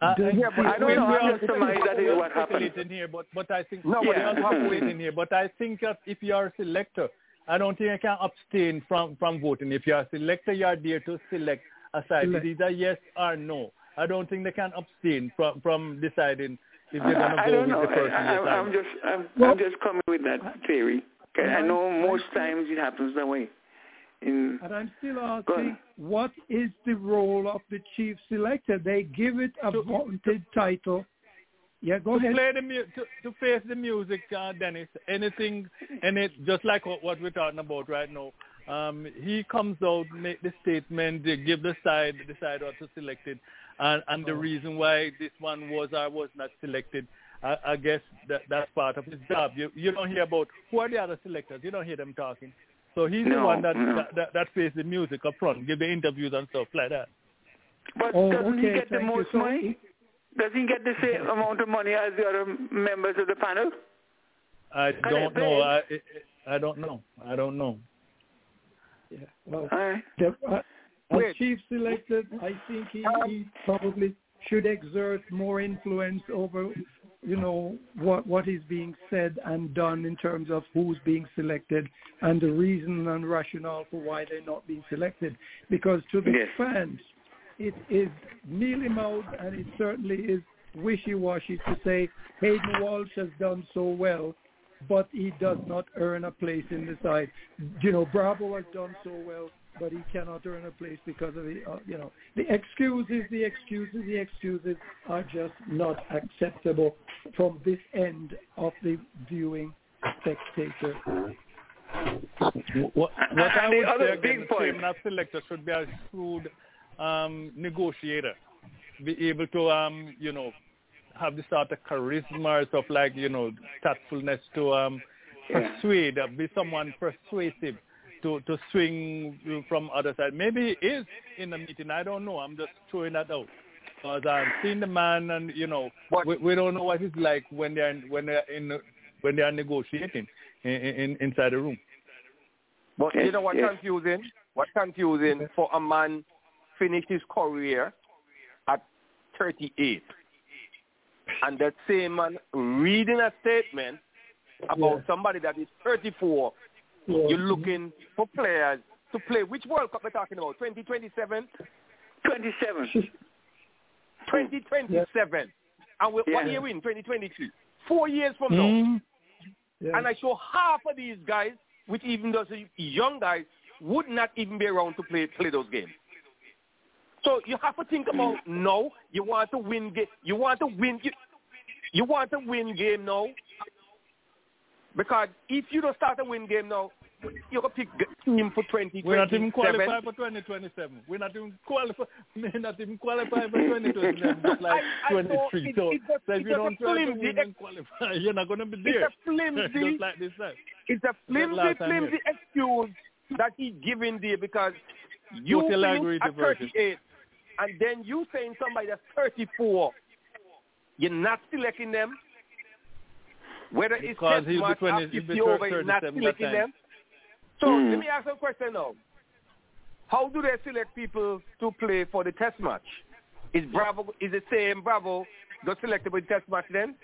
Uh, does yeah, but I don't we- know, we I'm are just surmising that is what happened. speculating here, but but I think No, no, but we Yeah. also have waiting here. But I think that if you are a selector, I don't think you can abstain from from voting. If you are a selector, you are there to select a side. It's either yes or no. I don't think they can abstain from from deciding if they're going to I, I go don't with know. the person. I, yes or I, I'm just I'm, Well- I'm just coming with that theory. I I- know most times it happens that way. In And I'm still asking, what is the role of the chief selector? They give it a So- vaunted title, Yeah, go to ahead. Play the mu- to, to face the music, uh, Dennis. Anything, and it just like what, what we're talking about right now. Um, he comes out, make the statement, give the side, decide what to select it, and, and the reason why this one was or was not selected. I, I guess that that's part of his job. You you don't hear about who are the other selectors. You don't hear them talking. So he's the one that, no. that that that plays the music up front, give the interviews and stuff like that. But Oh, doesn't he get the thank you. most money? Does he get the same amount of money as the other members of the panel? I don't know. I I don't know. I don't know. Yeah. Well, All right. the, uh, as chief selected, I think he, he probably should exert more influence over, you know, what what is being said and done in terms of who's being selected and the reason and rationale for why they're not being selected. Because to the Yes. fans, it is mealy-mouthed and it certainly is wishy-washy to say Hayden Walsh has done so well, but he does not earn a place in the side. You know, Bravo has done so well, but he cannot earn a place because of the, uh, you know, the excuses, the excuses, the excuses are just not acceptable from this end of the viewing spectator. What, what And I the would other say again, big the point- chairman of selector should be a shrewd um, negotiator, be able to, um, you know, have the sort of charisma or stuff like, you know, tactfulness to um, Yeah. persuade, uh, be someone persuasive to, to swing from other side. Maybe he is in the meeting. I don't know. I'm just throwing that out. Because I've seen the man, and you know, But- we, we don't know what it's like when they're when they're in when they are negotiating in, in, inside the room. But Yes, you know what's yes. confusing? What's confusing for a man finish his career at 38 and that same man reading a statement about Yeah. somebody that is 34, Yeah. you're looking for players to play. Which World Cup we're talking about? 2027? 27. 2027. And we're one year in, 2022. Four years from now. Mm. Yeah. And I show half of these guys, which even those young guys, would not even be around to play play those games. So you have to think about no, You want to win game. You want to win. You, you want to win game now. Because if you don't start a win game now, you're gonna pick team for twenty We're not even qualified for 2027. We're not even qualified. *laughs* We're not even qualified for 2027. Just like I- I 23. it- So, it's so if you don't try to flimsy qualify, *laughs* you're not going to be It's there. a *laughs* flimsy. Just like this time. It's a flimsy, flimsy here. excuse that he's giving there because you finish at to Virgil. 38 and then you saying somebody that's 34, you're not selecting them. Whether it's Because test he'll be match 20 after he'll be 50 over, you're 37 not that selecting them. So Hmm. let me ask a question now. How do they select people to play for the test match? Is Bravo is the same Bravo got selected for the test match then?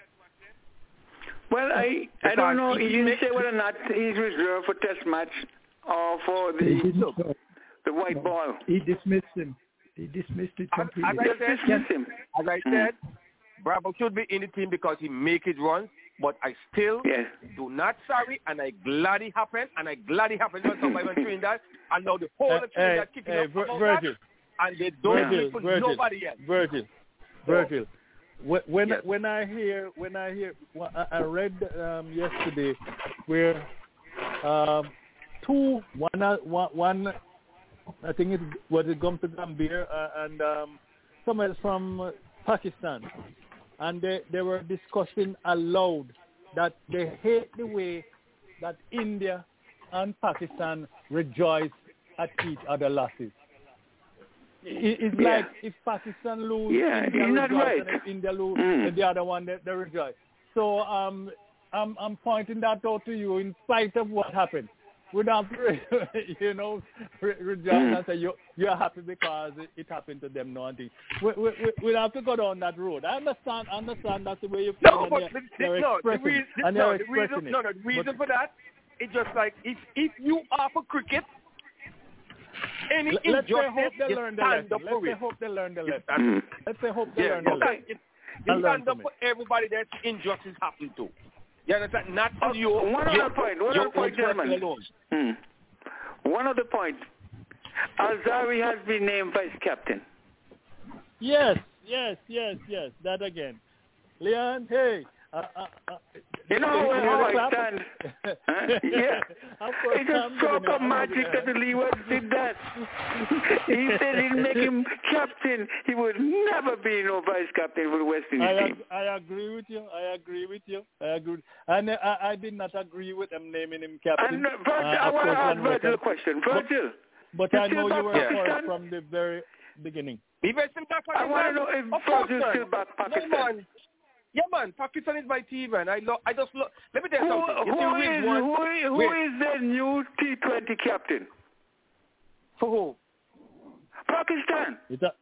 Well, I I don't know. He didn't say whether or not he's reserved for test match or for the the white ball. He dismissed him. He dismissed it As- completely. as I said, dismiss him. As I said, Bravo should be in the team because he make it run. But I still Yes. do not sorry, and I glad it happened, and I glad it happened when somebody went that, and now the whole Hey, of Trinidad hey, kicking hey, up Vir- about Virgil. that, and they don't Virgil, do it for Virgil, nobody else. Virgil, Virgil. When when, Yes. when I hear when I hear well, I I read um, yesterday where um, two one uh, one one I think it was it Gump Gambhir uh, and um, someone else from uh, Pakistan, and they they were discussing aloud that they hate the way that India and Pakistan rejoice at each other losses. It- It's Yeah. like if Pakistan lose, Yeah, India not rejoice, right. and if India lose, Mm. and the other one they, they rejoice. So um, I'm I'm pointing that out to you in spite of what happened. We don't, *laughs* you know, Mm. and say you you're happy because it, it happened to them. No, thing. We we we we'll have to go down that road. I understand. I understand that's the way you feel. No, but the, no, the reason, no, the reason, no, no, the reason But- for that, it's just like if if you are for cricket, any Let- Let's say hope they learn the lesson. Let's say it. hope they learn the lesson. Let's say hope they Yeah, learn the lesson. you stand up for everybody that injustice happen to. You understand? Not for you. one your, other point, one other point, own gentlemen. Hmm. One other point. Alzarri has been named vice captain. Yes, yes, yes, yes. That again. Leon, hey. Uh, uh, uh, you know how I stand. Yeah. It's a stroke of magic that the Leeward did that. he said he'd make him captain. He would never be no vice captain for the West Indies I, team. I agree with you. I agree with you. I agree. And uh, I, I did not agree with them naming him captain. And uh, Virgil, I want to ask Virgil a question. Virgil. But, but I know you were for from the very beginning. I want to know if Virgil's still back Pakistan. Yeah, man. Pakistan is my team, man. I lo- I just lo- let me tell you who, something. Who is, one, who, who is the new T20 captain? For who? Pakistan. Is that,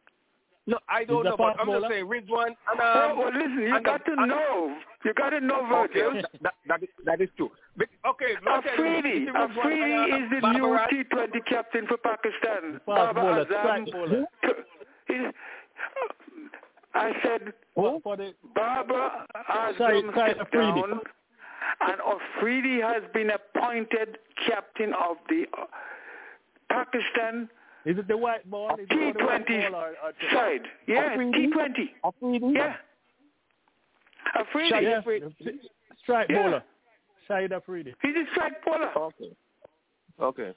no, I don't know, but I'm just saying Rizwan and um, oh, well, listen, you and, got to and, know. You got to know, Virgil. Okay, that, that, is, that is true. But, okay, Afridi, Afridi is the new T20 captain for Pakistan. Babar Azam. I said, oh, for the, Babar Azam stepped down, and Afridi has been appointed captain of the uh, Pakistan is it the white ball? Is T20 ball or, or side. Yeah, T20. Afridi? Yeah. Afridi. Yeah. Strike yeah. bowler. Shahid Afridi. He's a strike bowler. Okay. Okay.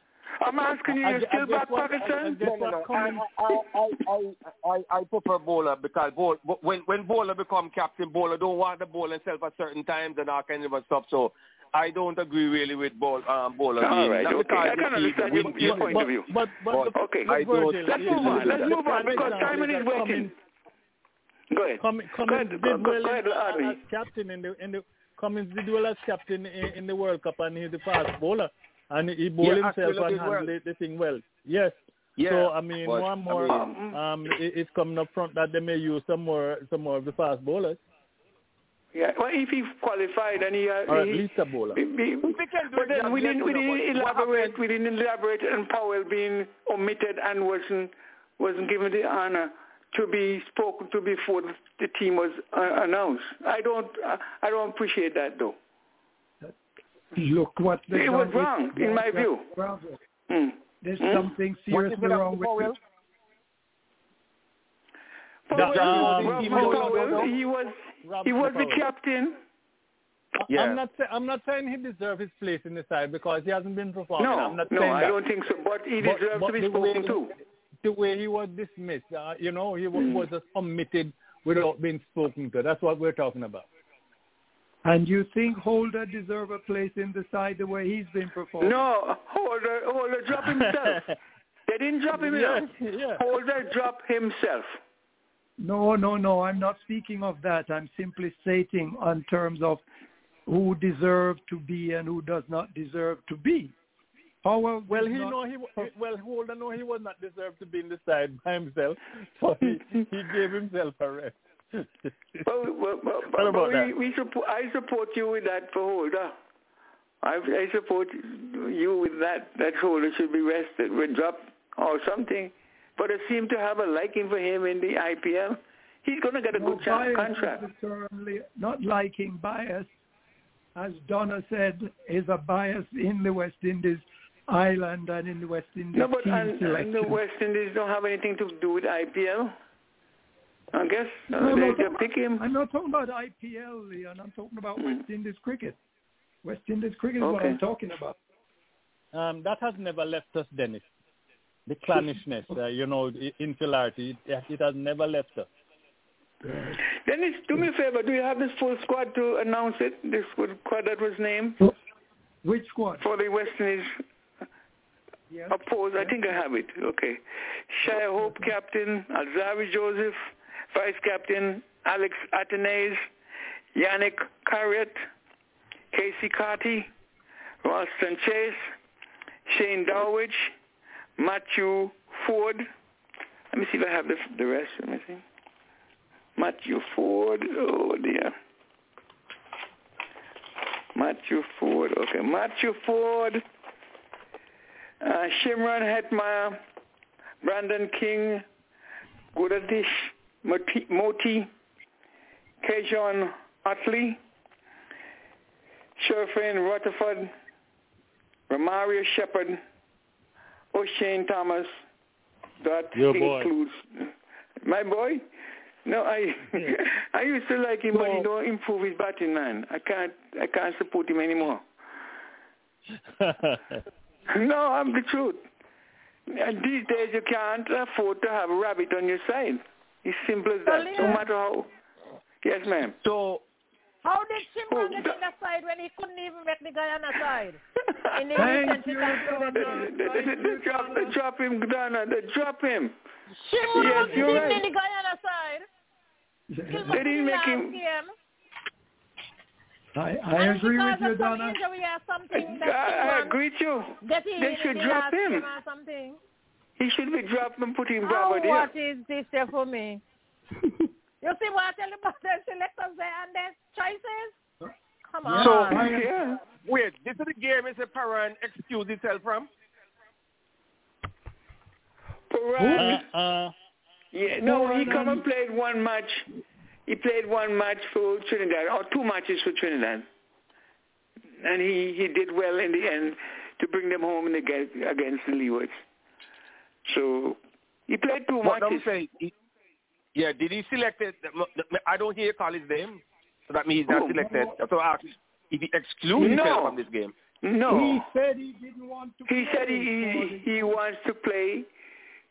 I'm asking you, you're still I back Pakistan? I, I, no, no, no. I, I, I, I, I prefer bowler because bowler, when when bowler become captain, bowler don't want the ball himself at certain times and all kind of stuff. So I don't agree really with ball um, bowler. All right, okay. I can understand your, your point but, of view. But, but, but okay, I don't, let's move on. Let's move on because Simon is waiting. Go ahead. Cummins, go ahead. did Go, well go ahead, in, as captain in the in the Cummins did well as captain in, in the World Cup and he's a fast bowler and he bowled yeah, himself and handled well. the, the thing well. Yes. Yeah, so I mean, but, more and more, I mean, um, it, it's coming up front that they may use some more some more of the fast bowlers. Yeah, well, if he qualified and he, uh, or at he, least a bowler. He, he, but then we didn't, we didn't elaborate. We didn't elaborate on Powell being omitted and wasn't wasn't given the honor to be spoken to before the team was uh, announced. I don't uh, I don't appreciate that though. Look what it was wrong in my view. Mm. There's mm? something seriously wrong with it. Powell, um, Powell, he was he was the captain. Yeah. I'm not. Say, I'm not saying he deserves his place in the side because he hasn't been performing. No, I'm not no, saying I that. don't think so. But he deserves but, to be spoken way, to. The way he was dismissed, uh, you know, he mm. was just omitted without being spoken to. That's what we're talking about. And you think Holder deserve a place in the side the way he's been performing? No, Holder, Holder drop himself. *laughs* they didn't drop him. Yeah, yeah. Holder drop himself. No, no, no. I'm not speaking of that. I'm simply stating on terms of who deserves to be and who does not deserve to be. Powell well, he not, know he well Holder know he was not deserved to be in the side by himself, *laughs* so he he gave himself a rest. What *laughs* about we, that? we support, I support you with that for Holder. I, I support you with that. That Holder should be rested, with drop or something. But I seem to have a liking for him in the IPL. He's going to get a no good chance, contract. Not liking bias, as Donna said, is a bias in the West Indies island and in the West Indies no, but and, and the West Indies don't have anything to do with IPL. I guess uh, no, they, no, they pick him. I'm not talking about IPL, Leon. I'm talking about Mm. West Indies cricket. West Indies cricket is Okay. what I'm talking about. Um, that has never left us, Dennis. The clannishness, uh, you know, the insularity, it, it has never left us. Dennis, do me a favor. Do you have this full squad to announce it? This full squad that was named Which squad? for the West Indies Yes. opposed. I think I have it. Okay. Shai Hope captain, Alzarri Joseph, vice captain, Alick Athanaze, Yannic Cariah, Keacy Carty, Roston Chase, Shane Dowrich, Matthew Forde. Let me see if I have the, the rest. Let me see. Matthew Forde. Oh dear. Matthew Forde. Okay, Matthew Forde. Uh, Shimron Hetmyer, Brandon King, Gudakesh Motie, Motie Kjorn Ottley, Sherfane Rutherford, Romario Shepherd, Oshane Thomas. That Your boy. includes my boy. No, I *laughs* I used to like him, but he don't improve his batting, man. I can't I can't support him anymore. *laughs* no, I'm the truth. And these days you can't afford to have a rabbit on your side. It's simple as that. No matter how. Yes, ma'am. So. How did Shimron oh, get in the side when he couldn't even make the guy on the side? *laughs* In the Thank you. Drop, they drop him, Donna. Uh, drop him. Shimron yes, you're didn't right. the guy on the side. They didn't make him. Game. I, I and agree with you, of Donna. injury or something that I, I agree with you. get in They should the drop last him. Game or something. He should be dropped and put him Oh, Bravo there. what is this there for me? *laughs* you see what I tell you about the selectors there and their choices? Come on. So, yeah. wait, this is the game Mr. Pooran excused himself from? Pooran, Uh, uh, yeah, no, he come and played one match. He played one match for Trinidad, or two matches for Trinidad. And he, he did well in the end to bring them home in the, ga- against the Leewards. So he played two What I'm matches. saying, he, yeah, did he select it? I don't hear call his name, so that means he's not Oh, selected. So I asked if he excluded himself from this game. No. He said he didn't want to. He play said he, he he wants to play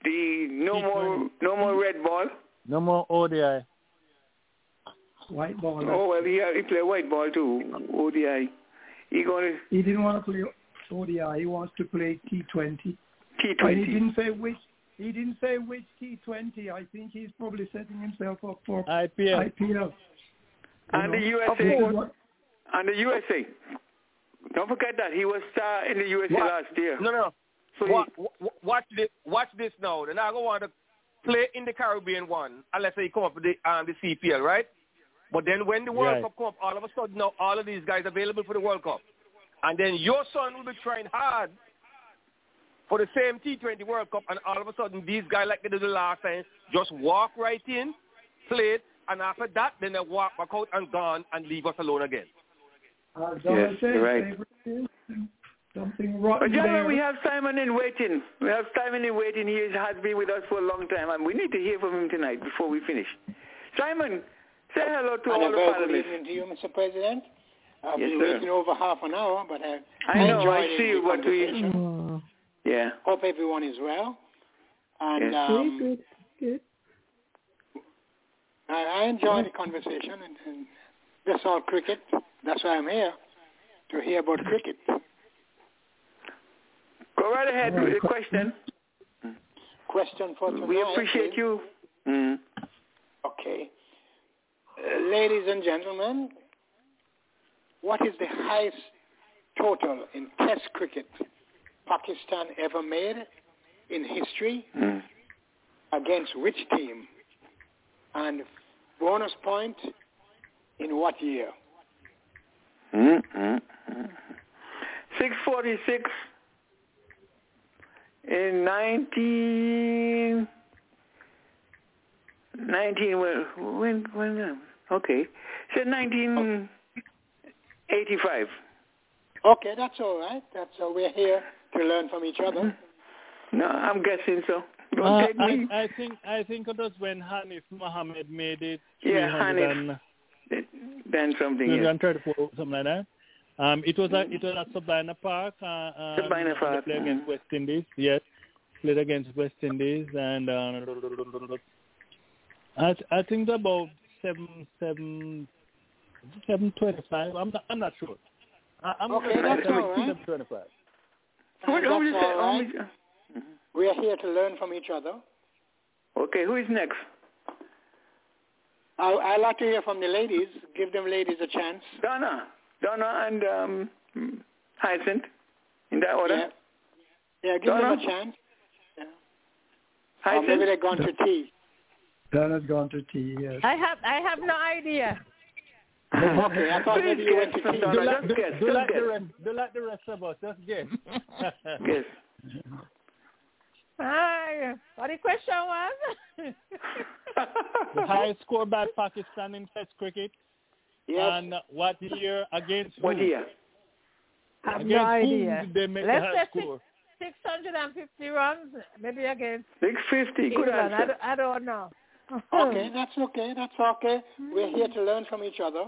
the no more no more red ball. no more ODI. white ball. Oh well, he he play white ball too. ODI. He gonna He didn't want to play ODI. He wants to play T20. T But he didn't say which. He didn't say which T20. I think he's probably setting himself up for IPL. IPL. And the USA. this is what- And the USA. Don't forget that he was star in the USA What? last year. No, no. So Wa- wa- watch this. Watch this now. Then I go want to play in the Caribbean one, unless they come up with the um, the CPL, right? But then when the World Right. Cup come up, all of a sudden now all of these guys available for the World Cup, and then your son will be trying hard for the same T20 World Cup, and all of a sudden these guys like they did the last time just walk right in, play it, and after that then they walk back out and gone and leave us alone again. Uh, As Donna Yes, said, you're right. favorite is something But rotten gentlemen, there. we have Simon in waiting. We have Simon in waiting. He has been with us for a long time, and we need to hear from him tonight before we finish. Simon, say hello to And all a the very good panelists. evening to you, Mr. President. I've Yes, been sir. waiting over half an hour, but I, I know, enjoyed I see the what we- conversation. Yeah. Hope everyone is well. And Yes. um, good, good. I, I enjoyed the conversation, and, and that's all cricket. That's why I'm here, to hear about cricket. Go right ahead with the question. Question for tonight. We appreciate is- you. Mm. Okay. Uh, ladies and gentlemen, what is the highest total in Test cricket Pakistan ever made in history? Mm. Against which team? And bonus point, in what year? Mm, mm, mm. 646 in 19... 19, well, when, when, uh, okay. Said 1985. Okay, that's all right. That's all we're here to learn from each other. No, I'm guessing so. Don't Uh, take I, me. I think I think it was when Hanif Mohammad made it. Yeah, 300 Hanif. Then something else. 334, something like that. Um, it was at it was at Sabina Park. Uh, um, Sabina Park, played against West Indies. Yes, played against West Indies, and uh, I I think about seven seven seven twenty five. I'm not I'm not sure. I, I'm Okay, that's say all right. seven twenty five. Who- And who that's is that? all right. Who is- We are here to learn from each other. Okay, who is next? I, I like to hear from the ladies. Give them ladies a chance. Donna. Donna and um, Hyacinth. In that order? Yeah, yeah give them a chance. Yeah. Or Hyacinth? maybe they're gone to tea. Donna's gone to tea. Yes. I have I have no idea. Okay, I thought maybe you went to Please Do like, do, guess, do like the rest, do like the rest of us. Just guess. Yes. Hi. What the question was? the highest score by Pakistan in Test cricket. Yes. And what year against What who? year? I have Against no whom idea. did they make Let's the say high score? 650 runs, maybe against 650. Good England. I don't, I don't know. Okay, that's okay. That's okay. We're here to learn from each other.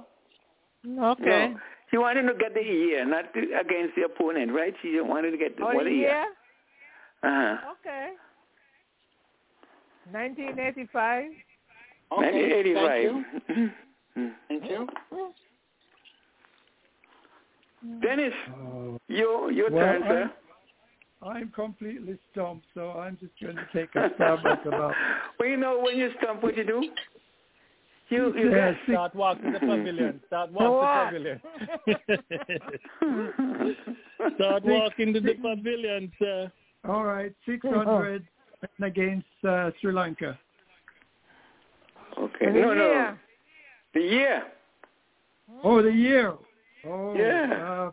Okay. No. She wanted to get the year, not to, against the opponent, right? She wanted to get the Oh, what the year. year? Uh-huh. Okay. 1985. Okay, 1985. Thank you. Thank you. Dennis, Uh, your your well, turn, sir. I'm, I'm completely stumped, so I'm just going to take a stab at about. *laughs* well, you know, when you stump, what you do? You you Yeah, guess. Start walking the pavilion. *laughs* Start walking the pavilion. *laughs* Start walking to the pavilion, sir. All right, 600 *laughs* against uh, Sri Lanka. Okay. The No, no. year. The year. Oh, the year. Oh, Yeah. uh,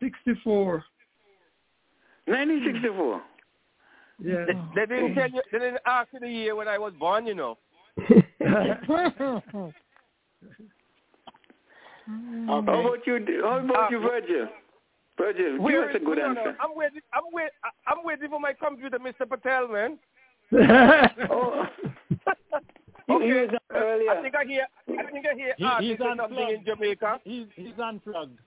64. 1964. Yeah. They, they didn't tell you. They didn't ask you the year when I was born. You know. How mm. about you? How about you, Virgil? Virgil, give us a good no, no, answer. I'm waiting. I'm wait. I'm waiting for my computer, Mr. Patel, man. *laughs* oh. Okay. Uh, earlier. I think I hear. I think I hear. He- Audley he's say something in. Jamaica. He's, he's unplugged.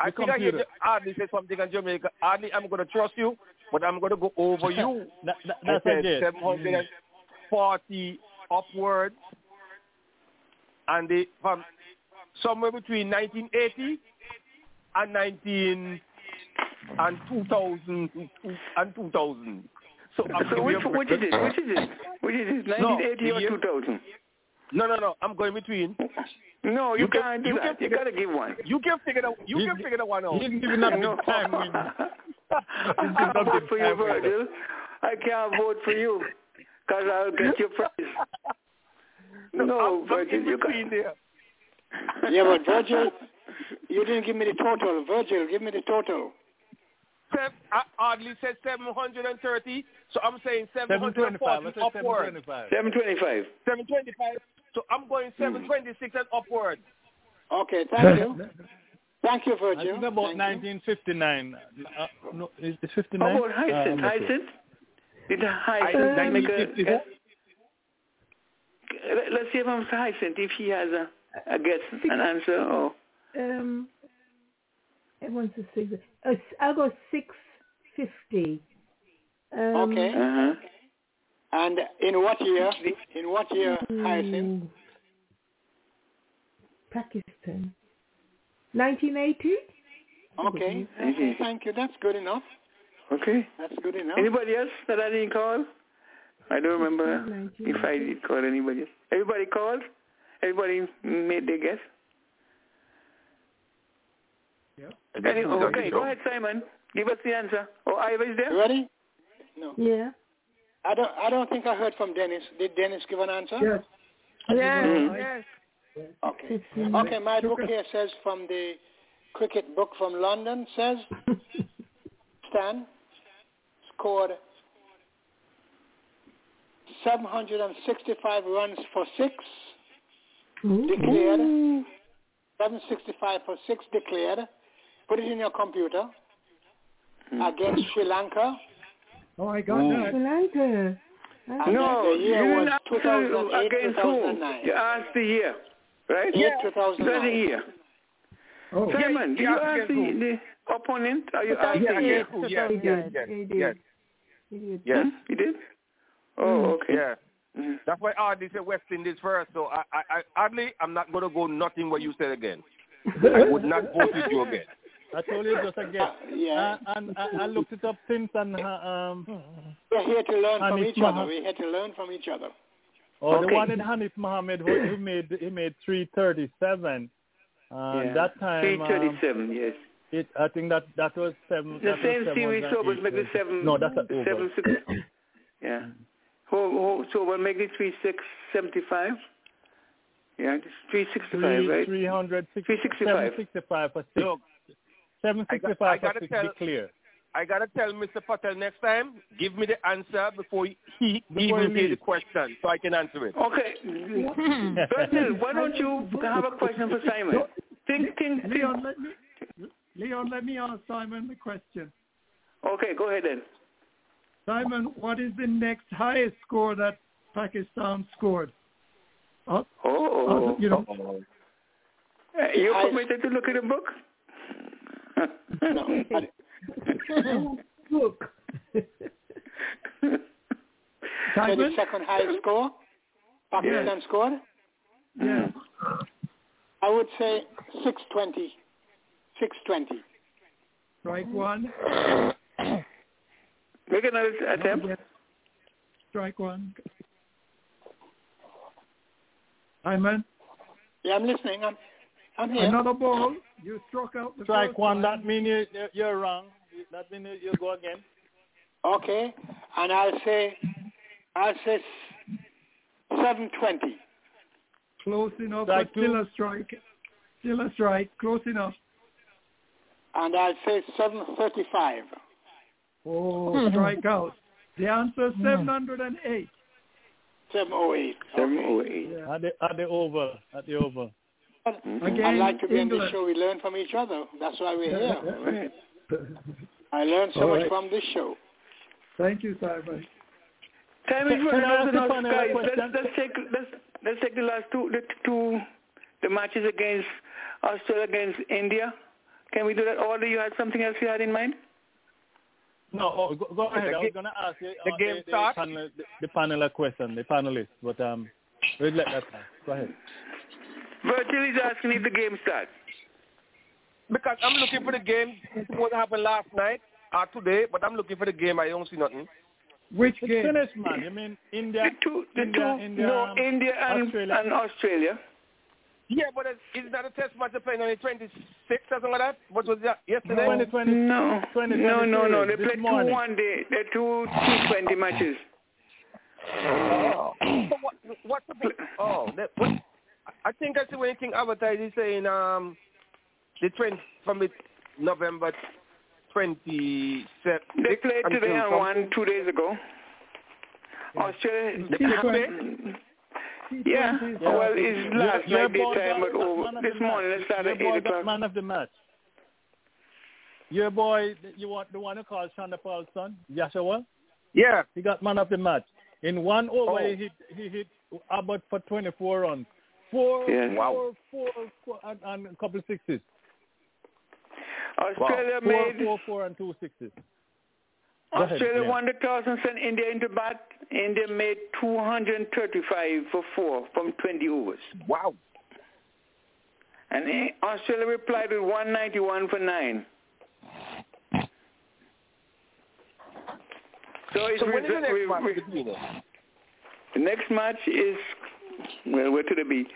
I The think I hear computer. Audley say something in Jamaica. Audley, I'm going to trust you, but I'm going to go over *laughs* you. That, that, I that's a said guess. 740 upwards, and they from somewhere between 1980 and 19 and 2000 and 2000. So So which, which is it? Which is it? Which is it? 1980 the or 2000? No, no, no. I'm going between. No, you, You can- can't do you that. can You got to give one. You can figure out. You He's- can figure that one out. He's giving up *laughs* No. *laughs* his time. winning. I can't vote for you, Virgil. I can't vote for you because I'll get your prize. *laughs* No, I'm, I'm Virgil, you between can't. there. *laughs* Yeah, but Virgil, you didn't give me the total. Virgil, give me the total. Seven, I hardly said 730, so I'm saying 725. 740 upward. 725. 725. 725. So I'm going 726 and upward. Okay, thank you. *laughs* Thank you, I Virgil. think about Thank 1959. Uh, no, is it 59? How about Uh, Hyacinth? I'm not sure. Hyacinth? Did I- Hyacinth make a 1954? guess? Let- Let's hear from Hyacinth if he has a, a guess, an answer. Or Um, everyone's a six. Uh, I'll go six fifty. Um, Okay. uh-huh. And in what year? In what year, Hyacinth? Pakistan. 1980? Okay. Okay, thank you. That's good enough. Okay. That's good enough. Anybody else that I didn't call? I don't remember if I did call anybody. else. Everybody called? Everybody made their guess? Any, okay, go ahead, Simon. Give us the answer. Oh, Ivor is there? You ready? No. Yeah. I don't I don't think I heard from Dennis. Did Dennis give an answer? Yes. Yes, Mhm. yes. Okay. Okay, my book here says from the cricket book from London says *laughs* Stan scored 765 runs for six Ooh. declared. 765 for six declared. Put it in your computer. Hmm. Against Sri Lanka. Oh, I got Ooh. Sri. Lanka. And No, the you year didn't was 2008, against who? 2009. You asked the year, right? Year That's the year. Oh, Simon, did yeah, you ask the, against the opponent? Are you Yeah, asked the Yeah, year? yes, yes, yes, He yes, did. yes, He did. yes, He did. yes. Hmm? Did? Oh, okay. Yeah. Mhm. That's why Audley said West Indies first. So I, I, I Audley, I'm not going to go nothing what you said again. I would not vote with you again. *laughs* I told you just a guess. Yeah. Uh, and I, I looked it up since and uh, um, We're here to learn from Hanif each other. Mohammad. We're here to learn from each other. oh, Okay. the one in Hanif Mohammad who, who made he made 337. Uh, Yeah. That time, um, 337, yes. It, I think that that was seven. The same seven series hundred Sobers eight. make it seven. No, that's an over. seven six. *coughs* yeah. Ho, ho, so we'll make it three six seventy five. Yeah, it's three sixty five, right? 365. 365. for six. Look, 765 I for gotta six tell- declare. I got to tell Mr. Patel next time, give me the answer before he, he Before even he the question so I can answer it. Okay. Hmm. Bertil, why don't you have a question for Simon? *laughs* Think, think, think. Leon, let me Leon, let me ask Simon the question. Okay, go ahead then. Simon, what is the next highest score that Pakistan scored. Uh, oh, uh, you know. Uh, you permitted to look at a book? no. Look. *laughs* So the second highest score? Pakistan Yes. scored? Yeah. I would say 620. 620. Strike one. *coughs* Make another attempt. Strike one. Hyman, Yeah, I'm listening. I'm, I'm here. another ball. You struck out the Strike first one. time. That means you, you're wrong. That means you you go again. Okay. And I'll say, I'll say 720. Close enough, Strike but still a strike. Still a strike. Close enough. And I'll say 735. Oh, mm-hmm. strike out. The answer is mm. 708. 708. Seven oh eight. Yeah. At the at the over. At the over. Mm-hmm. Again, I like to be in this England. show. We learn from each other. That's why we're here. Right. I learned so All much right. from this show. Thank you, Simon. Time is running out ask the enough, final guys. Let's, let's take let's let's take the last two the two the matches against Australia against India. Can we do that? Or do you have something else you had in mind? No, oh, go, go ahead. The I was going to ask you the uh, game the, starts? panel, the, the panel a question, the panelist, but um, we'll let that pass. Go ahead. Virgil is asking if the game starts. Because I'm looking for the game. It's supposed to happen last night or today, but I'm looking for the game. I don't see nothing. Which It's game? finished, man. You mean India? The two, the India, two, India, no, um, India and Australia. and Australia. Yeah, but it's, it's not a test match they're playing on the 26th or something like that. What was that yesterday? 2020, No, 20, no, no, no. They this played two morning. one day. They're two two twenty matches. Oh. So what, what's the big, oh, that, what, I think I see when King advertised, he's saying um, the 20, from the November 27th. They played today and won two days ago. Australia. They played today? Yeah. Yeah. Well, oh, it's last Your- your night boy daytime, got- but over oh, this morning. match. Let's start Your at boy eight o'clock. man of the match. Your boy, you want the one who called Shonda Paul's son, Joshua? Yeah. He got man of the match. In one over, Oh. he hit he hit Abbott for 24 runs. Four, Yes. four, four, four, and, and a couple of sixes. Australia Four, made four, four, and two sixes. Go ahead, Australia yeah. won the toss and sent India into bat. India made 235 for four from 20 overs. Wow. And eh, Australia replied with 191 for nine. So, it's So when is the next we- match we- between the next match is, well, where today be?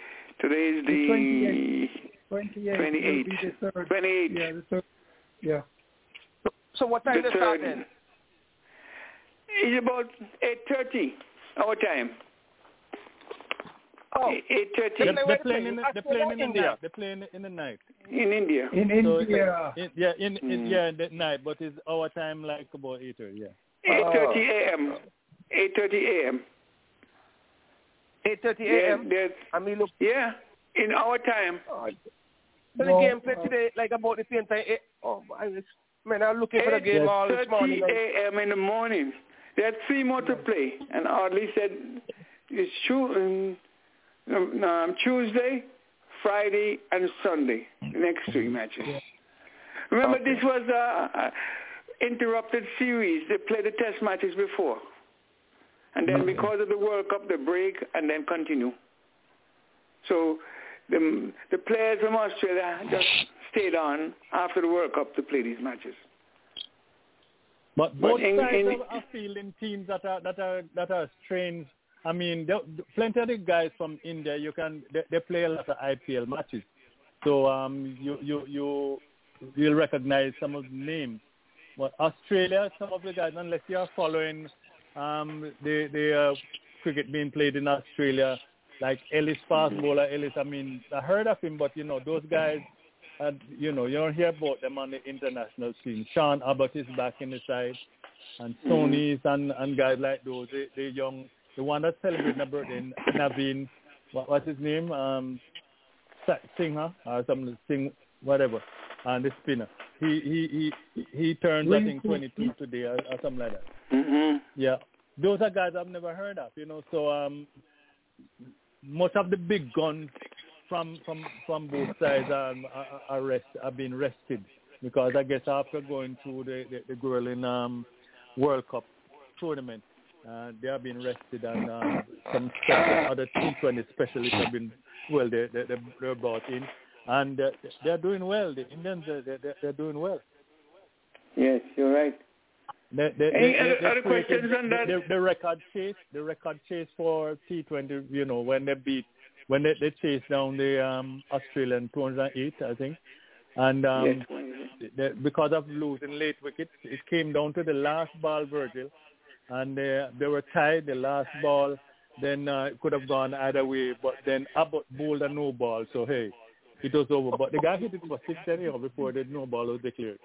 Today is the 28. 28. 28. will be the third. 28. Yeah, the third. Yeah. So what time The they start third. Then? It's about 8.30 our time. Oh, 8.30 They, They they're playing in the, playing they're playing in the India. night. They're playing in the night. in India. In So, India. in, yeah, in, in Mm. yeah, the night, but it's our time like about eight or yeah. 8.30 a.m. 8.30 a.m. 8.30 a.m. there's- I mean, look, Yeah, in our time. oh, so the game played uh, today like about the same time. Eh, Oh, I was, man, I'm looking for the game all this morning. like- a.m. in the morning. There had three more to play. And Audley said it's true, um, um, Tuesday, Friday, and Sunday. The next three matches. Remember, this was a, a interrupted series. They played the test matches before. And then because of the World Cup, they break and then continue. So the, the players from Australia just stayed on after the World Cup to play these matches. But But both in- sides in- are, are fielding teams that are that are that are strange. I mean, there, plenty of the guys from India, you can they, they play a lot of IPL matches, so um, you you you you'll recognize some of the names. But Australia, some of the guys, unless you are following um, the the uh, cricket being played in Australia, like Ellis fast bowler Ellis. I mean, I heard of him, but you know those guys and you know, you don't hear about them on the international scene. Sean Abbott is back in the side, and Sony's and, and guys like those, they, they young, the one that's celebrating a birthday, Naveen, what, what's his name? Um, Singh, or something, Singh, whatever, and the spinner. He he he he turns I think 22 today or, or something like that. Mm-hmm. Yeah. those are guys I've never heard of, you know. So um, most of the big guns from from from both sides um, are, are rest have been rested because I guess after going through the the, the Gurling um, World Cup tournament, uh, they have been rested and um, some special, other T20 specialists have been well they they they're brought in and uh, they're doing well. The Indians they're, they're, they're doing well. Yes, you're right. The, the, Any the, other, the, other questions on that? The, the record chase, the record chase for T20, you know, when they beat, when they, they chased down the um, Australian 208, I think, and um, yes. the, because of losing late wickets, it came down to the last ball, Virgil, and they they were tied. The last ball, then uh, it could have gone either way, but then Abbott bowled a no ball, so hey, it was over. But the guy hit it for six anyhow before the no ball was declared.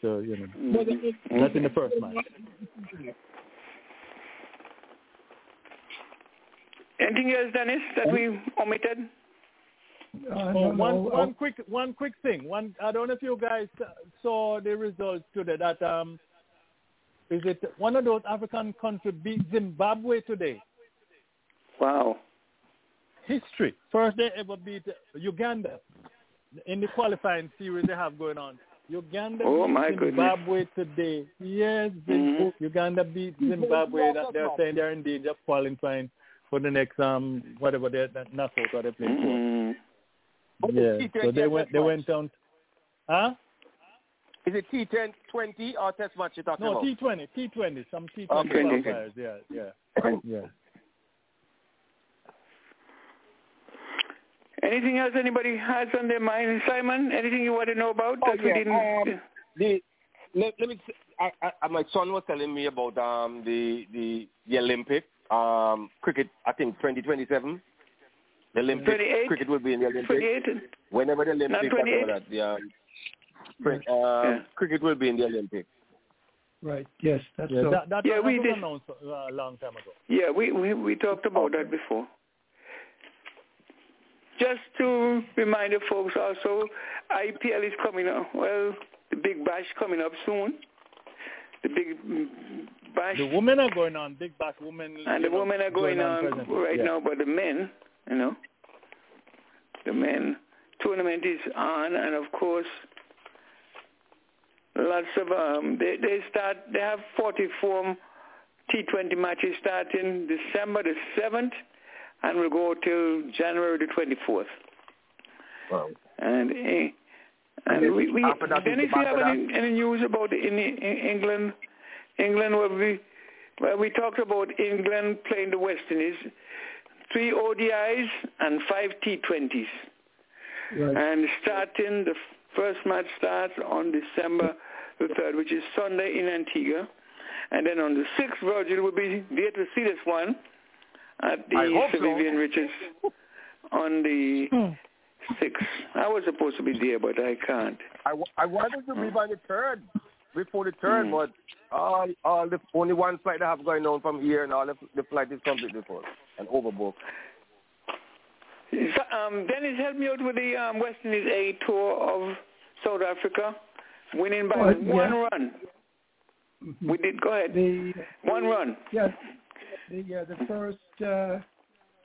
So you know, that's in the first match. Anything else, Dennis, that we omitted? Uh, Oh, no, one no, one quick one quick thing. One I don't know if you guys saw the results today. That um, is it one of those African countries beat Zimbabwe today? Wow. History. First they ever beat Uganda in the qualifying series they have going on. Uganda Oh, beat my goodness. Zimbabwe today. Yes, Zim- Mhm. Uganda beat Zimbabwe. That They're saying they're in danger of qualifying for the next um whatever they that knockout or they play for. Mhm. Yeah. T20 So they went they match? went down. Huh? Is it T10, 20 or test match you're talking No, about? T twenty, T twenty, some T Okay. twenty qualifiers. Yeah, yeah, yeah. Anything else anybody has on their mind? Simon, anything you want to know about Oh, that we didn't? um, the let, let me. s- I, I, my son was telling me about um the the the Olympic um cricket. I think 2027. The Olympic 28? cricket will be in the Olympic. 28? Whenever the Olympic, Not 28? whatever that, the um, cri- um, cricket will be in the Olympic. Right. Yes, that's Yeah, so. that, that, Yeah, that we was did. announced uh, a long time ago. Yeah, we, we, we talked about that before. Just to remind the folks also, IPL is coming up. Well, the big bash coming up soon. The big bash. The women are going on, big bash women. and the know, women are going, on presently. right yeah. now, but the men, you know, the men tournament is on, and of course, lots of um, they they start. They have 44 T20 matches starting December the seventh, and will go till January the 24th. Wow. And eh, And and we, we after then is if you have any, any news about in, in England, England where we well we talked about England playing the West Indies, three ODIs and five T20s, Right. and starting the first match starts on December the third, which is Sunday in Antigua, and then on the sixth, Virgil will be there to see this one at the I hope Sir so. Richards on the hmm. Sixth. I was supposed to be there, but I can't. I, wa- I wanted to be by the third, before the third, Mm. but all all the only one flight I have going on from here, and all the, the flight is completely full and overbooked. So, um, Dennis, help me out with the um, West Indies A tour of South Africa, winning by Oh, one yeah. run. Mhm. We did. Go ahead. The One run. yeah, the yeah the first uh,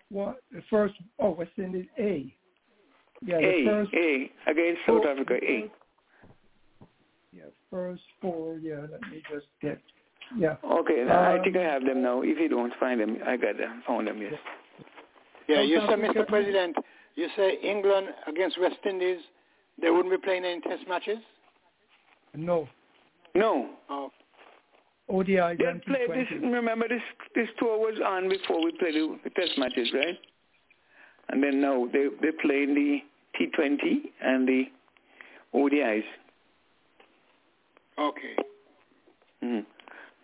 what the first oh West Indies A. Yeah, the A first A against South Africa. A. yeah first four yeah. Let me just get yeah. Okay, now I Um, think I have them now. If you don't find them, I got them. Found them. Yes. Yeah, you South say, Mr. President, you say England against West Indies, they wouldn't be playing any test matches? No No. Oh, ODI They and played this. Remember, this this tour was on before we played the, the test matches, right? And then now they they play in the T20 and the ODIs. okay. Mm.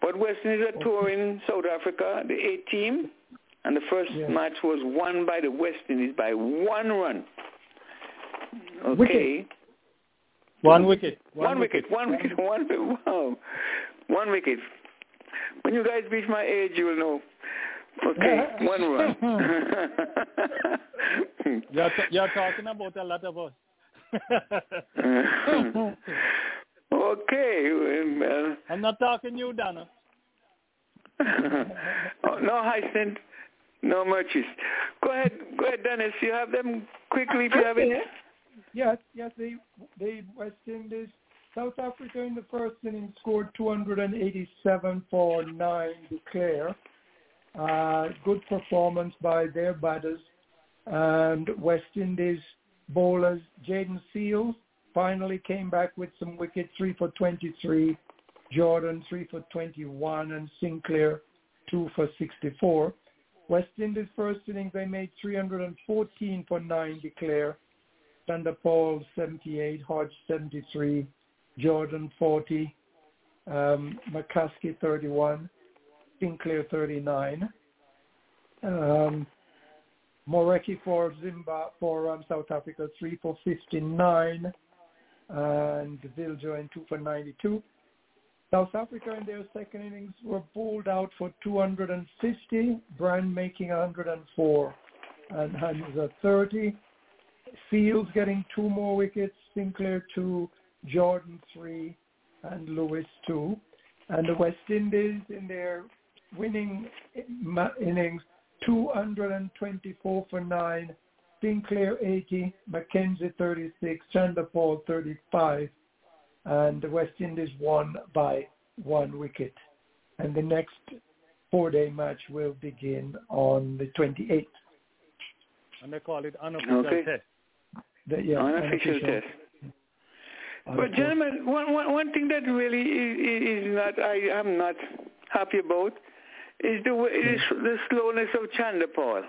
But West Indies are touring South Africa, the A team, and the first Yeah. match was won by the West Indies by one run. Okay. Wicket. One wicket. One, wicket. One wicket. One wow. One wicket. When you guys reach my age, you will know. Okay, *laughs* one run. You're, t- you're talking about a lot of us. *laughs* okay. Well, I'm not talking you, Donna. *laughs* oh, no Hyacinth, no Murchis. Go ahead, go ahead, Dennis. You have them quickly if you have it. Yes, yes. They, they West Indies, South Africa in the first inning scored 287 for nine. Declare. Uh, good performance by their batters and West Indies bowlers. Jayden Seales finally came back with some wickets, three for 23. Jordan, three for 21, and Sinclair, two for 64. West Indies first innings, they made 314 for nine, declare. Chanderpaul, 78, Hodge, 73, Jordan, 40, um, McCaskie, 31, Sinclair, 39. Um, Moreki for Zimbabwe, for um, South Africa, 3 for 59, and Viljoen 2 for 92. South Africa in their second innings were bowled out for 250, Brand making 104, and Hamza 30. Seales getting two more wickets, Sinclair 2, Jordan 3, and Lewis 2. And the West Indies in their winning innings 224 for 9, Sinclair 80, McKenzie 36, Chanderpaul 35, and the West Indies won by one wicket. And the next four-day match will begin on the 28th. And they call it unofficial okay. test. The, yeah, unofficial, unofficial test. But gentlemen, one, one, one thing that really is, is not I am not happy about is the is the slowness of Chanderpaul.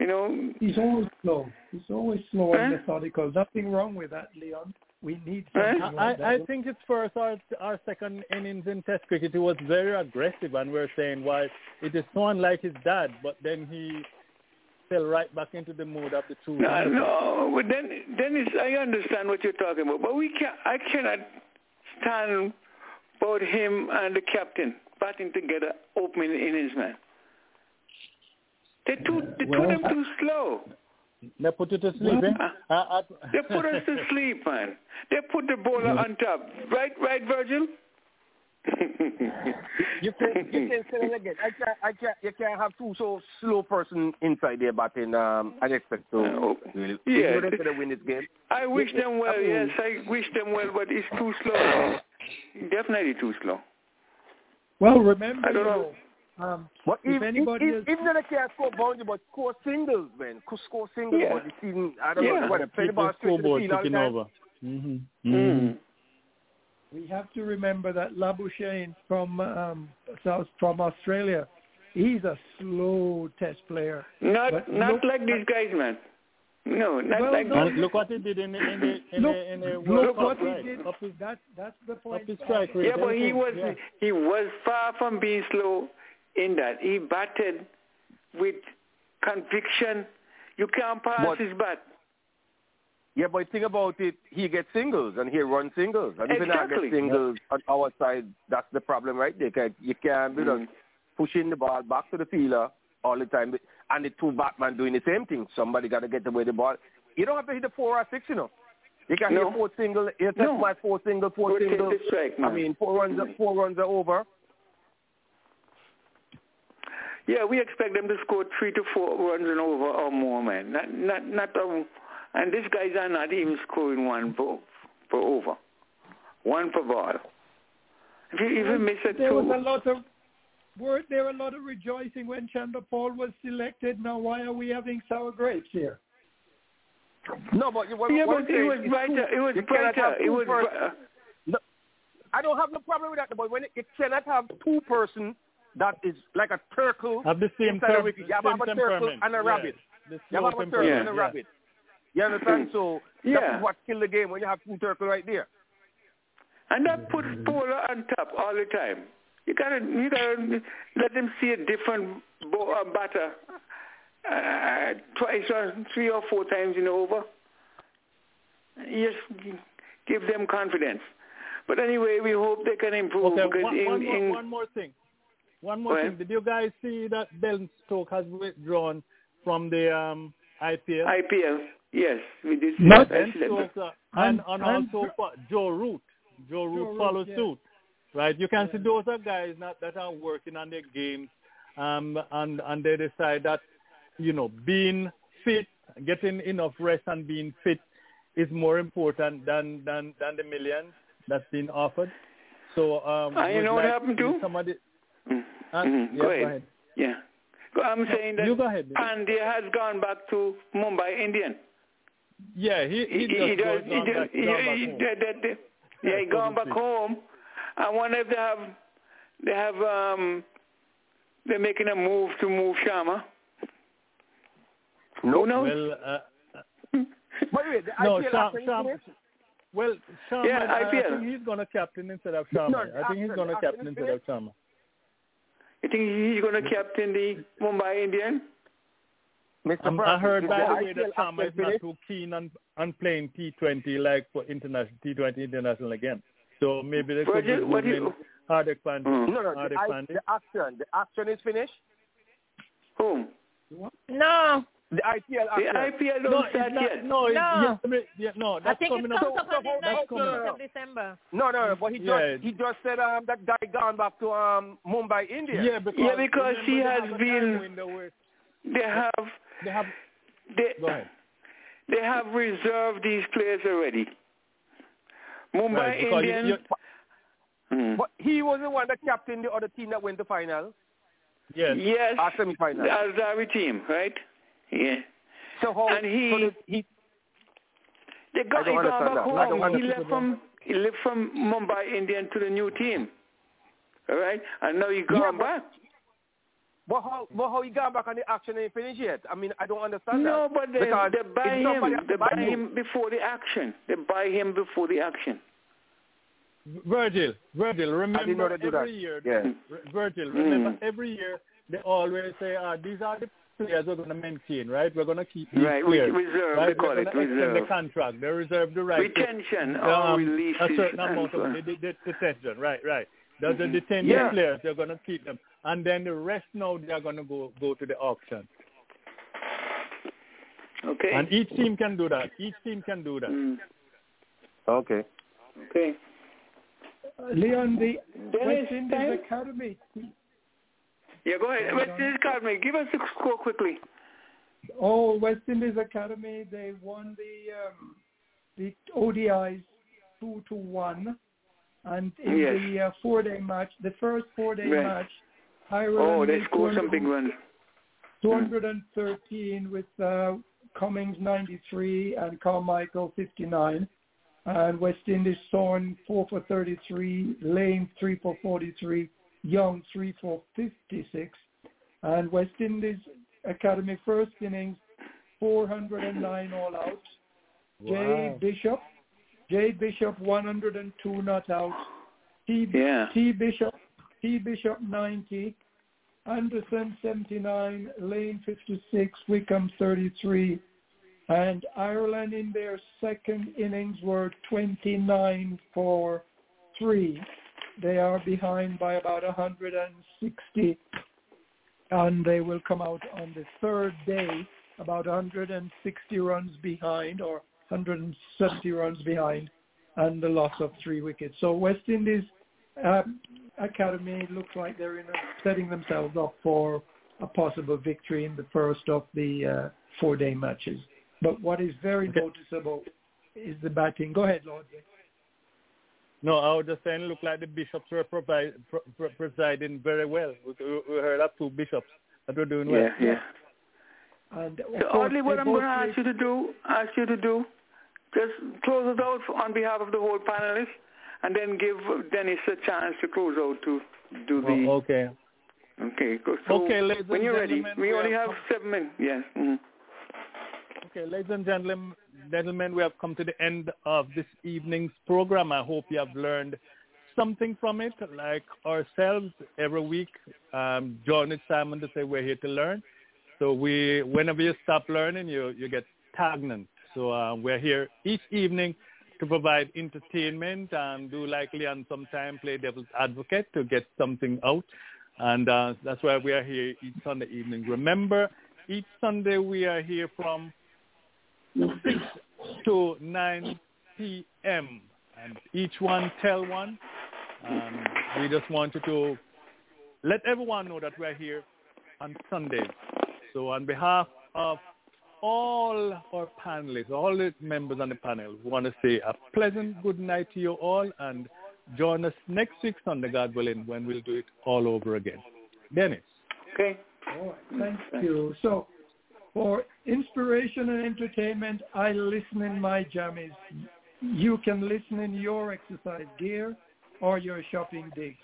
You know, he's always slow. He's always slow and methodical. Nothing wrong with that, Leon. We need something I, like that. I think it's first our our second innings in Test cricket. He was very aggressive, and we're saying why it is so unlike his dad. But then he fell right back into the mood of the two. No, no. But then, Dennis, I understand what you're talking about, but we can I cannot stand both him and the captain batting together, opening innings, man. They too, they well, them too slow. They put you to sleep, eh? Uh, uh, they put us to sleep, man. They put the bowler on top. Right, right, Virgil? *laughs* you can you can say it again. I can't I can't you can't have two so slow person inside there batting um I expect to uh, really yeah. to win this game. I wish them well, yes, I wish them well, but it's too slow. *coughs* Definitely too slow. Well remember I don't know. Um, but if, if anybody if, is... if, they can't score boundary, but score singles, man, could score singles. Yeah. But the season, I don't yeah. know what play the ball straight to the field all the time. Over. Mm-hmm. Mm-hmm. Mm-hmm. We have to remember that Labuschagne from um, South from Australia, he's a slow test player. Not But not look- like these guys, man. No, not Well, like no. Look what he did in the in the in Look- the, in the look World what Cup, he right? did. Up his, That that's the point. up his strike rate. Yeah, but he was Yeah. he was far from being slow in that he batted with conviction. You can't pass But- his bat. Yeah, but think about it, he gets singles and he runs singles. And if he not get singles on our side, that's the problem right there. 'cause You can't be just mm. pushing the ball back to the fielder all the time. And the two batman doing the same thing. Somebody got to get away the ball. You don't have to hit the four or six, you know. You can No. hit four single. You test No. my four single, four take single. strike, I mean, four runs, are, four runs are over. Yeah, we expect them to score three to four runs and over or more, man. Not not not um, and these guys are not even scoring one for for over, one for ball. If you even you miss a there was a two, lot of were there a lot of rejoicing when Chanderpaul was selected. Now why are we having sour grapes here? No, but you, what, yeah, what but it was is brighter. Uh, it was you cannot brighter. have uh, It two was. pers- uh, No, I don't have no problem with that, but when it, you cannot have two person that is like a turtle Have the same, inside a term, wicket. You have, same have a turtle and a Yeah. rabbit. The You slow have a turtle temperament, and a yeah. rabbit. You understand? So that Yeah. is what kill the game when you have two turtles right there. And that puts Polar on top all the time. You gotta, you gotta let them see a different bo- uh, batter uh, twice or three or four times in the over. Just give them confidence. But anyway, we hope they can improve Okay, because one, in, one, more, in one more thing. One more thing. Did you guys see that Ben Stoke has withdrawn from the um, IPL? IPL, yes, we did. See Not that. I Ben see uh, and, And- and and- also fo- Joe Root. Joe Root Root, followed yeah. suit. Right? You can see those are guys not, that are working on their games, um, and and they decide that you know being fit, getting enough rest, and being fit is more important than than than the millions that's being offered. So um, uh, you know like what happened to somebody? Mm. Uh, Mm-hmm. yeah, go, ahead. go ahead. Yeah. I'm saying that You go ahead. Pandya has gone back to Mumbai Indian. Yeah, he he, he, just he does. He does. He, he, that- that- yeah, he so gone to back speak. home. I wonder if they have, they have, um, they're making a move to move Sharma. Who knows? Well, uh, But *laughs* wait, the no, IPL Sham, Sham, well, Sharma, Yeah, I, I IPL. think he's going to captain instead of Sharma. No, I think he's going to captain instead of Sharma. You think he's going to captain the Mumbai Indian? Mr. Um, I Francis, heard, is by the way, that Sharma is not too keen on, on playing T20 like for international T20 international again. So maybe they could What be you- what you- moving Hardik Pandya. Mm. No, no, the, Hardik I, the action, the action is finished. Whom? No, The IPL The action. IPL No, don't it's start not, yet. no, No. yeah, yeah, no, I that's think it comes up. up on the 19th of December. No, no, no, but he Yeah. just he just said um that guy gone back to um Mumbai, India. Yeah, because, Yeah, because remember he has been- time window where They have, They have. they, Go ahead. they have reserved these players already. Mumbai Right, because you- Indian. you- Hmm. But he was the one that captained the other team that went to final, Yes. Yes, Our semi-final. the Alzari team, right? Yeah. So how? And he- so the, he They got, I he don't gone understand back that. Home. He understand left from he left from Mumbai Indian to the new team. All right, and now he gone Yeah, but- back. But how, but how he got back on the action and finished yet? I mean, I don't understand No, that. but they, Because they buy him. They buy buy him before the action. They buy him before the action. Virgil, Virgil, remember they do every that. year, Yeah. Virgil, remember Mm. every year they always say, ah, these are the players we're going to maintain, right? We're going to keep these Right, re- players. reserve, right? they call we're it, gonna the contract. They reserve the right to Retention or um, releases. a certain amount of on. the, the, the detention, right, right. The, the Mhm. detained Yeah. players, they're going to keep them. And then the rest now, they're going to go, go to the auction. Okay. And each team can do that. Each team can do that. Mm. Okay. Okay. Leon, the Dennis, West Indies? Academy. Yeah, go ahead. West Indies Academy, give us the score quickly. Oh, West Indies Academy, they won the um, the ODIs two to one, and in Yes. the uh, four-day match, the first four-day Right. match, Ireland Oh, they was scored some big runs. 213 with uh, Cummings 93 and Carmichael 59. And West Indies Thorn 4 for 33, Lane 3 for 43, Young 3 for 56. And West Indies Academy first innings 409 all out. Jay Wow. Bishop, Jay Bishop 102 not out. T, Yeah. T Bishop, T Bishop 90, Anderson 79, Lane 56, Wickham 33, and Ireland in their second innings were 29 for 3. They are behind by about 160, and they will come out on the third day about 160 runs behind or 170 runs behind and the loss of three wickets. So West Indies um, Academy looks like they're in a, setting themselves up for a possible victory in the first of the uh, four-day matches. But what is very Okay. noticeable is the batting. Go ahead, Lord. No, I was just saying, look like the bishops were provide, pro, pro, presiding very well. We, we we heard of two bishops that were doing well. Yeah, yeah. And So, course, Audley, what I'm going to ask you to do, ask you to do, just close us out on behalf of the whole panelists, and then give Dennis a chance to close out to do the. Oh, okay. Okay. So Okay, ladies when and you're ready, we we only have have seven minutes. Yes. mhm. Okay, ladies and gentlemen, gentlemen, we have come to the end of this evening's program. I hope you have learned something from it, like ourselves every week. Um, John and Simon to say we're here to learn. So we, whenever you stop learning, you you get stagnant. So uh, we're here each evening to provide entertainment and do like Leon sometime play devil's advocate to get something out. And uh, that's why we are here each Sunday evening. Remember, each Sunday we are here from 6 to 9 p.m. And each one tell one. Um, we just wanted to let everyone know that we're here on Sunday. So on behalf of all our panelists, all the members on the panel, we want to say a pleasant good night to you all and join us next week Sunday, God willing, when we'll do it all over again. Dennis. Okay. All right. Thank you. So for inspiration and entertainment, I listen in my jammies. You can listen in your exercise gear or your shopping digs.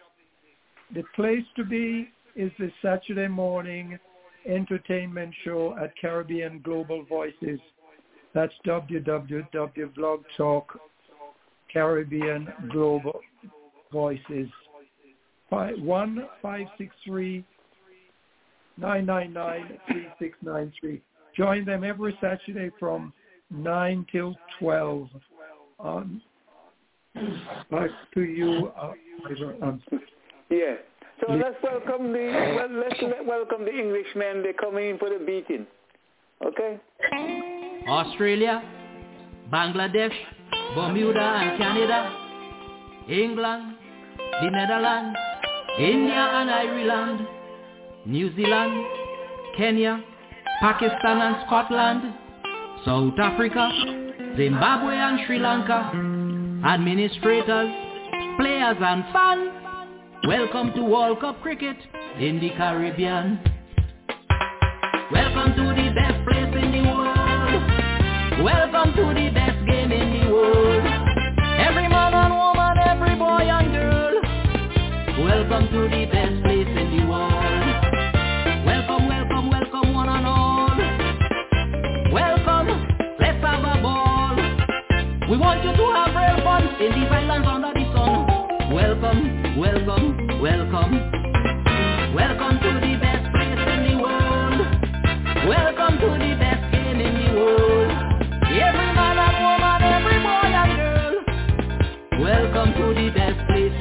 The place to be is the Saturday morning entertainment show at Caribbean Global Voices. That's www.blogtalk Caribbean Global Voices. One five six three nine nine nine three six nine three. Join them every Saturday from nine till twelve. Um, back to you. Uh, yeah. So let's welcome the well, let's let, welcome the Englishmen. They're coming in for the beating. Okay. Australia, Bangladesh, Bermuda and Canada, England, the Netherlands, India and Ireland, New Zealand, Kenya, Pakistan and Scotland, South Africa, Zimbabwe and Sri Lanka, administrators, players and fans, welcome to World Cup cricket in the Caribbean. Welcome to the best place in the world. Welcome to the best game in the world. Every man and woman, every boy and girl. Welcome to the best place in the world. Welcome, welcome, welcome one and all. Welcome, let's have a ball. We want you to have real fun in these islands under the sun. Welcome, welcome, welcome. Welcome to the best place in the world. Welcome to the best game in the world. Every man and woman, every boy and girl. Welcome to the best place